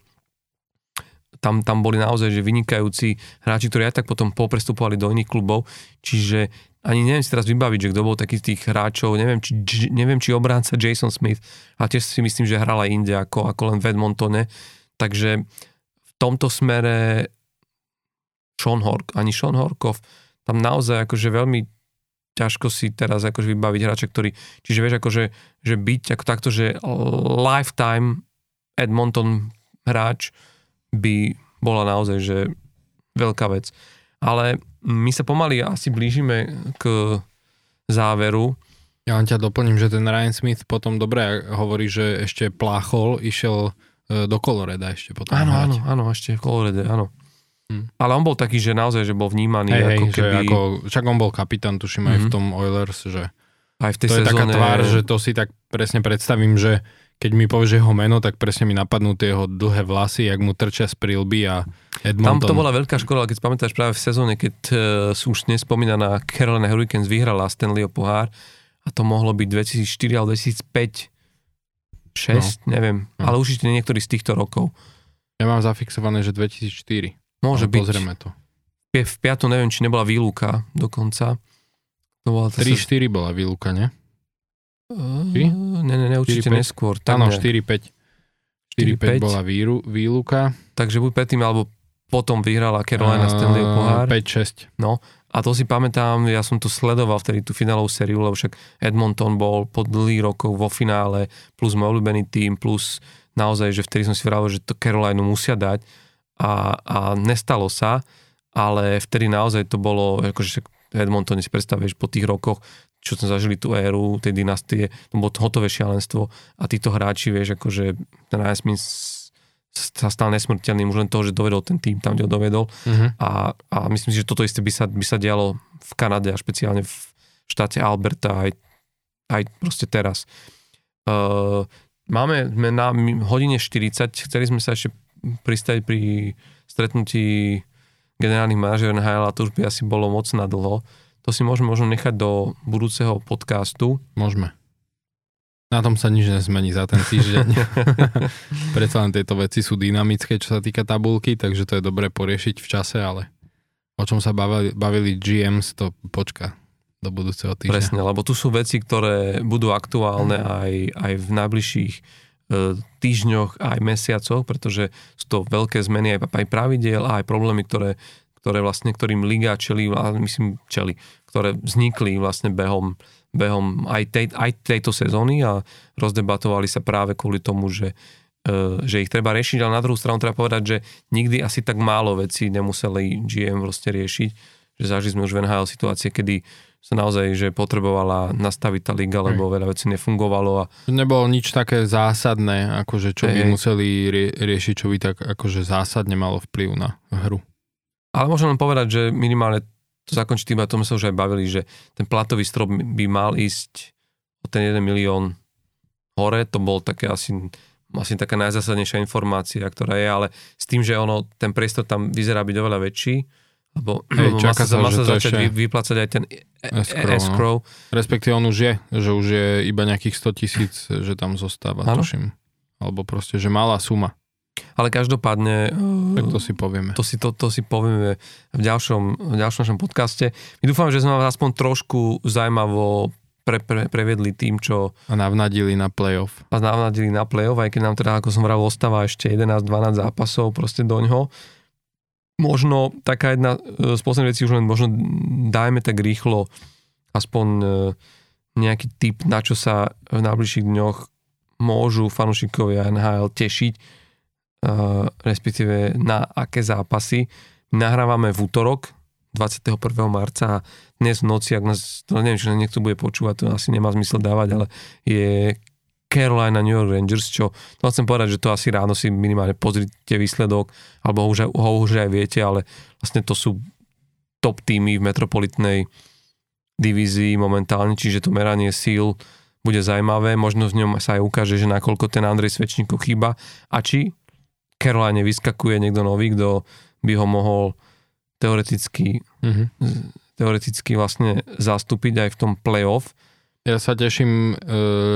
tam, tam boli naozaj že vynikajúci hráči, ktorí aj tak potom poprestupovali do iných klubov, čiže ani neviem si teraz vybaviť, že kto bol taký z tých hráčov, neviem či, neviem, či obránca Jason Smith, a tiež si myslím, že hral inde ako, ako len v Edmontone, takže v tomto smere Sean Hork, ani Sean Horkov, tam naozaj akože veľmi ťažko si teraz akože vybaviť hráča, ktorý, čiže vieš akože, že byť ako takto, že lifetime Edmonton hráč by bola naozaj, že veľká vec. Ale my sa pomaly asi blížime k záveru. Ja len ťa doplním, že ten Ryan Smith potom dobre hovorí, že ešte pláchol, išiel e, do Coloreda ešte potom. Áno, áno, áno, ešte v Colorede, áno. Hmm. Ale on bol taký, že naozaj, že bol vnímaný hej, ako hej, keby... Že ako, však on bol kapitán, tuším, mm-hmm. aj v mhm. tom Oilers, že aj v tej to sezóne... je taká tvár, že to si tak presne predstavím, že keď mi povieš jeho meno, tak presne mi napadnú tie jeho dlhé vlasy, jak mu trčia z prilby a Edmonton. Tam to bola veľká škola, keď pamätáš práve v sezóne, keď uh, už nespomínaná Carolina Hurricanes vyhrala Stanleyho pohár a to mohlo byť 2004 alebo 2005 6, no. neviem, no. ale určite niektorý z týchto rokov. Ja mám zafixované, že 2004. Môže byť. Pozrieme to. V, piatu neviem, či nebola výluka dokonca. To bola 3-4 bola výluka, nie? Či? Ne, ne, ne, určite 4, neskôr. Áno, 4-5. 4-5 bola výru, výluka. Takže buď predtým, alebo potom vyhrala Carolina uh, Stanley pohár. 5-6. No, a to si pamätám, ja som to sledoval vtedy tú finálovú sériu, lebo však Edmonton bol po dlhých rokov vo finále, plus môj obľúbený tým, plus naozaj, že vtedy som si vravil, že to Carolina musia dať a, a nestalo sa, ale vtedy naozaj to bolo, akože Edmonton si predstavíš po tých rokoch, čo sme zažili tú éru tej dynastie, to bolo hotové šialenstvo a títo hráči, vieš, akože ten Smith sa stal nesmrteľným už len toho, že dovedol ten tým tam, kde ho dovedol uh-huh. a, a myslím si, že toto isté by sa, by sa dialo v Kanade a špeciálne v štáte Alberta aj, aj proste teraz. Uh, máme sme na hodine 40, chceli sme sa ešte pristať pri stretnutí generálnych manažerov NHL a to už by asi bolo moc na dlho. To si môžeme možno nechať do budúceho podcastu. Môžeme. Na tom sa nič nezmení za ten týždeň. *laughs* Preto len tieto veci sú dynamické, čo sa týka tabulky, takže to je dobré poriešiť v čase, ale o čom sa bavili, bavili GMs, to počka do budúceho týždňa. Presne, lebo tu sú veci, ktoré budú aktuálne aj, aj v najbližších e, týždňoch, aj mesiacoch, pretože sú to veľké zmeny aj, aj pravidiel, aj problémy, ktoré ktoré vlastne, ktorým liga čeli, myslím čeli, ktoré vznikli vlastne behom, behom aj, tej, aj tejto sezóny a rozdebatovali sa práve kvôli tomu, že, e, že ich treba riešiť, ale na druhú stranu treba povedať, že nikdy asi tak málo vecí nemuseli GM vlastne riešiť, že zažili sme už v NHL situácie, kedy sa naozaj, že potrebovala nastaviť tá liga, lebo veľa vecí nefungovalo. A... Nebolo nič také zásadné, akože čo by museli rie- riešiť, čo by tak akože zásadne malo vplyv na hru. Ale môžem len povedať, že minimálne to zakončiť tým, a tom sa už aj bavili, že ten platový strop by mal ísť o ten 1 milión hore, to bol také asi, asi taká najzásadnejšia informácia, ktorá je, ale s tým, že ono, ten priestor tam vyzerá byť oveľa väčší, lebo Hej, čaká sa, má sa začať ešte... vyplácať aj ten escrow. E- escrow. No. Respektíve on už je, že už je iba nejakých 100 tisíc, že tam zostáva, ano? tuším. Alebo proste, že malá suma. Ale každopádne... Tak to si povieme. To si, to, to si povieme v ďalšom, v ďalšom našom podcaste. My dúfam, že sme vás aspoň trošku zaujímavo pre, pre, previedli tým, čo... A navnadili na playoff. A navnadili na playoff, aj keď nám teda, ako som vravil, ostáva ešte 11-12 zápasov proste do ňoho. Možno taká jedna z posledných vecí, už len možno dajme tak rýchlo aspoň e, nejaký tip, na čo sa v najbližších dňoch môžu fanúšikovia NHL tešiť Eh, respektíve na aké zápasy. Nahrávame v útorok, 21. marca a dnes v noci, ak nás, to neviem, či niekto bude počúvať, to asi nemá zmysel dávať, ale je Carolina New York Rangers, čo to chcem povedať, že to asi ráno si minimálne pozrite výsledok, alebo ho už, aj, ho už aj viete, ale vlastne to sú top týmy v metropolitnej divízii momentálne, čiže to meranie síl bude zaujímavé, možno v ňom sa aj ukáže, že nakoľko ten Andrej Svečníkov chýba a či Caroline vyskakuje niekto nový, kto by ho mohol teoreticky, mm-hmm. teoreticky vlastne zastúpiť aj v tom playoff. Ja sa teším e,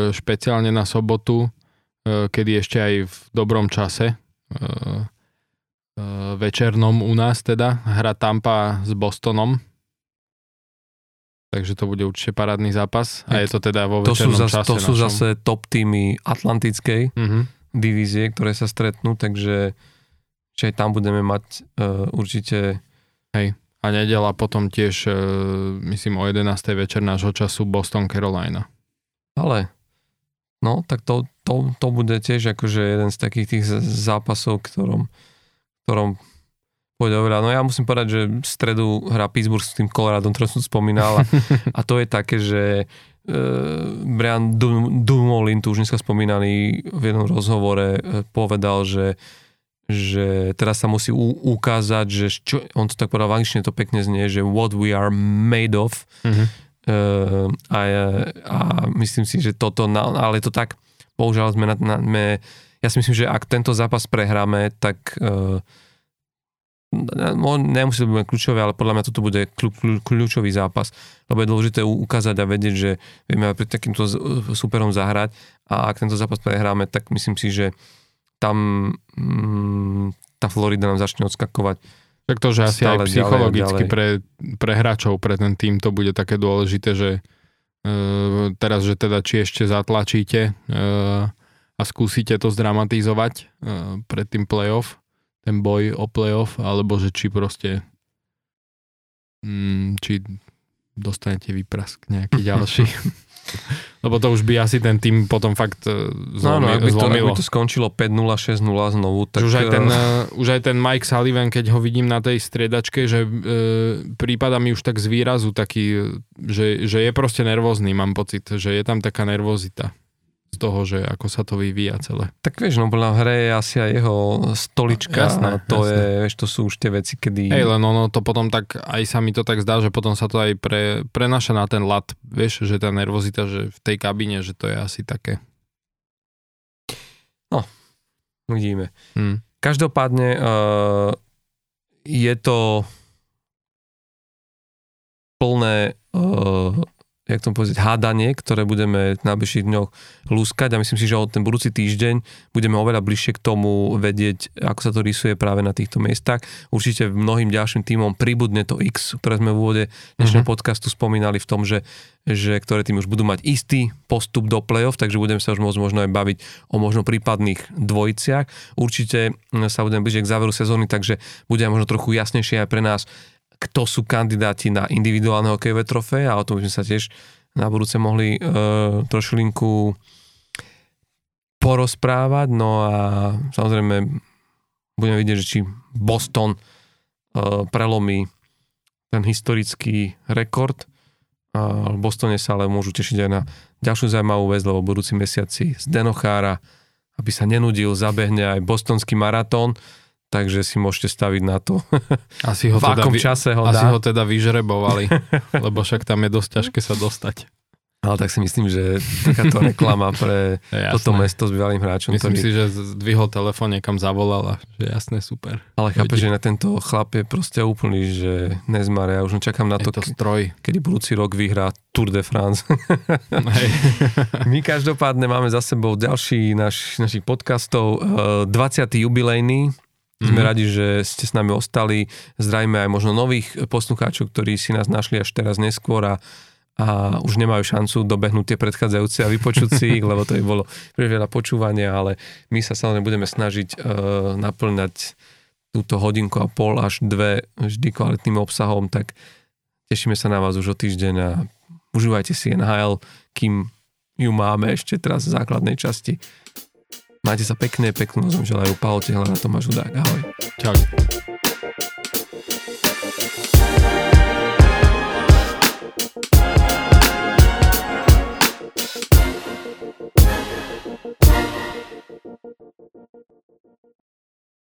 špeciálne na sobotu, e, kedy ešte aj v dobrom čase, e, e, večernom u nás teda, hra Tampa s Bostonom Takže to bude určite parádny zápas. A je to teda vo to sú, zas, čase to sú zase top týmy Atlantickej uh-huh. divízie, ktoré sa stretnú, takže že aj tam budeme mať uh, určite... Hej. A nedela potom tiež, uh, myslím, o 11. večer nášho času Boston, Carolina. Ale, no, tak to, to, to bude tiež akože jeden z takých tých zápasov, ktorom, ktorom pôjde oveľa. No ja musím povedať, že v stredu hrá Pittsburgh s tým Coloradom, ktorý som spomínal a, *laughs* a to je také, že uh, Brian Dumoulin, tu už dneska spomínaný v jednom rozhovore, uh, povedal, že že teraz sa musí u- ukázať, že čo, on to tak povedal v angličtine, to pekne znie, že what we are made of. Uh-huh. Uh, a, a myslím si, že toto, ale je to tak, bohužiaľ sme na, na sme, ja si myslím, že ak tento zápas prehráme, tak uh, nemusí to byť kľúčové, ale podľa mňa toto bude kľúčový zápas, lebo je dôležité ukázať a vedieť, že vieme pred takýmto superom zahrať a ak tento zápas prehráme, tak myslím si, že tam mm, tá Florida nám začne odskakovať. Tak to, že asi aj psychologicky ďalej, ďalej. Pre, pre hráčov, pre ten tým to bude také dôležité, že e, teraz, že teda či ešte zatlačíte e, a skúsite to zdramatizovať e, pred tým playoff, ten boj o playoff, alebo že či proste mm, či dostanete výprask nejaký *laughs* ďalší. *laughs* Lebo to už by asi ten tým potom fakt zlomil, no, no, ak by, to, ak by to skončilo 5-0, 6-0 znovu, tak... Už aj, ten, uh, už aj ten Mike Sullivan, keď ho vidím na tej striedačke, že uh, prípada mi už tak z výrazu taký, že, že je proste nervózny, mám pocit, že je tam taká nervozita z toho, že ako sa to vyvíja celé. Tak vieš, no podľa hre je asi aj jeho stolička jasné, a to jasné. je, vieš, to sú už tie veci, kedy... Hej, len ono to potom tak, aj sa mi to tak zdá, že potom sa to aj pre, prenaša na ten lat, vieš, že tá nervozita, že v tej kabíne, že to je asi také. No, uvidíme. Hmm. Každopádne uh, je to plné uh, jak to povedať, hádanie, ktoré budeme v najbližších dňoch lúskať a myslím si, že od ten budúci týždeň budeme oveľa bližšie k tomu vedieť, ako sa to rysuje práve na týchto miestach. Určite mnohým ďalším týmom pribudne to X, ktoré sme v úvode dnešného uh-huh. podcastu spomínali v tom, že, že ktoré tým už budú mať istý postup do play-off, takže budeme sa už môcť možno aj baviť o možno prípadných dvojiciach. Určite sa budeme bližšie k záveru sezóny, takže bude možno trochu jasnejšie aj pre nás, kto sú kandidáti na individuálne hokejové trofeje a o tom by sme sa tiež na budúce mohli uh, trošilinku porozprávať. No a samozrejme budeme vidieť, že či Boston uh, prelomí ten historický rekord. Uh, v Bostone sa ale môžu tešiť aj na ďalšiu zaujímavú vec, lebo budúci mesiaci z Denochára, aby sa nenudil, zabehne aj bostonský maratón takže si môžete staviť na to. *laughs* Asi ho v teda, akom čase ho asi dá. ho teda vyžrebovali, *laughs* lebo však tam je dosť ťažké sa dostať. Ale tak si myslím, že takáto *laughs* reklama pre jasné. toto mesto s bývalým hráčom. Myslím ktorý... si, že zdvihol telefón, niekam zavolal a že jasné, super. Ale chápe, že na tento chlap je proste úplný, že nezmare. Ja už čakám na to, to stroj. kedy budúci rok vyhrá Tour de France. Hej. My každopádne máme za sebou ďalší naš, našich podcastov, 20. Eh, jubilejný sme mm-hmm. radi, že ste s nami ostali. Zdravíme aj možno nových poslucháčov, ktorí si nás našli až teraz neskôr a, a už nemajú šancu dobehnúť tie predchádzajúce a vypočuť si ich, *laughs* lebo to by bolo príliš veľa počúvania, ale my sa samozrejme budeme snažiť uh, naplňať túto hodinku a pol až dve vždy kvalitným obsahom, tak tešíme sa na vás už o týždeň a užívajte si NHL, kým ju máme ešte teraz v základnej časti. Majte sa pekne, peknú noc želajú Paolo Tehla Tomáš Hudák. Ahoj. Čau.